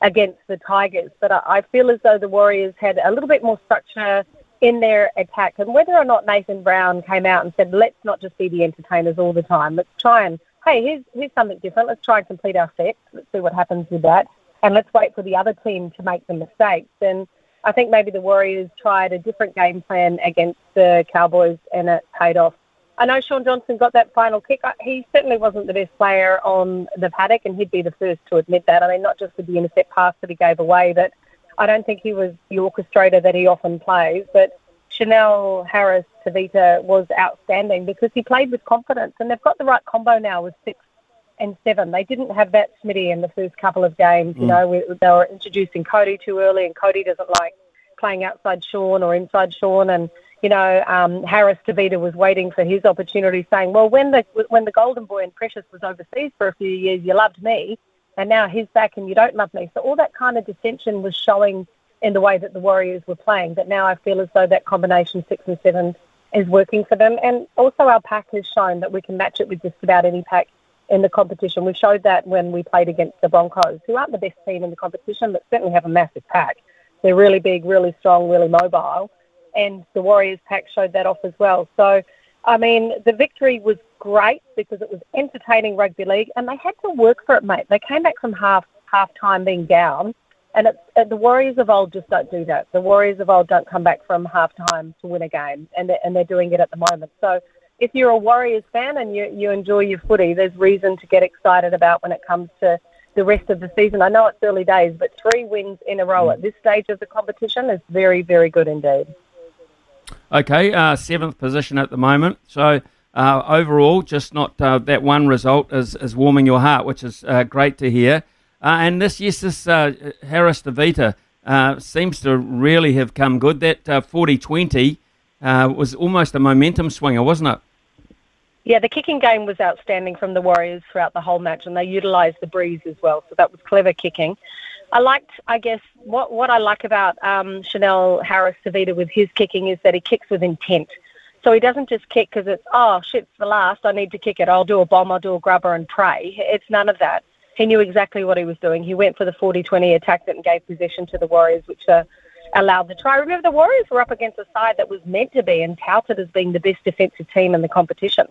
against the Tigers. But I, I feel as though the Warriors had a little bit more structure in their attack. And whether or not Nathan Brown came out and said, let's not just be the entertainers all the time. Let's try and, hey, here's, here's something different. Let's try and complete our sets. Let's see what happens with that. And let's wait for the other team to make the mistakes. And I think maybe the Warriors tried a different game plan against the Cowboys and it paid off. I know Shaun Johnson got that final kick. He certainly wasn't the best player on the paddock, and he'd be the first to admit that. I mean, not just with the intercept pass that he gave away, but I don't think he was the orchestrator that he often plays. But Chanel Harris Tavita was outstanding because he played with confidence, and they've got the right combo now with six and seven. They didn't have that Smitty in the first couple of games. You Mm. know, we, they were introducing Kodi too early, and Kodi doesn't like playing outside Shaun or inside Shaun. And you know, um, Harris Tavita was waiting for his opportunity, saying, "Well, when the when the Golden Boy and Precious was overseas for a few years, you loved me, and now he's back and you don't love me." So all that kind of dissension was showing in the way that the Warriors were playing. But now I feel as though that combination six and seven is working for them, and also our pack has shown that we can match it with just about any pack in the competition. We showed that when we played against the Broncos, who aren't the best team in the competition, but certainly have a massive pack. They're really big, really strong, really mobile, and the Warriors pack showed that off as well. So, I mean, the victory was great because it was entertaining rugby league, and they had to work for it, mate. They came back from half half time being down, and uh, the Warriors of old just don't do that. The Warriors of old don't come back from half time to win a game, and they're, and they're doing it at the moment. So if you're a Warriors fan and you, you enjoy your footy, there's reason to get excited about when it comes to the rest of the season. I know it's early days, but three wins in a row at this stage of the competition is very, very good indeed. Okay, uh, seventh position at the moment. So uh, overall, just not uh, that one result is, is warming your heart, which is uh, great to hear. Uh, and this, yes, this uh, Harris Tavita uh, seems to really have come good. That uh, 40-20 uh, was almost a momentum swinger, wasn't it? Yeah, the kicking game was outstanding from the Warriors throughout the whole match, and they utilised the breeze as well. So that was clever kicking. I liked, I guess, what what I like about um, Chanel Harris Tavita with his kicking is that he kicks with intent. So he doesn't just kick because it's oh shit's the last, I need to kick it. I'll do a bomb, I'll do a grubber and pray. It's none of that. He knew exactly what he was doing. He went for the 40-20, attacked it, and gave possession to the Warriors, which uh, allowed the try. Remember, the Warriors were up against a side that was meant to be and touted as being the best defensive team in the competition.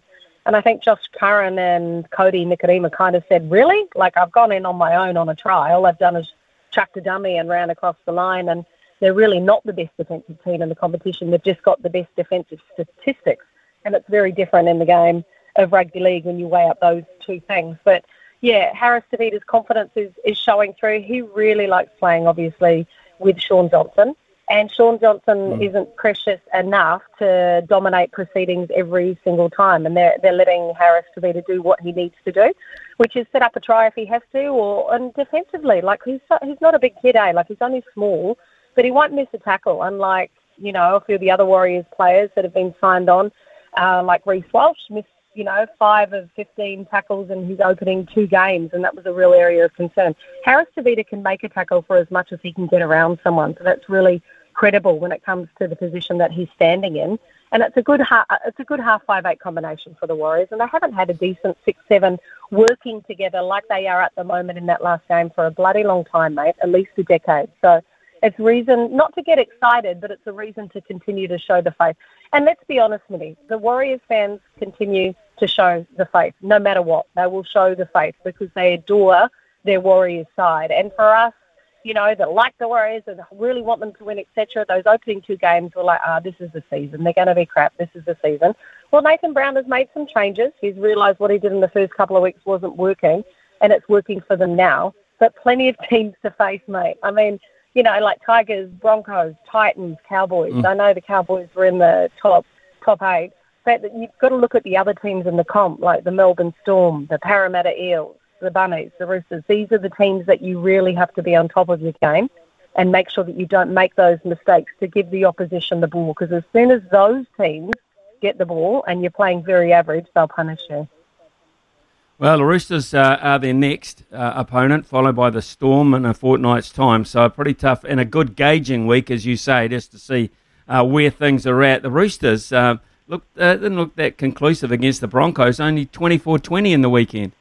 And I think Josh Curran and Kodi Nikorima kind of said, really? Like, I've gone in on my own on a try. All I've done is chucked a dummy and ran across the line. And they're really not the best defensive team in the competition. They've just got the best defensive statistics. And it's very different in the game of rugby league when you weigh up those two things. But yeah, Harris Tavita's confidence is, is showing through. He really likes playing, obviously, with Shaun Johnson. And Shaun Johnson isn't precious enough to dominate proceedings every single time. And they're, they're letting Harris Tavita do what he needs to do, which is set up a try if he has to, or and defensively. Like, he's, he's not a big kid, eh? Like, he's only small, but he won't miss a tackle, unlike, you know, a few of the other Warriors players that have been signed on, uh, like Reece Walsh missed, you know, five of 15 tackles in his opening two games, and that was a real area of concern. Harris Tavita can make a tackle for as much as he can get around someone, so that's really credible when it comes to the position that he's standing in. And it's a good it's a good half five eight combination for the Warriors, and they haven't had a decent six seven working together like they are at the moment in that last game for a bloody long time, mate, at least a decade. So it's reason not to get excited, but it's a reason to continue to show the faith. And let's be honest, Minnie, the Warriors fans continue to show the faith, no matter what. They will show the faith because they adore their Warriors side. And for us, you know, that like the Warriors and really want them to win, etc. Those opening two games were like, ah, this is the season. They're going to be crap. This is the season. Well, Nathan Brown has made some changes. He's realised what he did in the first couple of weeks wasn't working, and it's working for them now. But plenty of teams to face, mate. I mean, you know, like Tigers, Broncos, Titans, Cowboys. Mm. I know the Cowboys were in the top top eight, but you've got to look at the other teams in the comp, like the Melbourne Storm, the Parramatta Eels, the Bunnies, the Roosters. These are the teams that you really have to be on top of your game and make sure that you don't make those mistakes to give the opposition the ball. Because as soon as those teams get the ball and you're playing very average, they'll punish you. Well, the Roosters uh, are their next uh, opponent, followed by the Storm in a fortnight's time. So, pretty tough and a good gauging week, as you say, just to see uh, where things are at. The Roosters uh, look, uh, didn't look that conclusive against the Broncos, only 24 20 in the weekend.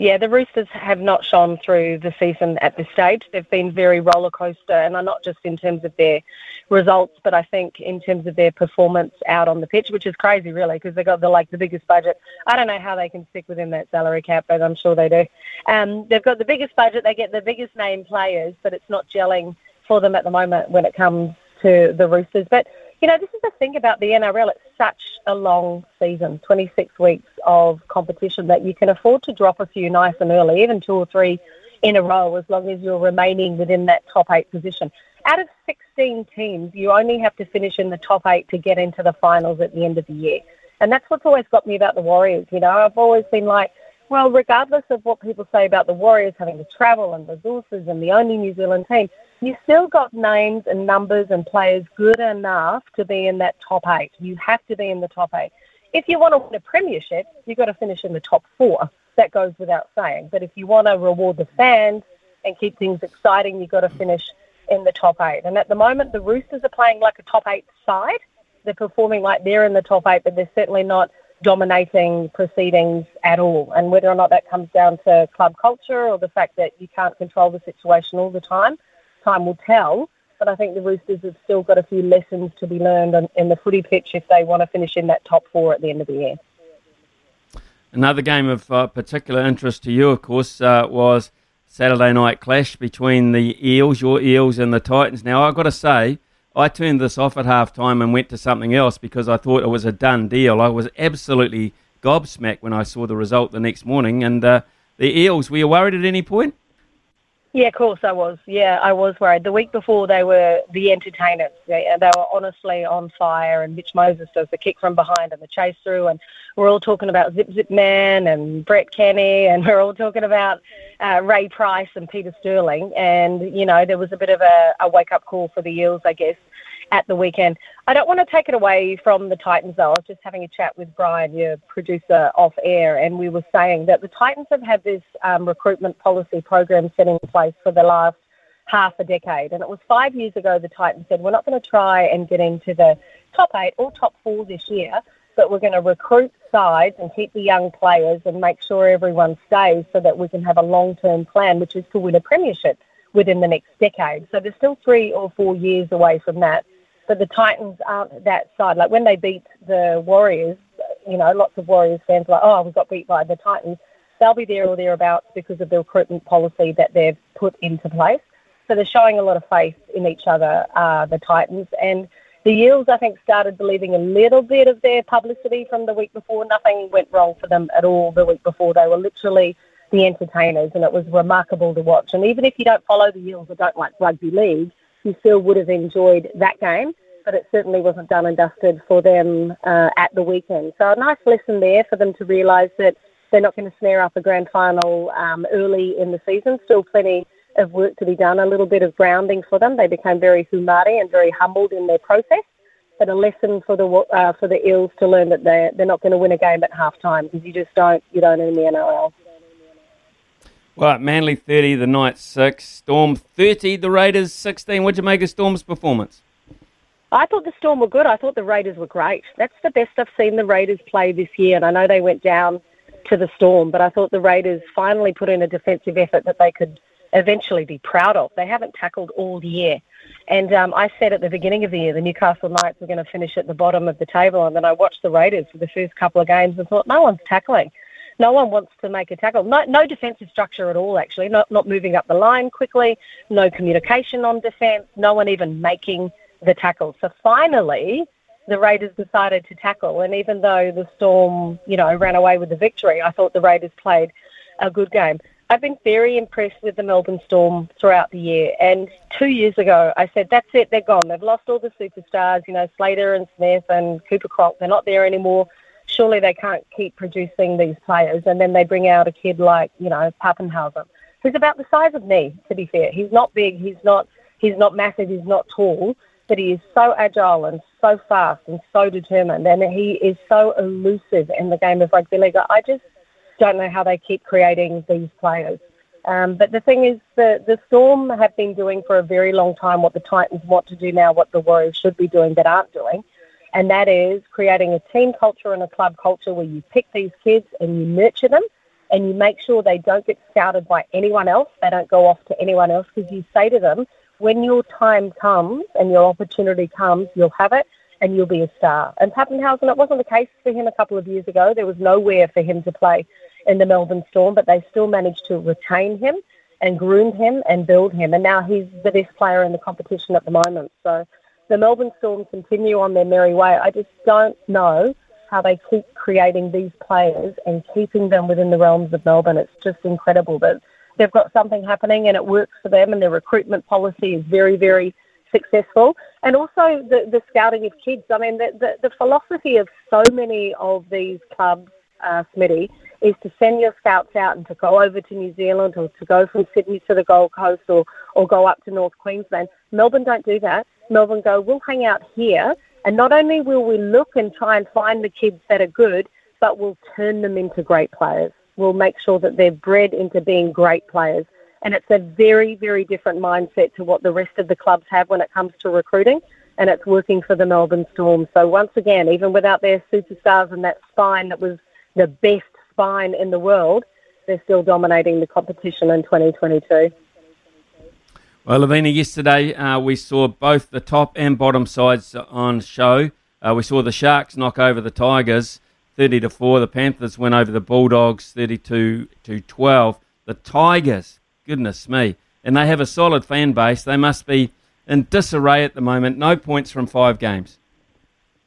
Yeah, the Roosters have not shone through the season at this stage. They've been very roller coaster, and not just in terms of their results, but I think in terms of their performance out on the pitch, which is crazy, really, because they got the like the biggest budget. I don't know how they can stick within that salary cap, but I'm sure they do. Um, they've got the biggest budget, they get the biggest name players, but it's not gelling for them at the moment when it comes to the Roosters. But you know, this is the thing about the NRL. It's such a long season, 26 weeks of competition, that you can afford to drop a few nice and early, even two or three in a row, as long as you're remaining within that top eight position. Out of 16 teams, you only have to finish in the top eight to get into the finals at the end of the year. And that's what's always got me about the Warriors. You know, I've always been like, well, regardless of what people say about the Warriors having to travel and resources and the only New Zealand team, you still got names and numbers and players good enough to be in that top eight. You have to be in the top eight. If you want to win a premiership, you've got to finish in the top four. That goes without saying. But if you want to reward the fans and keep things exciting, you've got to finish in the top eight. And at the moment, the Roosters are playing like a top eight side. They're performing like they're in the top eight, but they're certainly not dominating proceedings at all. And whether or not that comes down to club culture or the fact that you can't control the situation all the time, time will tell. But I think the Roosters have still got a few lessons to be learned in, in the footy pitch if they want to finish in that top four at the end of the year. Another game of uh, particular interest to you, of course, uh, was Saturday night clash between the Eels, your Eels, and the Titans. Now, I've got to say, I turned this off at half time and went to something else because I thought it was a done deal. I was absolutely gobsmacked when I saw the result the next morning. And uh, the Eels, were you worried at any point? Yeah, of course I was. Yeah, I was worried. The week before they were the entertainers. They, they were honestly on fire, and Mitch Moses does the kick from behind and the chase through, and we're all talking about Zip Zip Man and Brett Kenny, and we're all talking about uh, Ray Price and Peter Sterling, and you know there was a bit of a, a wake up call for the Eels, I guess, at the weekend. I don't want to take it away from the Titans, though. I was just having a chat with Brian, your producer, off air, and we were saying that the Titans have had this um, recruitment policy program set in place for the last half a decade. And it was five years ago the Titans said, we're not going to try and get into the top eight or top four this year, but we're going to recruit sides and keep the young players and make sure everyone stays so that we can have a long term plan, which is to win a premiership within the next decade. So they're still three or four years away from that but the Titans aren't that side. Like when they beat the Warriors, you know, lots of Warriors fans are like, oh, we got beat by the Titans. They'll be there or thereabouts because of the recruitment policy that they've put into place. So they're showing a lot of faith in each other, uh, the Titans. And the Eels, I think, started believing a little bit of their publicity from the week before. Nothing went wrong for them at all the week before. They were literally the entertainers, and it was remarkable to watch. And even if you don't follow the Eels or don't like rugby league, you still would have enjoyed that game but it certainly wasn't done and dusted for them uh, at the weekend. So a nice lesson there for them to realise that they're not going to snare up a grand final um, early in the season. Still plenty of work to be done. A little bit of grounding for them. They became very humari and very humbled in their process. But a lesson for the uh, for the Eels to learn that they they're not going to win a game at half time because you just don't you don't in the NRL. Well, Manly 30, the Knights 6, Storm 30, the Raiders 16. What'd you make of Storm's performance? I thought the Storm were good. I thought the Raiders were great. That's the best I've seen the Raiders play this year. And I know they went down to the Storm, but I thought the Raiders finally put in a defensive effort that they could eventually be proud of. They haven't tackled all year. And um, I said at the beginning of the year the Newcastle Knights were going to finish at the bottom of the table. And then I watched the Raiders for the first couple of games and thought, no one's tackling. No one wants to make a tackle. No, no defensive structure at all, actually. Not, not moving up the line quickly. No communication on defence. No one even making the tackle. So finally, the Raiders decided to tackle. And even though the Storm, you know, ran away with the victory, I thought the Raiders played a good game. I've been very impressed with the Melbourne Storm throughout the year. And two years ago, I said, that's it, they're gone. They've lost all the superstars, you know, Slater and Smith and Cooper Cronk. They're not there anymore. Surely they can't keep producing these players. And then they bring out a kid like, you know, Papenhuyzen, who's about the size of me, to be fair. He's not big, he's not, he's not massive, he's not tall but he is so agile and so fast and so determined, and he is so elusive in the game of rugby league. I just don't know how they keep creating these players. Um, but the thing is, the, the Storm have been doing for a very long time what the Titans want to do now, what the Warriors should be doing but aren't doing, and that is creating a team culture and a club culture where you pick these kids and you nurture them and you make sure they don't get scouted by anyone else, they don't go off to anyone else, because you say to them, when your time comes and your opportunity comes, you'll have it and you'll be a star. And Papenhuyzen, it wasn't the case for him a couple of years ago. There was nowhere for him to play in the Melbourne Storm, but they still managed to retain him and groom him and build him. And now he's the best player in the competition at the moment. So the Melbourne Storm continue on their merry way. I just don't know how they keep creating these players and keeping them within the realms of Melbourne. It's just incredible that they've got something happening and it works for them, and their recruitment policy is very, very successful. And also the, the scouting of kids. I mean, the, the, the philosophy of so many of these clubs, uh, Smitty, is to send your scouts out and to go over to New Zealand or to go from Sydney to the Gold Coast or, or go up to North Queensland. Melbourne don't do that. Melbourne go, we'll hang out here and not only will we look and try and find the kids that are good, but we'll turn them into great players. We'll make sure that they're bred into being great players. And it's a very, very different mindset to what the rest of the clubs have when it comes to recruiting. And it's working for the Melbourne Storm. So once again, even without their superstars and that spine that was the best spine in the world, they're still dominating the competition in 2022. Well, Lavina, yesterday uh, we saw both the top and bottom sides on show. Uh, we saw the Sharks knock over the Tigers, thirty to four. The Panthers went over the Bulldogs, thirty-two to twelve. The Tigers, goodness me, and they have a solid fan base. They must be in disarray at the moment. No points from five games.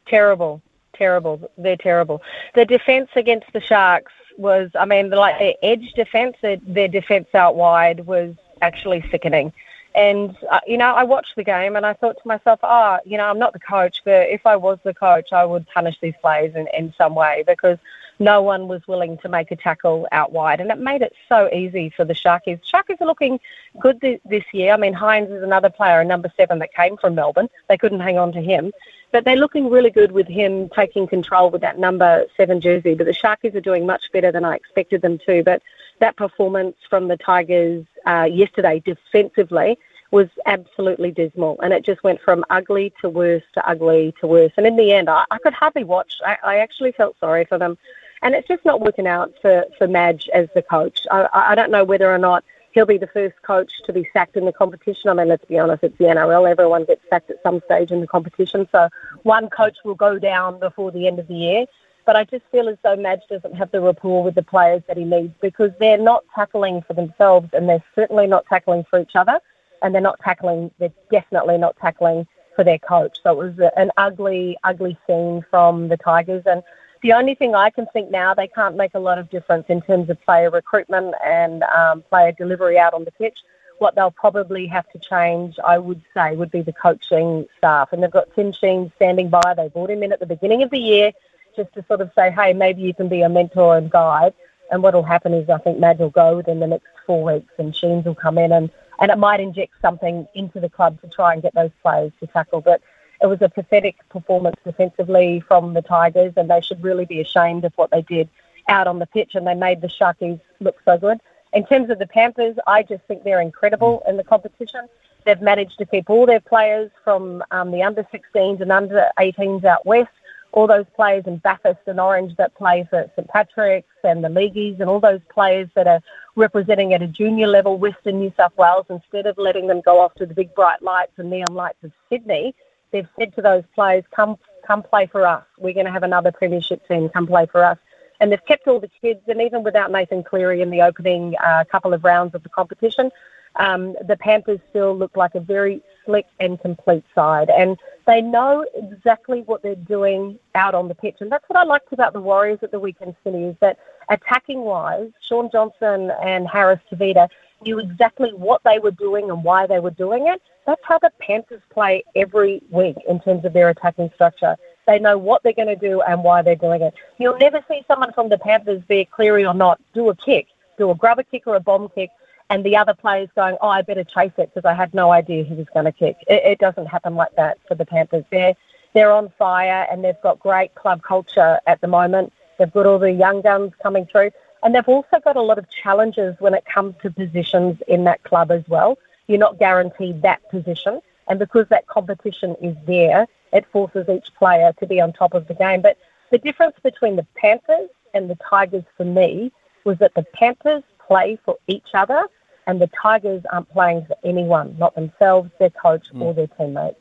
Terrible, terrible. They're terrible. The defence against the Sharks was, I mean, like their edge defence, their, their defence out wide was actually sickening. And, uh, you know, I watched the game and I thought to myself, oh, you know, I'm not the coach, but if I was the coach, I would punish these players in, in some way because no one was willing to make a tackle out wide. And it made it so easy for the Sharkies. Sharkies are looking good th- this year. I mean, Hynes is another player, a number seven, that came from Melbourne. They couldn't hang on to him. But they're looking really good with him taking control with that number seven jersey. But the Sharkies are doing much better than I expected them to. But that performance from the Tigers uh, yesterday defensively was absolutely dismal. And it just went from ugly to worse to ugly to worse. And in the end, I, I could hardly watch. I, I actually felt sorry for them. And it's just not working out for, for Madge as the coach. I, I don't know whether or not he'll be the first coach to be sacked in the competition. I mean, let's be honest, it's the NRL. Everyone gets sacked at some stage in the competition. So one coach will go down before the end of the year. But I just feel as though Madge doesn't have the rapport with the players that he needs because they're not tackling for themselves and they're certainly not tackling for each other and they're not tackling, they're definitely not tackling for their coach. So it was an ugly, ugly scene from the Tigers. And the only thing I can think now, they can't make a lot of difference in terms of player recruitment and um, player delivery out on the pitch. What they'll probably have to change, I would say, would be the coaching staff. And they've got Tim Sheens standing by. They brought him in at the beginning of the year just to sort of say, hey, maybe you can be a mentor and guide. And what will happen is I think Madge will go within the next four weeks and Sheens will come in and, and it might inject something into the club to try and get those players to tackle. But it was a pathetic performance defensively from the Tigers and they should really be ashamed of what they did out on the pitch and they made the Sharkies look so good. In terms of the Panthers, I just think they're incredible in the competition. They've managed to keep all their players from um, the under 16s and under 18s out west all those players in Bathurst and Orange that play for St Patrick's and the Leagueies and all those players that are representing at a junior level Western New South Wales, instead of letting them go off to the big bright lights and neon lights of Sydney, they've said to those players, come come play for us. We're going to have another premiership team. Come play for us. And they've kept all the kids, and even without Nathan Cleary in the opening uh, couple of rounds of the competition, um, the Panthers still look like a very slick and complete side. And they know exactly what they're doing out on the pitch. And that's what I liked about the Warriors at the weekend, Smitty, is that attacking wise, Shaun Johnson and Harris Tavita knew exactly what they were doing and why they were doing it. That's how the Panthers play every week in terms of their attacking structure. They know what they're going to do and why they're doing it. You'll never see someone from the Panthers, be it Cleary or not, do a kick, do a grubber kick or a bomb kick and the other players going, oh, I better chase it because I had no idea he was going to kick. It, it doesn't happen like that for the Panthers. They're, they're on fire and they've got great club culture at the moment. They've got all the young guns coming through. And they've also got a lot of challenges when it comes to positions in that club as well. You're not guaranteed that position. And because that competition is there, it forces each player to be on top of the game. But the difference between the Panthers and the Tigers for me was that the Panthers play for each other and the Tigers aren't playing for anyone, not themselves, their coach, Mm. or their teammates.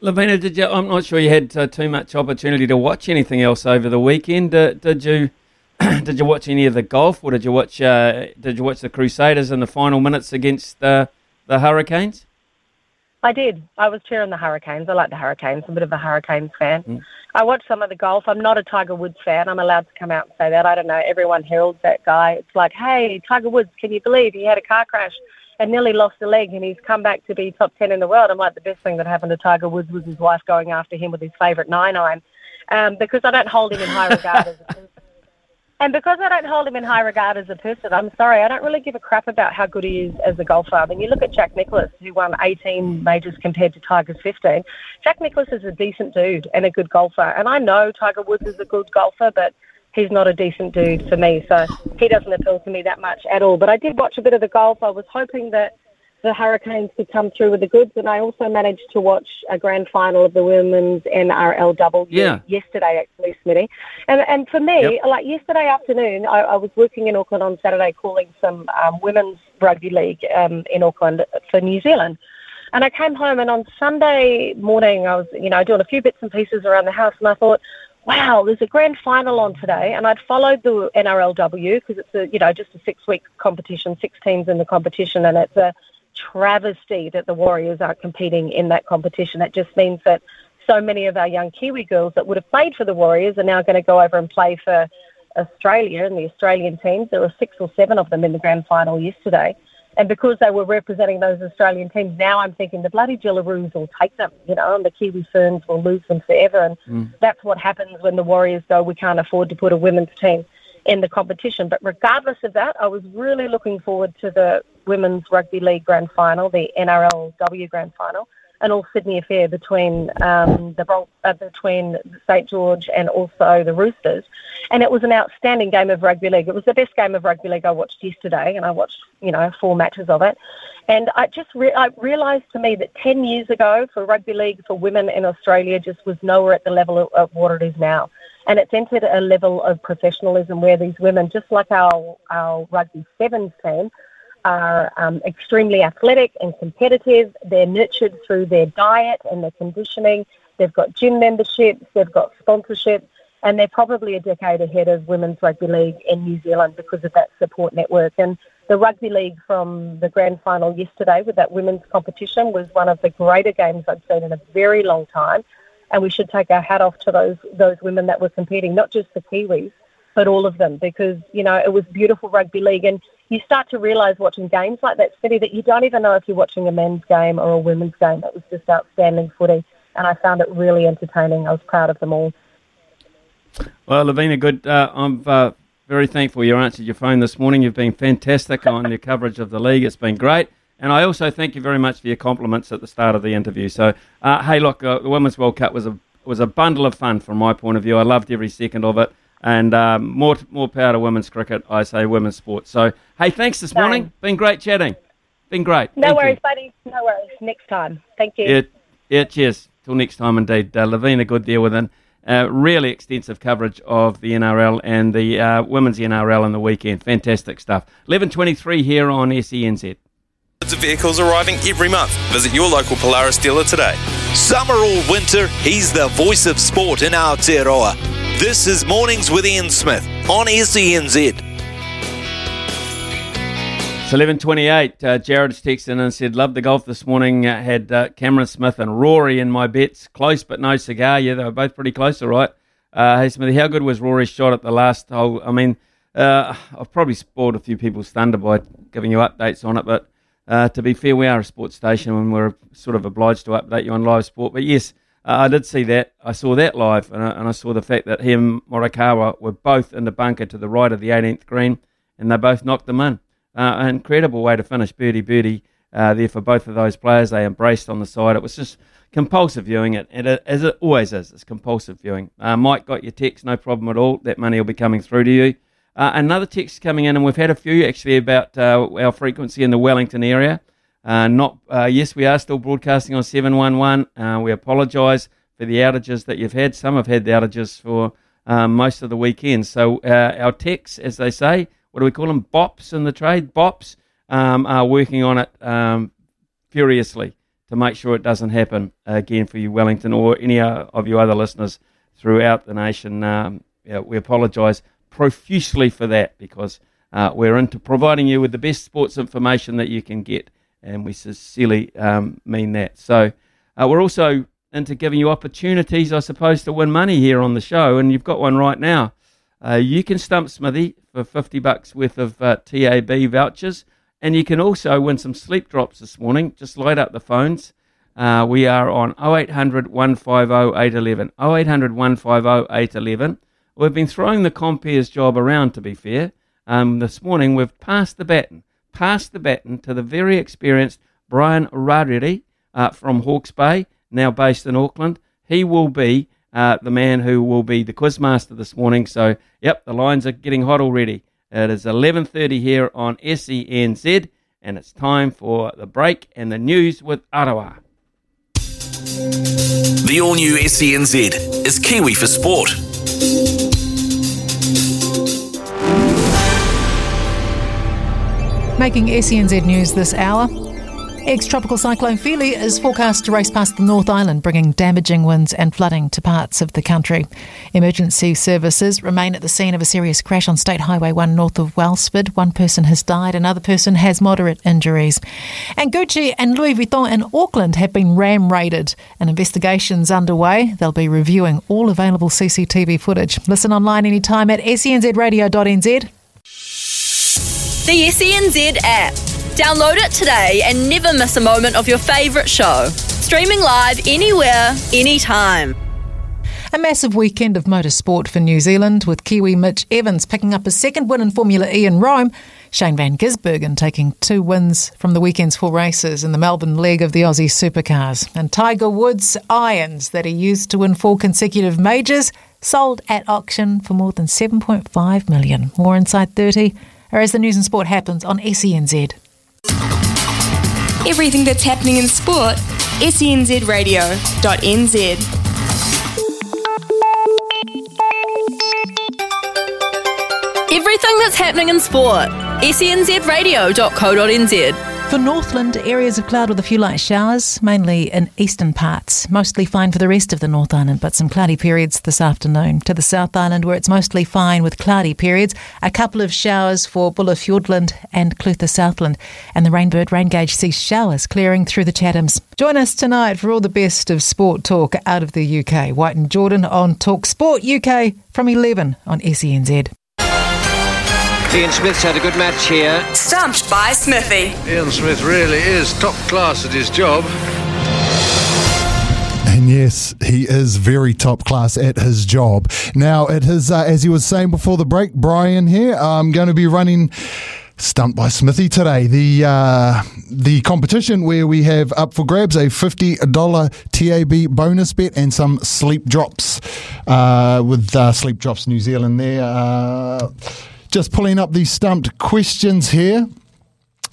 Lavina, did you? I'm not sure you had uh, too much opportunity to watch anything else over the weekend. Uh, did you? did you watch any of the golf, or did you watch? Uh, did you watch the Crusaders in the final minutes against uh, the Hurricanes? I did. I was cheering the Hurricanes. I like the Hurricanes. I'm a bit of a Hurricanes fan. Mm. I watch some of the golf. I'm not a Tiger Woods fan. I'm allowed to come out and say that. I don't know. Everyone heralds that guy. It's like, hey, Tiger Woods, can you believe he had a car crash and nearly lost a leg and he's come back to be top 10 in the world? I'm like, the best thing that happened to Tiger Woods was his wife going after him with his favourite nine iron. Um, because I don't hold him in high regard as a. And because I don't hold him in high regard as a person, I'm sorry, I don't really give a crap about how good he is as a golfer. I mean, you look at Jack Nicklaus, who won 18 majors compared to Tiger's 15. Jack Nicklaus is a decent dude and a good golfer. And I know Tiger Woods is a good golfer, but he's not a decent dude for me. So he doesn't appeal to me that much at all. But I did watch a bit of the golf. I was hoping that the Hurricanes could come through with the goods. And I also managed to watch a grand final of the women's NRLW Yeah. yesterday, actually, Smitty. And and for me, Yep. like yesterday afternoon, I, I was working in Auckland on Saturday calling some um, women's rugby league um, in Auckland for New Zealand. And I came home, and on Sunday morning, I was, you know, doing a few bits and pieces around the house, and I thought, wow, there's a grand final on today. And I'd followed the NRLW because it's a, you know, just a six-week competition, six teams in the competition, and it's a travesty that the Warriors aren't competing in that competition. It just means that so many of our young Kiwi girls that would have played for the Warriors are now going to go over and play for Australia and the Australian teams. There were six or seven of them in the grand final yesterday. And because they were representing those Australian teams, now I'm thinking the bloody Jillaroos will take them, you know, and the Kiwi Ferns will lose them forever. And Mm. that's what happens when the Warriors go, we can't afford to put a women's team in the competition. But regardless of that, I was really looking forward to the Women's Rugby League Grand Final, the NRLW Grand Final, an All Sydney affair between um, the uh, between St George and also the Roosters, and it was an outstanding game of rugby league. It was the best game of rugby league I watched yesterday, and I watched you know four matches of it. And I just re- I realised to me that 10 years ago, for rugby league for women in Australia, just was nowhere at the level of, of what it is now. And it's entered a level of professionalism where these women, just like our, our rugby sevens team, are um, extremely athletic and competitive. They're nurtured through their diet and their conditioning. They've got gym memberships, they've got sponsorship, and they're probably a decade ahead of women's rugby league in New Zealand because of that support network. And the rugby league from the grand final yesterday with that women's competition was one of the greater games I've seen in a very long time. And we should take our hat off to those those women that were competing, not just the Kiwis, but all of them, because you know it was beautiful rugby league. And you start to realise watching games like that, Smitty, that you don't even know if you're watching a men's game or a women's game. It was just outstanding footy, and I found it really entertaining. I was proud of them all. Well, Lavina, good. Uh, I'm uh, very thankful you answered your phone this morning. You've been fantastic on your coverage of the league. It's been great. And I also thank you very much for your compliments at the start of the interview. So, uh, hey, look, uh, the Women's World Cup was a was a bundle of fun from my point of view. I loved every second of it. And um, more more power to women's cricket, I say women's sports. So, hey, thanks this morning. Been great chatting. Been great. No Thank you. worries, buddy. No worries. Next time. Thank you. Yeah, yeah, cheers. Till next time, indeed. Uh, Lavina Good there with an uh, really extensive coverage of the NRL and the uh, women's NRL on the weekend. Fantastic stuff. 11.23 here on SENZ. Loads of vehicles arriving every month. Visit your local Polaris dealer today. Summer or winter, he's the voice of sport in Aotearoa. This is Mornings with Ian Smith on SENZ. It's 11.28. Uh, Jared's texted and said, Loved the golf this morning. Uh, had uh, Cameron Smith and Rory in my bets. Close but no cigar. Yeah, they were both pretty close, all right. Uh, hey, Smithy, how good was Rory's shot at the last hole? I mean, uh, I've probably spoiled a few people's thunder by giving you updates on it, but uh, to be fair, we are a sports station and we're sort of obliged to update you on live sport. But yes, I did see that. I saw that live, and I, and I saw the fact that him and Morikawa were both in the bunker to the right of the 18th green, and they both knocked them in. Uh, an incredible way to finish birdie birdie uh, there for both of those players. They embraced on the side. It was just compulsive viewing, it, and it, as it always is. It's compulsive viewing. Uh, Mike got your text, no problem at all. That money will be coming through to you. Uh, another text coming in, and we've had a few actually about uh, our frequency in the Wellington area. Uh, not uh, yes, we are still broadcasting on seven one one. Uh, We apologise for the outages that you've had. Some have had the outages for um, most of the weekend. So uh, our techs, as they say, what do we call them? Bops in the trade, bops, um, are working on it um, furiously to make sure it doesn't happen again for you, Wellington, or any uh, of you other listeners throughout the nation. Um, yeah, we apologise profusely for that because uh, we're into providing you with the best sports information that you can get, and we sincerely um, mean that. So uh, we're also into giving you opportunities, I suppose, to win money here on the show, and you've got one right now. Uh, you can stump Smithy for 50 bucks worth of uh, TAB vouchers, and you can also win some sleep drops this morning. Just light up the phones. Uh, we are on 0800 150 811. 0800 150 811. We've been throwing the comperes job around, to be fair. Um, this morning, we've passed the baton, passed the baton to the very experienced Brian Rariri uh, from Hawke's Bay, now based in Auckland. He will be uh, the man who will be the quizmaster this morning. So, yep, the lines are getting hot already. It is 11.30 here on SENZ, and it's time for the break and the news with Aroha. The all new SENZ is Kiwi for Sport. Making SENZ news this hour. Ex tropical cyclone Fili is forecast to race past the North Island, bringing damaging winds and flooding to parts of the country. Emergency services remain at the scene of a serious crash on State Highway 1 north of Wellsford. One person has died, another person has moderate injuries. And Gucci and Louis Vuitton in Auckland have been ram raided. An investigation's underway. They'll be reviewing all available CCTV footage. Listen online anytime at senzradio.nz. The SENZ app. Download it today and never miss a moment of your favourite show. Streaming live anywhere, anytime. A massive weekend of motorsport for New Zealand, with Kiwi Mitch Evans picking up his second win in Formula E in Rome, Shane Van Gisbergen taking two wins from the weekend's four races in the Melbourne leg of the Aussie Supercars, and Tiger Woods' irons that he used to win four consecutive majors sold at auction for more than 7.5 million. More inside 30 or as the news and sport happens on SENZ. Everything that's happening in sport, senzradio.nz. Everything that's happening in sport, senzradio.co.nz. For Northland, areas of cloud with a few light showers, mainly in eastern parts. Mostly fine for the rest of the North Island, but some cloudy periods this afternoon. To the South Island, where it's mostly fine with cloudy periods, a couple of showers for Buller Fiordland and Clutha Southland. And the Rainbird rain gauge sees showers clearing through the Chathams. Join us tonight for all the best of sport talk out of the UK. White and Jordan on Talk Sport UK from 11 on SENZ. Ian Smith's had a good match here. Stumped by Smithy. Ian Smith really is top class at his job. And yes, he is very top class at his job. Now, it is, uh, as he was saying before the break, Brian here, I'm going to be running Stumped by Smithy today. The uh, the competition where we have up for grabs a fifty dollar TAB bonus bet and some sleep drops uh, with uh, Sleep Drops New Zealand there. Just pulling up these stumped questions here.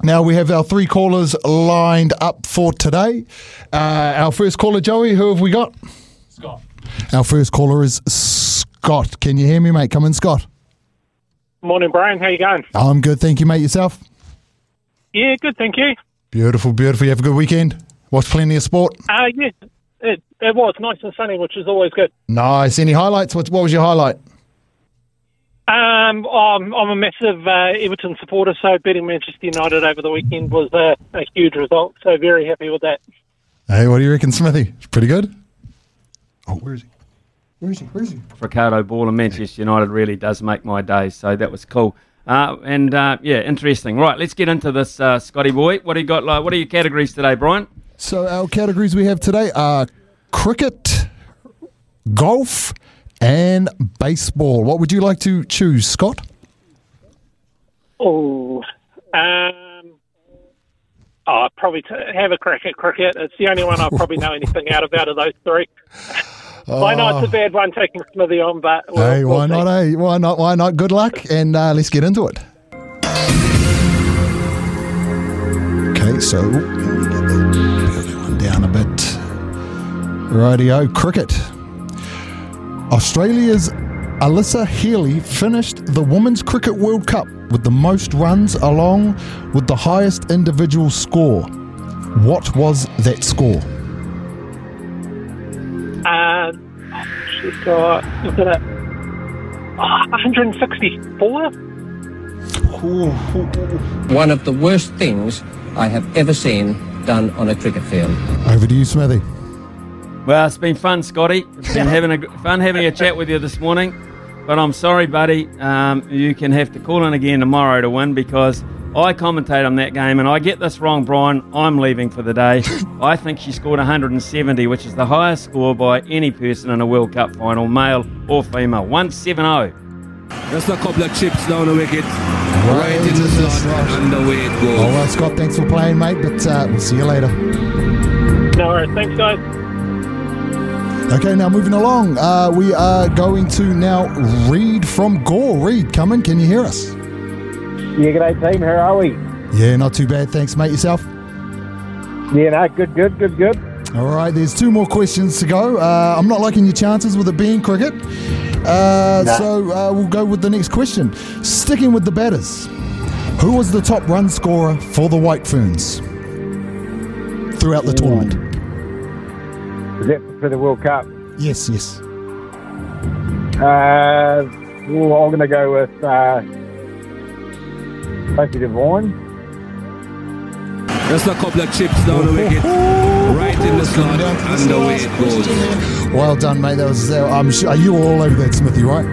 Now we have our three callers lined up for today. Uh, our first caller, Joey, who have we got? Scott. Our first caller is Scott. Can you hear me, mate? Come in, Scott. Morning, Brian. How you going? I'm good, thank you, mate. Yourself? Yeah, good, thank you. Beautiful, beautiful. You have a good weekend? Watch plenty of sport? Uh, yeah, it, it was nice and sunny, which is always good. Nice. Any highlights? What, what was your highlight? Um, I'm, I'm a massive uh, Everton supporter, so beating Manchester United over the weekend was a, a huge result. So very happy with that. Hey, what do you reckon, Smithy? Pretty good. Oh, where is he? Where is he? Where is he? Ricardo Ball and Manchester United really does make my day, so that was cool. Uh, and uh, yeah, interesting. Right, let's get into this, uh, Scotty boy. What do you got? Like, what are your categories today, Brian? So our categories we have today are cricket, golf, and baseball. What would you like to choose, Scott? Oh, um, oh, probably to have a crack at cricket. It's the only one I probably know anything out of out of those three. I know it's a bad one taking Smithy on, but we'll, hey, we'll why not? Hey, why not? Why not? Good luck, and uh, let's get into it. Okay, so let me get the early one down a bit. Rightio, cricket. Australia's Alyssa Healy finished the Women's Cricket World Cup with the most runs along with the highest individual score. What was that score? Uh, she's got, look at it, oh, 164? One of the worst things I have ever seen done on a cricket field. Over to you, Smithy. Well, it's been fun, Scotty. It's been having a fun having a chat with you this morning. But I'm sorry, buddy. Um, you can have to call in again tomorrow to win because I commentate on that game and I get this wrong, Brian. I'm leaving for the day. I think she scored 170, which is the highest score by any person in a World Cup final, male or female. 170. Just a couple of chips down the wicket. Right, in the slot, and away it goes. Oh, well, Scott, thanks for playing, mate, but uh, we'll see you later. No worries. Thanks, guys. Okay, now moving along, uh, we are going to now Reed from Gore. Reed, come in. Can you hear us? Yeah, g'day team. How are we? Yeah, not too bad. Thanks, mate. Yourself? Yeah, no, good, good, good, good. All right, there's two more questions to go. Uh, I'm not liking your chances with it being cricket. Uh, Nah. So uh, we'll go with the next question. Sticking with the batters, who was the top run scorer for the White Ferns throughout the tournament? Is that for the World Cup? Yes, yes. Uh, well, I'm going to go with uh, Sophie Devine. Just a couple of chips down the wicket. Right in the slot, and away it goes. Well done, mate. That was. Uh, I'm sure, Are you all over that, Smithy, right?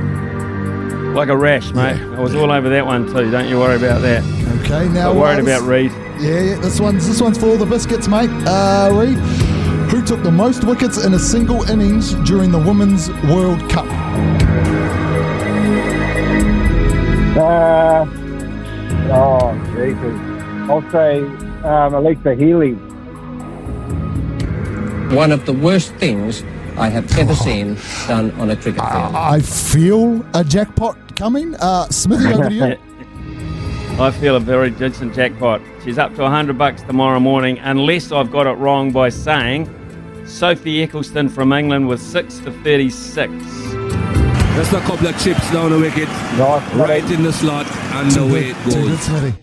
Like a rash, mate. I was all over that one too. Don't you worry about that. Okay, now Not worried this- about Reed. Yeah, yeah. This one's this one's for all the biscuits, mate. Uh, Reed, who took the most wickets in a single innings during the Women's World Cup? Uh, oh, Jesus. I'll say um, Alexa Healy. One of the worst things I have ever seen done on a cricket field. I feel a jackpot coming. Uh, Smithy, over to you. I feel a very decent jackpot. She's up to 100 bucks tomorrow morning, unless I've got it wrong by saying Sophie Ecclestone from England was 6 for 36. Just a couple of chips down the wicket. Right in the slot, and away it goes. Smithy.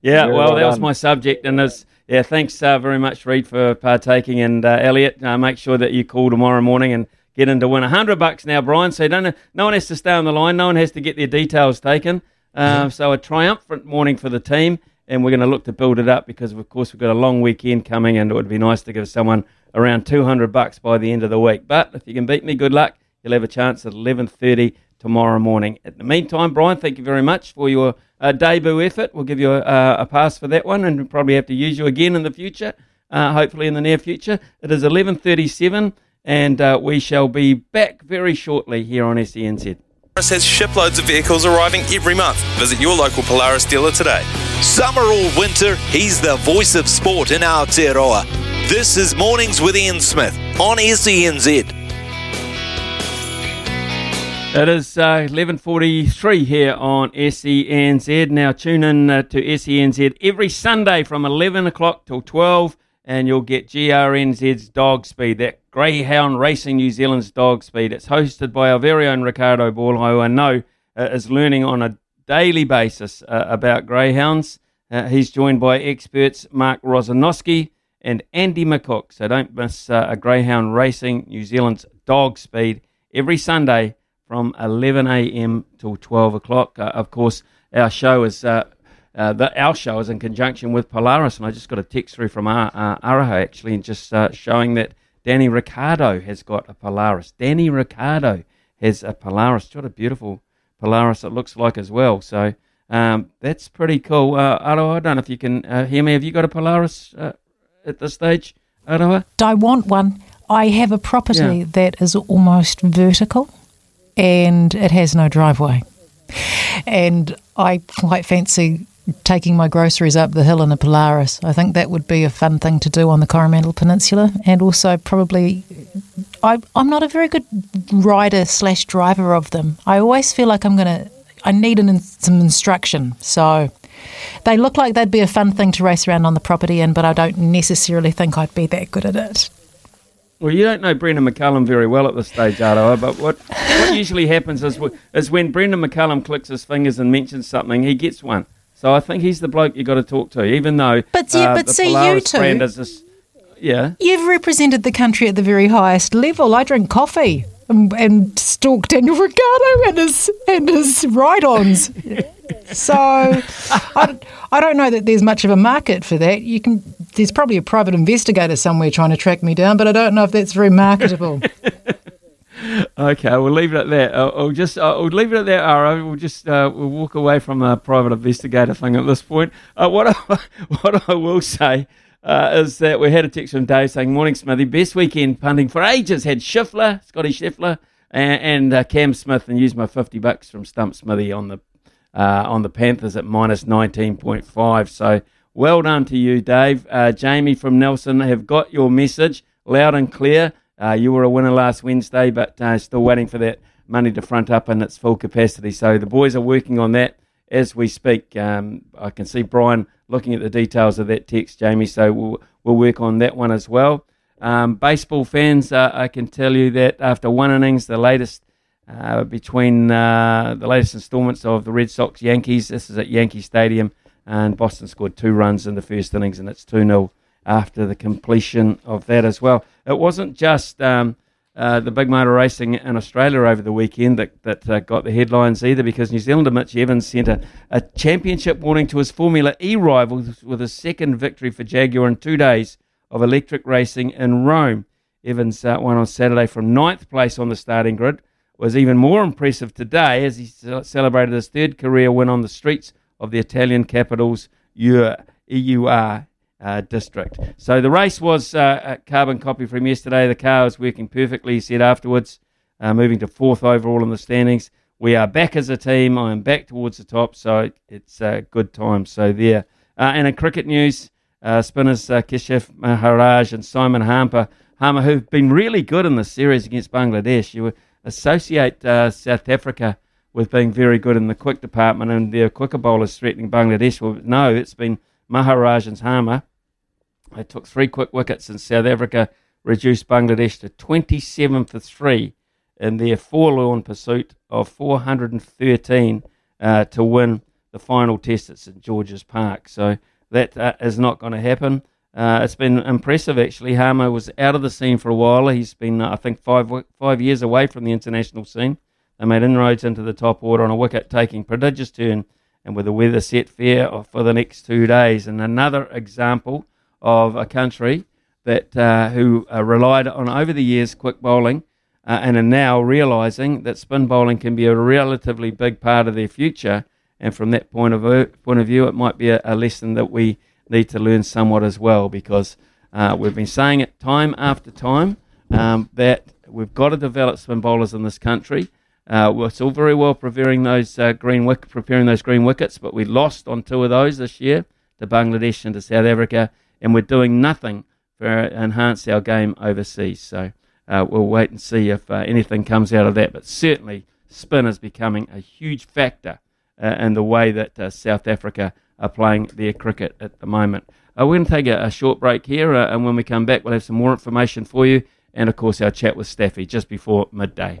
Yeah, Very well, well that was my subject, and there's yeah, thanks uh, very much, Reed, for partaking, and uh, Elliot, uh, make sure that you call tomorrow morning and get in to win hundred bucks now, Brian. So don't, no one has to stay on the line, no one has to get their details taken. Uh, So a triumphant morning for the team, and we're going to look to build it up because, of course, we've got a long weekend coming, and it would be nice to give someone around two hundred bucks by the end of the week. But if you can beat me, good luck. You'll have a chance at eleven thirty tomorrow morning. In the meantime, Brian, thank you very much for your uh, debut effort. We'll give you a, a pass for that one, and we'll probably have to use you again in the future. Uh, hopefully, in the near future. It is eleven thirty-seven, and uh, we shall be back very shortly here on SENZ. Polaris has shiploads of vehicles arriving every month. Visit your local Polaris dealer today. Summer or winter, he's the voice of sport in Aotearoa. This is Mornings with Ian Smith on SENZ. It is uh, 11.43 here on SENZ. Now tune in uh, to SENZ every Sunday from 11 o'clock till 12 and you'll get GRNZ's Dog Speed, that Greyhound Racing New Zealand's Dog Speed. It's hosted by our very own Ricardo Ball, who I know uh, is learning on a daily basis uh, about greyhounds. Uh, he's joined by experts Mark Rosanowski and Andy McCook. So don't miss uh, a Greyhound Racing New Zealand's Dog Speed every Sunday from 11 a.m. till 12 o'clock. Uh, of course, our show is uh, uh, the, our show is in conjunction with Polaris, and I just got a text through from Ar- uh, Aroha actually, and just uh, showing that Danny Ricciardo has got a Polaris. Danny Ricciardo has a Polaris. What a beautiful Polaris it looks like as well. So um, that's pretty cool. Uh, Aroha, I don't know if you can uh, hear me. Have you got a Polaris uh, at this stage, Aroha? I want one. I have a property Yeah. that is almost vertical and it has no driveway. And I quite fancy taking my groceries up the hill in a Polaris. I think that would be a fun thing to do on the Coromandel Peninsula. And also, probably, I, I'm not a very good rider slash driver of them. I always feel like I'm going to, I need an, some instruction. So they look like they'd be a fun thing to race around on the property in, but I don't necessarily think I'd be that good at it. Well, you don't know Brendon McCullum very well at this stage, Aroha, but what, what usually happens is, is when Brendon McCullum clicks his fingers and mentions something, he gets one. So I think he's the bloke you got to talk to, even though. But yeah, uh, but the see, you Polaris two- brand is this, yeah. You've represented the country at the very highest level. I drink coffee and, and stalk Daniel Ricciardo and his and his ride-ons. so I, I don't know that there's much of a market for that. You can there's probably a private investigator somewhere trying to track me down, but I don't know if that's very marketable. Okay, we'll leave it at that. I'll, I'll just I'll leave it at that. Ara. We'll just uh, we'll walk away from the private investigator thing at this point. Uh, what I, what I will say uh, is that we had a text from Dave saying, "Morning, Smithy. Best weekend punting for ages. Had Scheffler, Scottie Scheffler, and, and uh, Cam Smith, and used my fifty bucks from Stump Smithy on the uh, on the Panthers at minus nineteen point five. So well done to you, Dave. Uh, Jamie from Nelson have got your message loud and clear. Uh, you were a winner last Wednesday, but uh, still waiting for that money to front up in its full capacity. So the boys are working on that as we speak. Um, I can see Brian looking at the details of that text, Jamie. So we'll we'll work on that one as well. Um, baseball fans, uh, I can tell you that after one innings, the latest uh, between uh, the latest instalments of the Red Sox Yankees, this is at Yankee Stadium, and Boston scored two runs in the first innings, and it's 2 0 after the completion of that as well. It wasn't just um, uh, the big motor racing in Australia over the weekend that, that uh, got the headlines either, because New Zealander Mitch Evans sent a, a championship warning to his Formula E rivals with his second victory for Jaguar in two days of electric racing in Rome. Evans uh, won on Saturday from ninth place on the starting grid. Was even more impressive today as he celebrated his third career win on the streets of the Italian capital's EUR, EUR uh, district. So the race was uh, carbon copy from yesterday. The car was working perfectly, he said afterwards, uh, moving to fourth overall in the standings. We are back as a team. I am back towards the top, so it's a good time. So there. Uh, and in cricket news, uh, spinners uh, Keshav Maharaj and Simon Harmer, Harmer, who've been really good in the series against Bangladesh. You associate South Africa with being very good in the quick department and their quicker bowlers threatening Bangladesh. Well, no, it's been Maharaj and Harmer. They took three quick wickets in South Africa reduced Bangladesh to 27 for three in their forlorn pursuit of 413 uh, to win the final test at St George's Park. So that uh, is not going to happen. Uh, it's been impressive, actually. Harmer was out of the scene for a while. He's been, uh, I think, five five years away from the international scene. They made inroads into the top order on a wicket taking prodigious turn, and with the weather set fair for the next two days. And another example of a country that uh, who uh, relied on over the years quick bowling uh, and are now realizing that spin bowling can be a relatively big part of their future. And from that point of view, point of view, it might be a, a lesson that we need to learn somewhat as well, because uh, we've been saying it time after time um, that we've got to develop spin bowlers in this country. Uh, it's all very well preparing those uh, green wick- preparing those green wickets, but we lost on two of those this year to Bangladesh and to South Africa, and we're doing nothing for enhance our game overseas. So uh, we'll wait and see if uh, anything comes out of that. But certainly, spin is becoming a huge factor uh, in the way that uh, South Africa are playing their cricket at the moment. Uh, we're going to take a, a short break here, uh, and when we come back, we'll have some more information for you, and of course, our chat with Staffy just before midday.